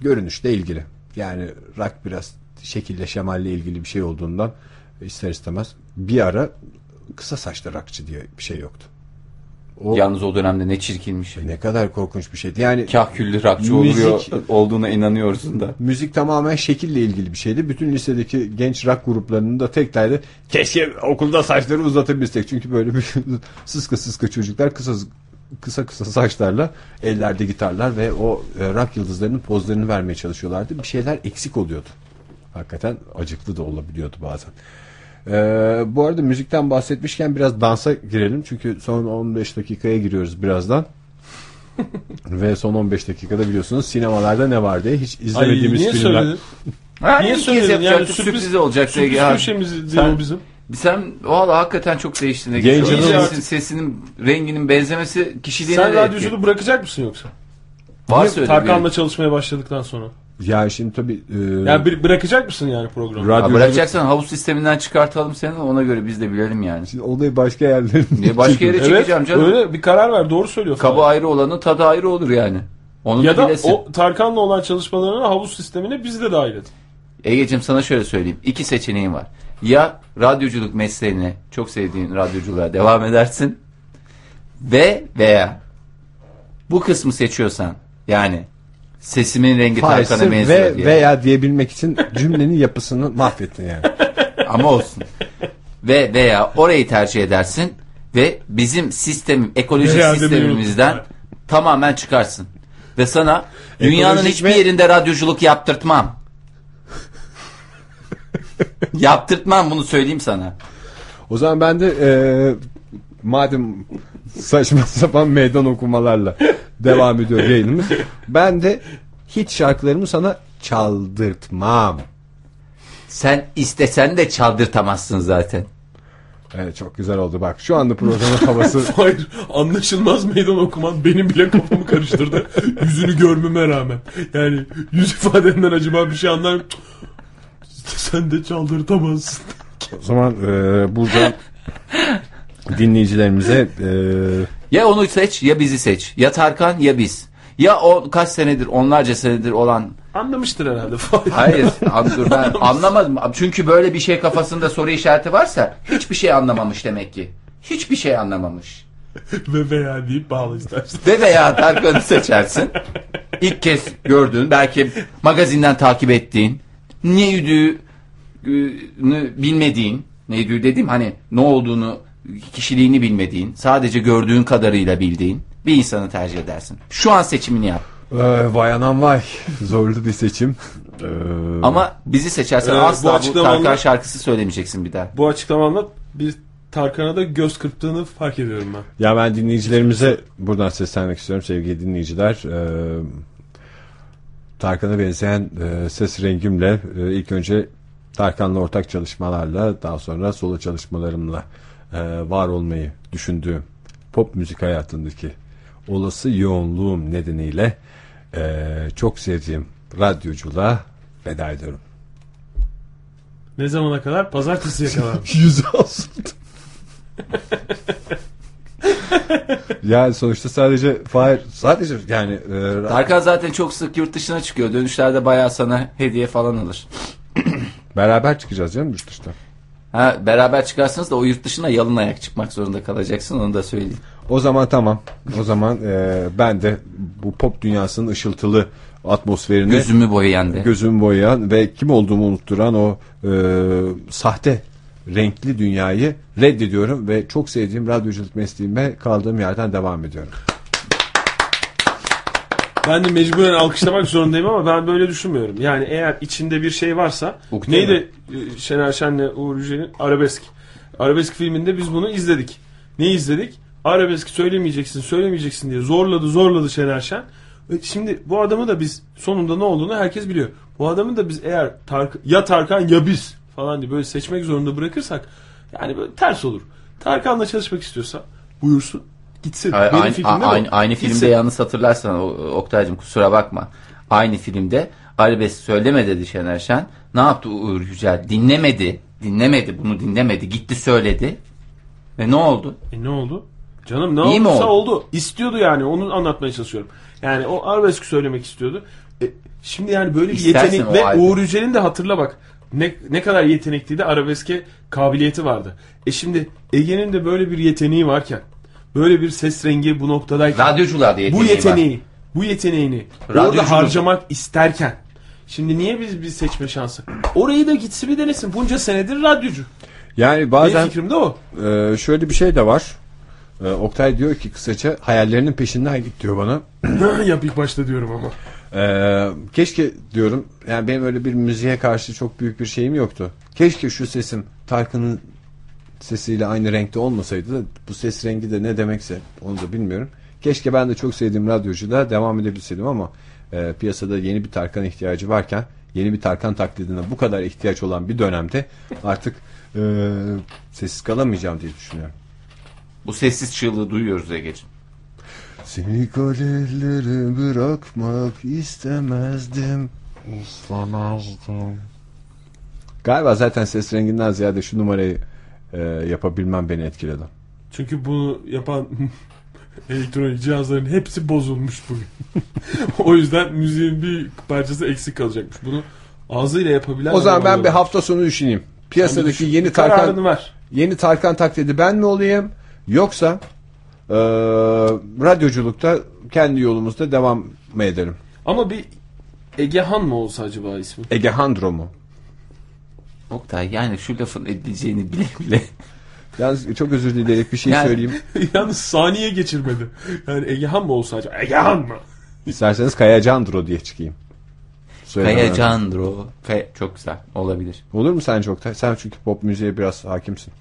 Görünüşle ilgili. Yani rock biraz şekille şemalle ilgili bir şey olduğundan ister istemez bir ara kısa saçlı rockçı diye bir şey yoktu. O Yalnız o dönemde ne çirkinmiş. ne kadar korkunç bir şeydi. Yani Kah küllü rockçı Müzik- oluyor olduğuna inanıyorsun da. müzik tamamen şekille ilgili bir şeydi. Bütün lisedeki genç rock gruplarının da tek derdi keşke okulda saçları uzatabilsek. Çünkü böyle bir *laughs* sıska sıska çocuklar kısa kısa kısa saçlarla ellerde gitarlar ve o e, rock yıldızlarının pozlarını vermeye çalışıyorlardı. Bir şeyler eksik oluyordu. Hakikaten acıklı da olabiliyordu bazen. Ee, bu arada müzikten bahsetmişken biraz dansa girelim. Çünkü son 15 dakikaya giriyoruz birazdan. *laughs* ve son 15 dakikada biliyorsunuz sinemalarda ne var diye hiç Ay izlemediğimiz niye filmler. söyledin? Ha, Niye söyledin? Yani sürpriz, sürpriz olacak. Sürpriz Ya. köşemiz diye Sen- bizim. Sen valla hakikaten çok değiştin. Ege. Genç İyice adam- sesin- sesinin renginin benzemesi kişiliğine Sen de etki. radyoculuğu bırakacak mısın yoksa? Varsa öyle Tarkan'la çalışmaya başladıktan sonra. Ya şimdi tabii e, Yani bir- bırakacak mısın yani programı? Radyo- Ha, bırakacaksan havuz sisteminden çıkartalım seni ona göre biz de bilelim yani. Şimdi olayı başka yerlerin. Niye başka yere Evet çekeceğim canım. öyle bir karar ver doğru söylüyorsun. Kabı ayrı olanın tadı ayrı olur yani. Onu ya da bilesin. o Tarkan'la olan çalışmalarına havuz sistemine biz de dahil et. Ege'cim sana şöyle söyleyeyim. İki seçeneğin var. Ya radyoculuk mesleğine çok sevdiğin radyoculuğa devam edersin. Ve veya bu kısmı seçiyorsan yani sesimin rengi Tarkan'a benziyor ve diye. veya diyebilmek için cümlenin yapısını *laughs* mahvettin yani. Ama olsun. ve veya orayı tercih edersin ve bizim sistemim, ekolojik Veya sistemimizden tamamen çıkarsın. Ve sana dünyanın Ekolojik hiçbir ve- yerinde radyoculuk yaptırtmam. *laughs* Yaptırtmam bunu söyleyeyim sana. O zaman ben de e, madem saçma sapan meydan okumalarla devam ediyor yayınımız. Ben de hiç şarkılarımı sana çaldırtmam. Sen istesen de çaldırtamazsın zaten. Evet çok güzel oldu bak. Şu anda programın *laughs* havası *laughs* Hayır anlaşılmaz meydan okuman benim bile kafamı karıştırdı. *laughs* Yüzünü görmeme rağmen. Yani yüz ifadenden acaba bir şey anlar Sen de çaldırtamazsın. o zaman e, burada dinleyicilerimize e, Ya onu seç ya bizi seç. Ya Tarkan ya biz. Ya o kaç senedir onlarca senedir olan Anlamıştır herhalde. *laughs* Hayır an- dur ben anlamadım. Çünkü böyle bir şey kafasında soru işareti varsa hiçbir şey anlamamış demek ki. Hiçbir şey anlamamış. Ve veya deyip istersen. Ve veya Tarkan'ı seçersin. İlk kez gördüğün, belki magazinden takip ettiğin, ne yüdüğünü bilmediğin, ne yüdüğü dediğim hani ne olduğunu, kişiliğini bilmediğin, sadece gördüğün kadarıyla bildiğin bir insanı tercih edersin. Şu an seçimini yap. e, vay anam vay zorlu bir seçim. E, Ama bizi seçersen Ee, bu asla bu, açıklamanla- Tarkan şarkısı söylemeyeceksin bir daha. Bu açıklamanla bir Tarkan'a da göz kırptığını fark ediyorum ben. Ya ben dinleyicilerimize buradan seslenmek istiyorum sevgili dinleyiciler. Ee, Tarkan'a benzeyen e, ses rengimle e, ilk önce Tarkan'la ortak çalışmalarla daha sonra solo çalışmalarımla e, var olmayı düşündüğüm pop müzik hayatındaki olası yoğunluğum nedeniyle e, çok sevdiğim radyoculuğa veda ediyorum. Ne zamana kadar? Pazartesiye *laughs* kadar. Yüzü asıldı. yani sonuçta sadece Fahir sadece yani e, Tarkan zaten çok sık yurt dışına çıkıyor. Dönüşlerde bayağı sana hediye falan alır. beraber çıkacağız canım yurt dışına. Ha, beraber çıkarsınız da o yurt dışına yalın ayak çıkmak zorunda kalacaksın onu da söyleyeyim. O zaman tamam. O zaman e, ben de bu pop dünyasının ışıltılı atmosferini Gözümü boyayan gözümü boyayan ve kim olduğumu unutturan o e, sahte renkli dünyayı reddediyorum ve çok sevdiğim radyoculuk mesleğime kaldığım yerden devam ediyorum. Ben de mecburen alkışlamak zorundayım ama ben böyle düşünmüyorum. Yani eğer içinde bir şey varsa Oktay neydi e, Şener Şen'le Uğur Yücel'in Arabesk. Arabesk filminde biz bunu izledik. Ne izledik? Arabesk söylemeyeceksin söylemeyeceksin diye zorladı zorladı Şener Şen. E, Şimdi bu adamı da biz sonunda ne olduğunu herkes biliyor. Bu adamı da biz eğer Tark ya Tarkan ya biz falan diye böyle seçmek zorunda bırakırsak yani böyle ters olur. Tarkan'la çalışmak istiyorsa buyursun gitsin. A- Benim aynı, fikrim aynı, aynı filmde yalnız hatırlarsan Oktay'cım kusura bakma. Aynı filmde Arabesk söyleme dedi Şener Şen. Ne yaptı Uğur Yücel? Dinlemedi. Dinlemedi bunu dinlemedi. Gitti söyledi. Ve ne oldu? E ne oldu? Canım ne İyi oldu? oldu? İstiyordu yani onu anlatmaya çalışıyorum. Yani o arabesk söylemek istiyordu. E, şimdi yani böyle bir İstersin yetenek ve halde. Uğur Yücel'in de hatırla bak ne, ne kadar yetenekliydi arabeske kabiliyeti vardı. E şimdi Ege'nin de böyle bir yeteneği varken böyle bir ses rengi bu noktadayken Radyoculuğa da bu yeteneği yeteneği bu yeteneğini orada harcamak isterken şimdi niye biz bir seçme şansı? Orayı da gitsin bir denesin. Bunca senedir radyocu. Yani Benim bazen fikrim de o. e, şöyle bir şey de var. E, Oktay diyor ki kısaca hayallerinin peşinden git diyor bana. *laughs* Yap ilk başta diyorum ama. Ee, keşke diyorum yani benim öyle bir müziğe karşı çok büyük bir şeyim yoktu. Keşke şu sesim Tarkan'ın sesiyle aynı renkte olmasaydı da bu ses rengi de ne demekse onu da bilmiyorum. Keşke ben de çok sevdiğim radyoculuğa devam edebilseydim ama e, piyasada yeni bir Tarkan ihtiyacı varken yeni bir Tarkan taklidine bu kadar ihtiyaç olan bir dönemde artık e, sessiz kalamayacağım diye düşünüyorum. Bu sessiz çığlığı duyuyoruz Ege'ciğim. Seni kalelere bırakmak istemezdim. istemezdim. Galiba zaten ses renginden ziyade şu numarayı e, yapabilmem beni etkiledi. Çünkü bunu yapan *laughs* elektronik cihazların hepsi bozulmuş bugün. *laughs* o yüzden müziğin bir parçası eksik kalacakmış. Bunu ağzıyla yapabilen O zaman ben bir hafta sonu düşüneyim. Piyasadaki Düşün, yeni Tarkan ver. yeni Tarkan taklidi ben mi olayım yoksa e, radyoculukta kendi yolumuzda devam mı edelim? Ama bir Egehan mı olsa acaba ismi? Egehandro mu? Oktay yani şu lafın edileceğini bile bile. Yalnız çok özür dileyerek bir şey Yani- söyleyeyim. *laughs* Yalnız saniye geçirmedi. Yani Egehan mı olsa acaba? Egehan mı? İsterseniz Kayacandro diye çıkayım. Söylemem. Feyecandro. Fe çok güzel olabilir. Olur mu sence Oktay? Sen çünkü pop müziğe biraz hakimsin.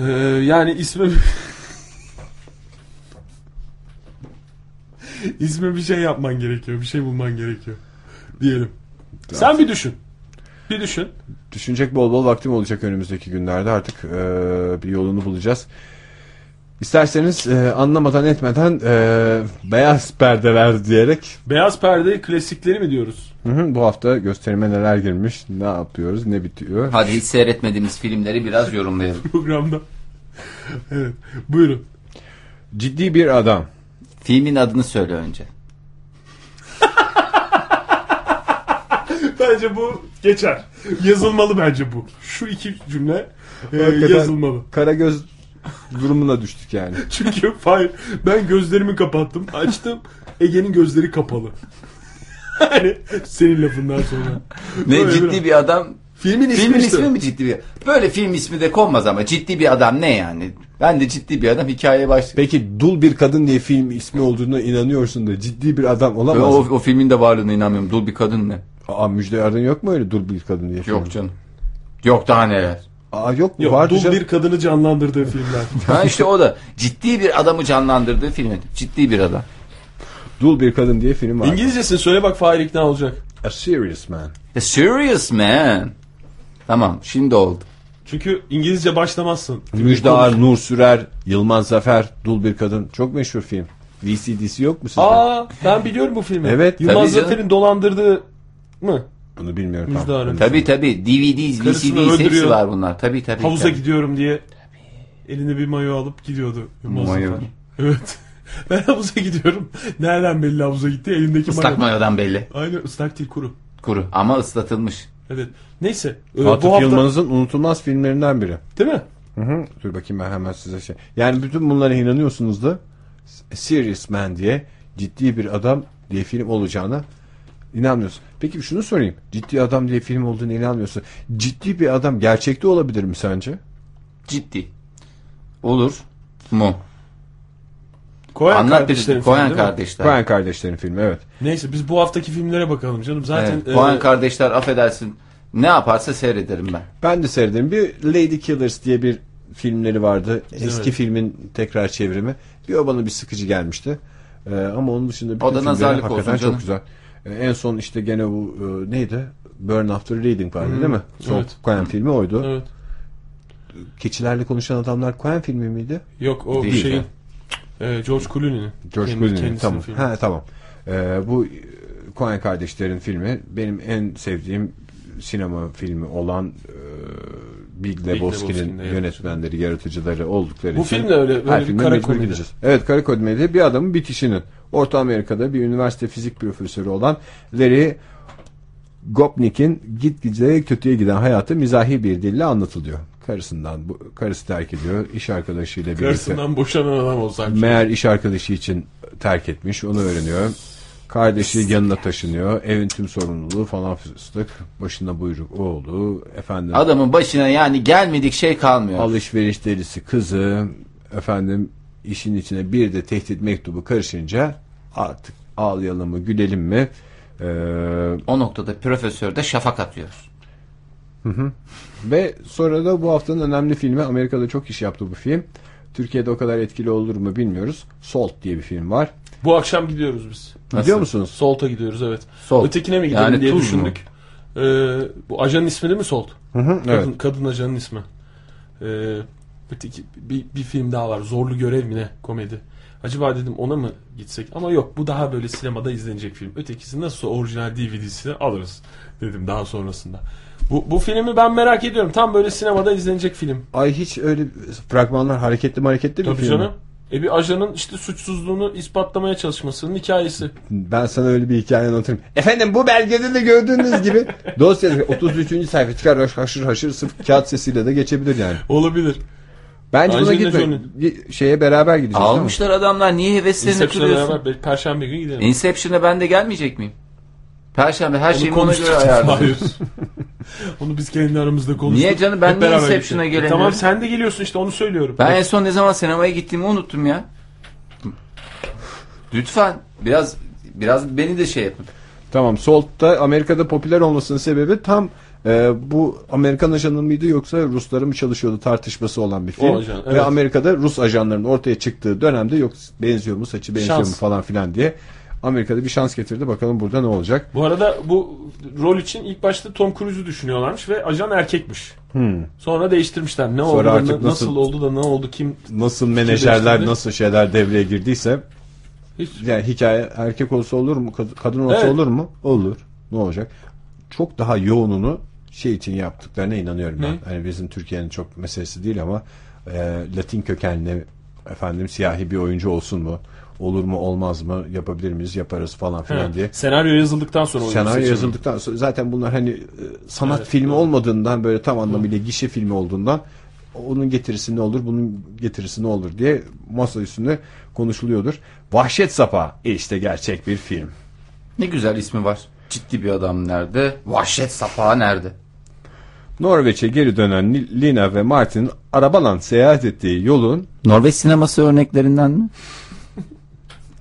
Ee, yani ismi *laughs* ismi bir şey yapman gerekiyor. Bir şey bulman gerekiyor. Diyelim. Sen bir düşün. Bir düşün. Düşünecek bol bol vaktim olacak önümüzdeki günlerde artık e, bir yolunu bulacağız. İsterseniz e, anlamadan etmeden e, beyaz perdeler diyerek Beyaz perde klasikleri mi diyoruz? hı hı, bu hafta gösterime neler girmiş, ne yapıyoruz, ne bitiyor. Hadi hiç seyretmediğimiz filmleri biraz yorumlayalım. *laughs* Programda. evet. Buyurun. Ciddi bir adam. Filmin adını söyle önce. Bence bu geçer. Yazılmalı bence bu. Şu iki cümle e, yazılmalı. Karagöz durumuna düştük yani. *laughs* Çünkü hayır ben gözlerimi kapattım. Açtım. Ege'nin gözleri kapalı. hani senin lafından sonra. Ne Böyle ciddi bir- bir adam. Filmin ismi Filmin işte. ismi mi ciddi bir? Böyle film ismi de konmaz ama ciddi bir adam ne yani? Ben de ciddi bir adam hikayeye baş. Peki dul bir kadın diye film ismi olduğuna inanıyorsun da ciddi bir adam O, olamaz. o, mı? o filmin de varlığına inanmıyorum. Dul bir kadın ne? Aa Müjde Arın yok mu öyle dul bir kadın diye film? Yok canım. Yok daha neler. Aa yok mu? Yok, Vardı dul canım. bir kadını canlandırdığı filmler. *laughs* Ha işte o da ciddi bir adamı canlandırdığı filmin. Ciddi bir adam. Dul bir kadın diye film var. İngilizcesini söyle bak Fahir ikna olacak. A Serious Man. The Serious Man. Tamam şimdi oldu. Çünkü İngilizce başlamazsın. Müjde Ar, Nur Sürer, Yılmaz Zafer, Dul bir Kadın. Çok meşhur film. VCD'si yok mu sizde? Aa ben biliyorum bu filmi. Evet. Yılmaz. Zafer'in dolandırdığı mı? Bunu bilmiyorum. Müjde tam. Arın. Tabi tabi DVD, Karısını VCD hepsi var bunlar. Tabi tabi. Havuza tabii. gidiyorum diye elinde bir mayo alıp gidiyordu Mayo. Evet. *laughs* Ben havuza gidiyorum. Nereden belli havuza gitti? Elindeki Islak mayo. mayodan belli. Aynen ıslak değil kuru. Kuru ama ıslatılmış. Evet. Neyse. e, Atıf bu hafta Yılmaz'ın unutulmaz filmlerinden biri. değil mi? Hı hı. Dur bakayım ben hemen size şey. Yani bütün bunlara inanıyorsunuz da Serious Man diye ciddi bir adam diye film olacağına inanmıyorsun. Peki şunu sorayım. Ciddi adam diye film olduğunu inanmıyorsun. Ciddi bir adam gerçekte olabilir mi sence? Ciddi. Olur mu? Koyan Anlat kardeşlerin bir Koyan filmi değil mi? kardeşler. Coen kardeşlerin filmi evet. Neyse biz bu haftaki filmlere bakalım canım. Zaten Evet, e, Koyan kardeşler affedersin. Ne yaparsa seyrederim ben. Ben de seyredim. Bir Lady Killers diye bir filmleri vardı. Eski İzlemedim. filmin tekrar çevrimi. Bir o bana bir sıkıcı gelmişti. Ee, ama onun dışında bütün O da filmleri nazarlık hakikaten olsun canım. çok güzel. Ee, en son işte gene bu e, neydi? Burn After Reading vardı değil mi? Son evet. Coen filmi oydu. Evet. Keçilerle konuşan adamlar Coen filmi miydi? Yok o Değil şeyin e, George Clooney'nin. George Clooney'nin. Tamam. filmi. Ha tamam. Ee, bu e, Coen kardeşlerin filmi benim en sevdiğim sinema filmi olan e, Big Lebowski'nin yönetmenleri, yaratıcıları oldukları Bu için film de öyle, böyle her bir kara komedi. Evet kara komedi bir adamın bitişinin. Orta Amerika'da bir üniversite fizik profesörü olan Larry Gopnik'in gitgide kötüye giden hayatı mizahi bir dille anlatılıyor. Karısından bu karısı terk ediyor. iş arkadaşıyla birlikte. Karısından boşanan adam olsaymış. Meğer iş arkadaşı için terk etmiş. Onu öğreniyor. Kardeşi yanına taşınıyor. Evin tüm sorumluluğu falan fıstık. Başında buyruk oğlu. Efendim Adamın başına yani gelmedik şey kalmıyor. alışveriş delisi kızı. Efendim işin içine bir de tehdit mektubu karışınca artık ağlayalım mı gülelim mi? Ee, O noktada profesör de şafak atıyor. ve sonra da bu haftanın önemli filmi Amerika'da çok iş yaptı bu film. Türkiye'de o kadar etkili olur mu bilmiyoruz. Salt diye bir film var. Bu akşam gidiyoruz biz. Biliyor musunuz? Salt'a gidiyoruz evet. Salt. Ötekine mi gidelim Yani diye mu? düşündük. Ee, bu ajanın ismi değil mi Salt? Hı hı, evet. Kadın, kadın ajanın ismi. Ee, öteki, bir, bir film daha var. Zorlu Görev mi ne? Komedi. Acaba dedim ona mı gitsek? Ama yok bu daha böyle sinemada izlenecek film. Ötekisi nasıl orijinal DVD'sini alırız dedim daha sonrasında. Bu, bu filmi ben merak ediyorum. Tam böyle sinemada izlenecek film. Ay hiç öyle fragmanlar hareketli hareketli bir Tabii film. canım. E bir ajanın işte suçsuzluğunu ispatlamaya çalışmasının hikayesi. Ben sana öyle bir hikaye anlatırım. Efendim bu belgede de gördüğünüz gibi *laughs* dosya 33. sayfa çıkar haşır haşır sırf kağıt sesiyle de geçebilir yani. Olabilir. Bence buna Angelina gitme. Gi- Şeye beraber gideceğiz. Almışlar adamlar niye heveslerini Inception'a kırıyorsun? beraber Perşembe günü gidelim. Inception'a ben de gelmeyecek miyim? Perşembe her Onu şeyimi ona konuştuk. göre ayarladım. Hayır. *laughs* Onu biz kendi aramızda konuştuk. Niye canım? Ben Hep niye beraber Inception'a gittik. gelemiyorum? Tamam sen de geliyorsun işte onu söylüyorum. Ben en son ne zaman sinemaya gittiğimi unuttum ya. Lütfen biraz biraz beni de şey yapın. Tamam Salt'ta Amerika'da popüler olmasının sebebi tam e, bu Amerikan ajanı mıydı yoksa Rusları mı çalışıyordu tartışması olan bir film. O ajan, Ve evet. Amerika'da Rus ajanların ortaya çıktığı dönemde yok benziyor mu saçı benziyor Şans. mu falan filan diye Amerika'da bir şans getirdi. Bakalım burada ne olacak. Bu arada bu rol için ilk başta Tom Cruise'u düşünüyorlarmış ve ajan erkekmiş. Sonra değiştirmişler. Ne oldu da, Hmm. artık na- nasıl- nasıl oldu da ne oldu kim Nasıl menajerler nasıl şeyler devreye girdiyse hiç yani hikaye erkek olsa olur mu kad- kadın olsa Evet. olur mu? Olur. Ne olacak? Çok daha yoğununu şey için yaptıklarına inanıyorum ben. Ne? Hani bizim Türkiye'nin çok meselesi değil ama e, Latin kökenli efendim siyahi bir oyuncu olsun mu? Olur mu olmaz mı? Yapabilir miyiz? Yaparız falan filan Ha, diye. senaryo yazıldıktan sonra Senaryo seçimi. yazıldıktan sonra zaten bunlar hani e, sanat Evet, filmi doğru. olmadığından böyle tam anlamıyla gişe filmi olduğundan onun getirisi ne olur bunun getirisi ne olur diye masa üstünde konuşuluyordur. Vahşet Sapa işte gerçek bir film. Ne güzel ismi var. Ciddi bir adam nerede? Vahşet sapağı nerede? Norveç'e geri dönen Lina ve Martin arabalan seyahat ettiği yolun Norveç sineması örneklerinden mi?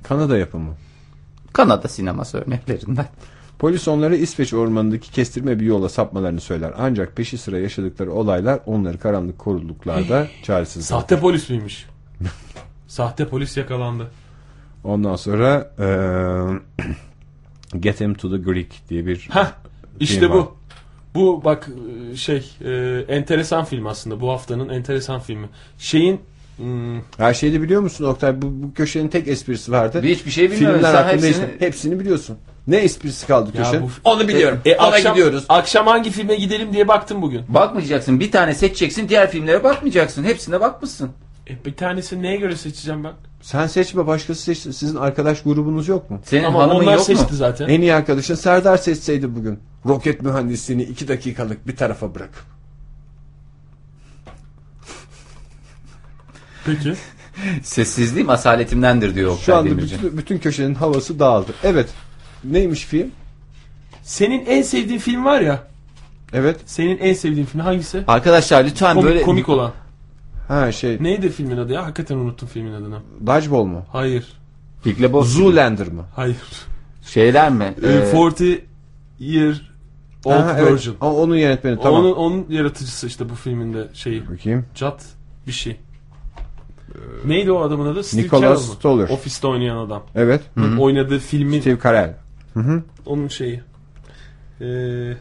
Kanada yapımı. Kanada sineması örneklerinden. Polis onları İsveç ormanındaki kestirme bir yola sapmalarını söyler. Ancak peşi sıra yaşadıkları olaylar onları karanlık koruluklarda çaresiz bırakır. Sahte polis miymiş? *laughs* Sahte polis yakalandı. Ondan sonra eee *clears throat* Get Him to the Greek diye bir Heh işte var. bu. Bu bak e, şey e, enteresan film aslında. Bu haftanın enteresan filmi. Şeyin hmm, her şeyi de biliyor musun Oktay? Bu, bu köşenin tek esprisi vardı. Bir hiçbir şey bilmiyorum. Filmler Sen hakkında hepsini- işte hepsini biliyorsun. Ne esprisi kaldı ya köşenin? bu Onu biliyorum. E, Ona akşam, gidiyoruz. Akşam hangi filme gidelim diye baktım bugün. Bakmayacaksın. Bir tane seçeceksin. Diğer filmlere bakmayacaksın. Hepsine bakmışsın. E, bir tanesi neye göre seçeceğim ben? Sen seçme başkası seçsin. Sizin arkadaş grubunuz yok mu? Senin Ama hanımın onlar yok seçti mu? zaten. En iyi arkadaşın Serdar seçseydi bugün. Roket mühendisliğini iki dakikalık bir tarafa bırakıp. Peki. *laughs* Sessizliğim asaletimdendir diyor Şu Oktay anda Demirci. bütün, bütün köşenin havası dağıldı. Evet. Neymiş film? Senin en sevdiğin film var ya. Evet. Senin en sevdiğin film hangisi? Arkadaşlar lütfen Komik, böyle komik olan. Ha şey. Neydi filmin adı ya? Hakikaten unuttum filmin adını. Dodgeball mu? Hayır. Big Lebowski Zoolander mı? Hayır. şeyler mi? Ee, Ee, 40 Year Old Ha, evet. Virgin. Ama onun yönetmeni tamam. Onun, onun yaratıcısı işte bu filmin de şeyi. Bakayım. Cat bir şey. Neydi o adamın adı? Steve Nicholas Carell? Stoller. Ofiste oynayan adam. Evet. Oynadığı filmin Steve Carell. onun şeyi. Ee,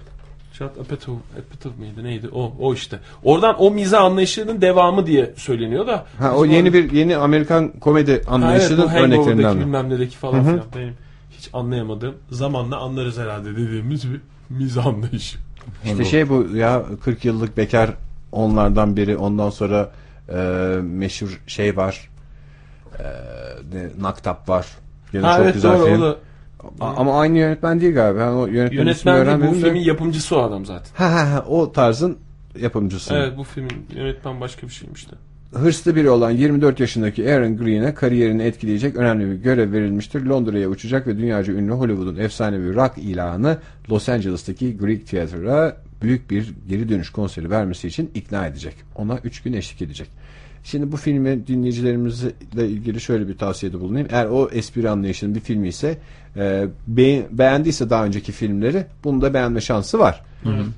Judd Apatow, Apatow mıydı neydi? O, o işte. Oradan o miza anlayışının devamı diye söyleniyor da. Ha o yeni bir yeni Amerikan komedi Ha, evet, anlayışının bu Hangover'daki örneklerinden bilmem nedeki falan filan. Benim hiç anlayamadığım zamanla anlarız herhalde dediğimiz bir mizah anlayışı. İşte şey bu ya 40 yıllık bekar onlardan biri. Ondan sonra e, meşhur şey var. E, ne, Naktap var. Gene Ha çok evet güzel doğru film. o da A- Ama aynı yönetmen değil galiba. Ben o yönetmen yönetmen değil, bu de. filmin yapımcısı o adam zaten. Ha ha ha o tarzın yapımcısı. Evet bu filmin yönetmen başka bir şeymiş de. Hırslı biri olan 24 yaşındaki Aaron Green'e kariyerini etkileyecek önemli bir görev verilmiştir. Londra'ya uçacak ve dünyaca ünlü Hollywood'un efsanevi rock ilanı Los Angeles'taki Greek Theatre'a büyük bir geri dönüş konseri vermesi için ikna edecek. Ona 3 gün eşlik edecek. Şimdi bu filmi dinleyicilerimizle ilgili şöyle bir tavsiyede bulunayım. Eğer o espri anlayışının bir filmi ise e, be- beğendiyse daha önceki filmleri bunu da beğenme şansı var.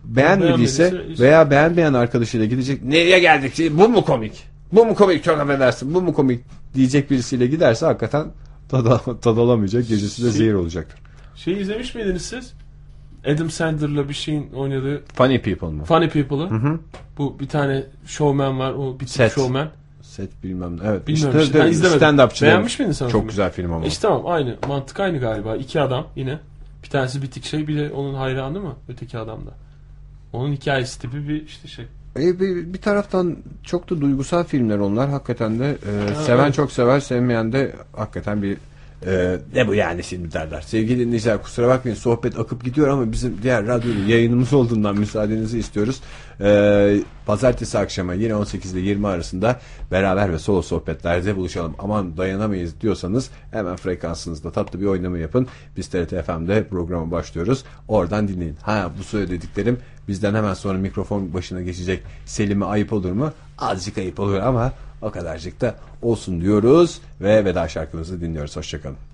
Beğenmediyse Beğenmediyse- veya beğenmeyen arkadaşıyla gidecek. Nereye geldik? Bu mu komik? Bu mu komik? Çok affedersin. Bu mu komik? Diyecek birisiyle giderse hakikaten tad, tad alamayacak. Gecesi de zehir olacaktır. Şey izlemiş miydiniz siz? Adam Sandler'la bir şeyin oynadığı Funny People mı? Funny People'ı. Bu bir tane showman var. O bir tip Set. showman. Set bilmem ne. Evet. Bilmiyorum işte ben izlemedim. stand-upçılar. Beğenmiş miydin sen Çok filmi? güzel film ama. İşte tamam aynı. Mantık aynı galiba. İki adam yine. Bir tanesi bitik şey bir de onun hayranı mı? Öteki adam da. Onun hikayesi tipi bir işte şey. E, bir, bir taraftan çok da duygusal filmler onlar. Hakikaten de e, seven evet. çok sever, sevmeyen de hakikaten bir e, ne bu yani şimdi derler. Sevgili dinleyiciler kusura bakmayın sohbet akıp gidiyor ama bizim diğer radyonun yayınımız olduğundan müsaadenizi istiyoruz. E, pazartesi akşamı yine 18 ile 20 arasında beraber ve solo sohbetlerde buluşalım. Aman dayanamayız diyorsanız hemen frekansınızda tatlı bir oynama yapın. Biz TRT FM'de programa başlıyoruz. Oradan dinleyin. Ha bu söylediklerim bizden hemen sonra mikrofon başına geçecek Selim'e ayıp olur mu? Azıcık ayıp olur ama o kadarcık da olsun diyoruz ve veda şarkımızı dinliyoruz. Hoşçakalın.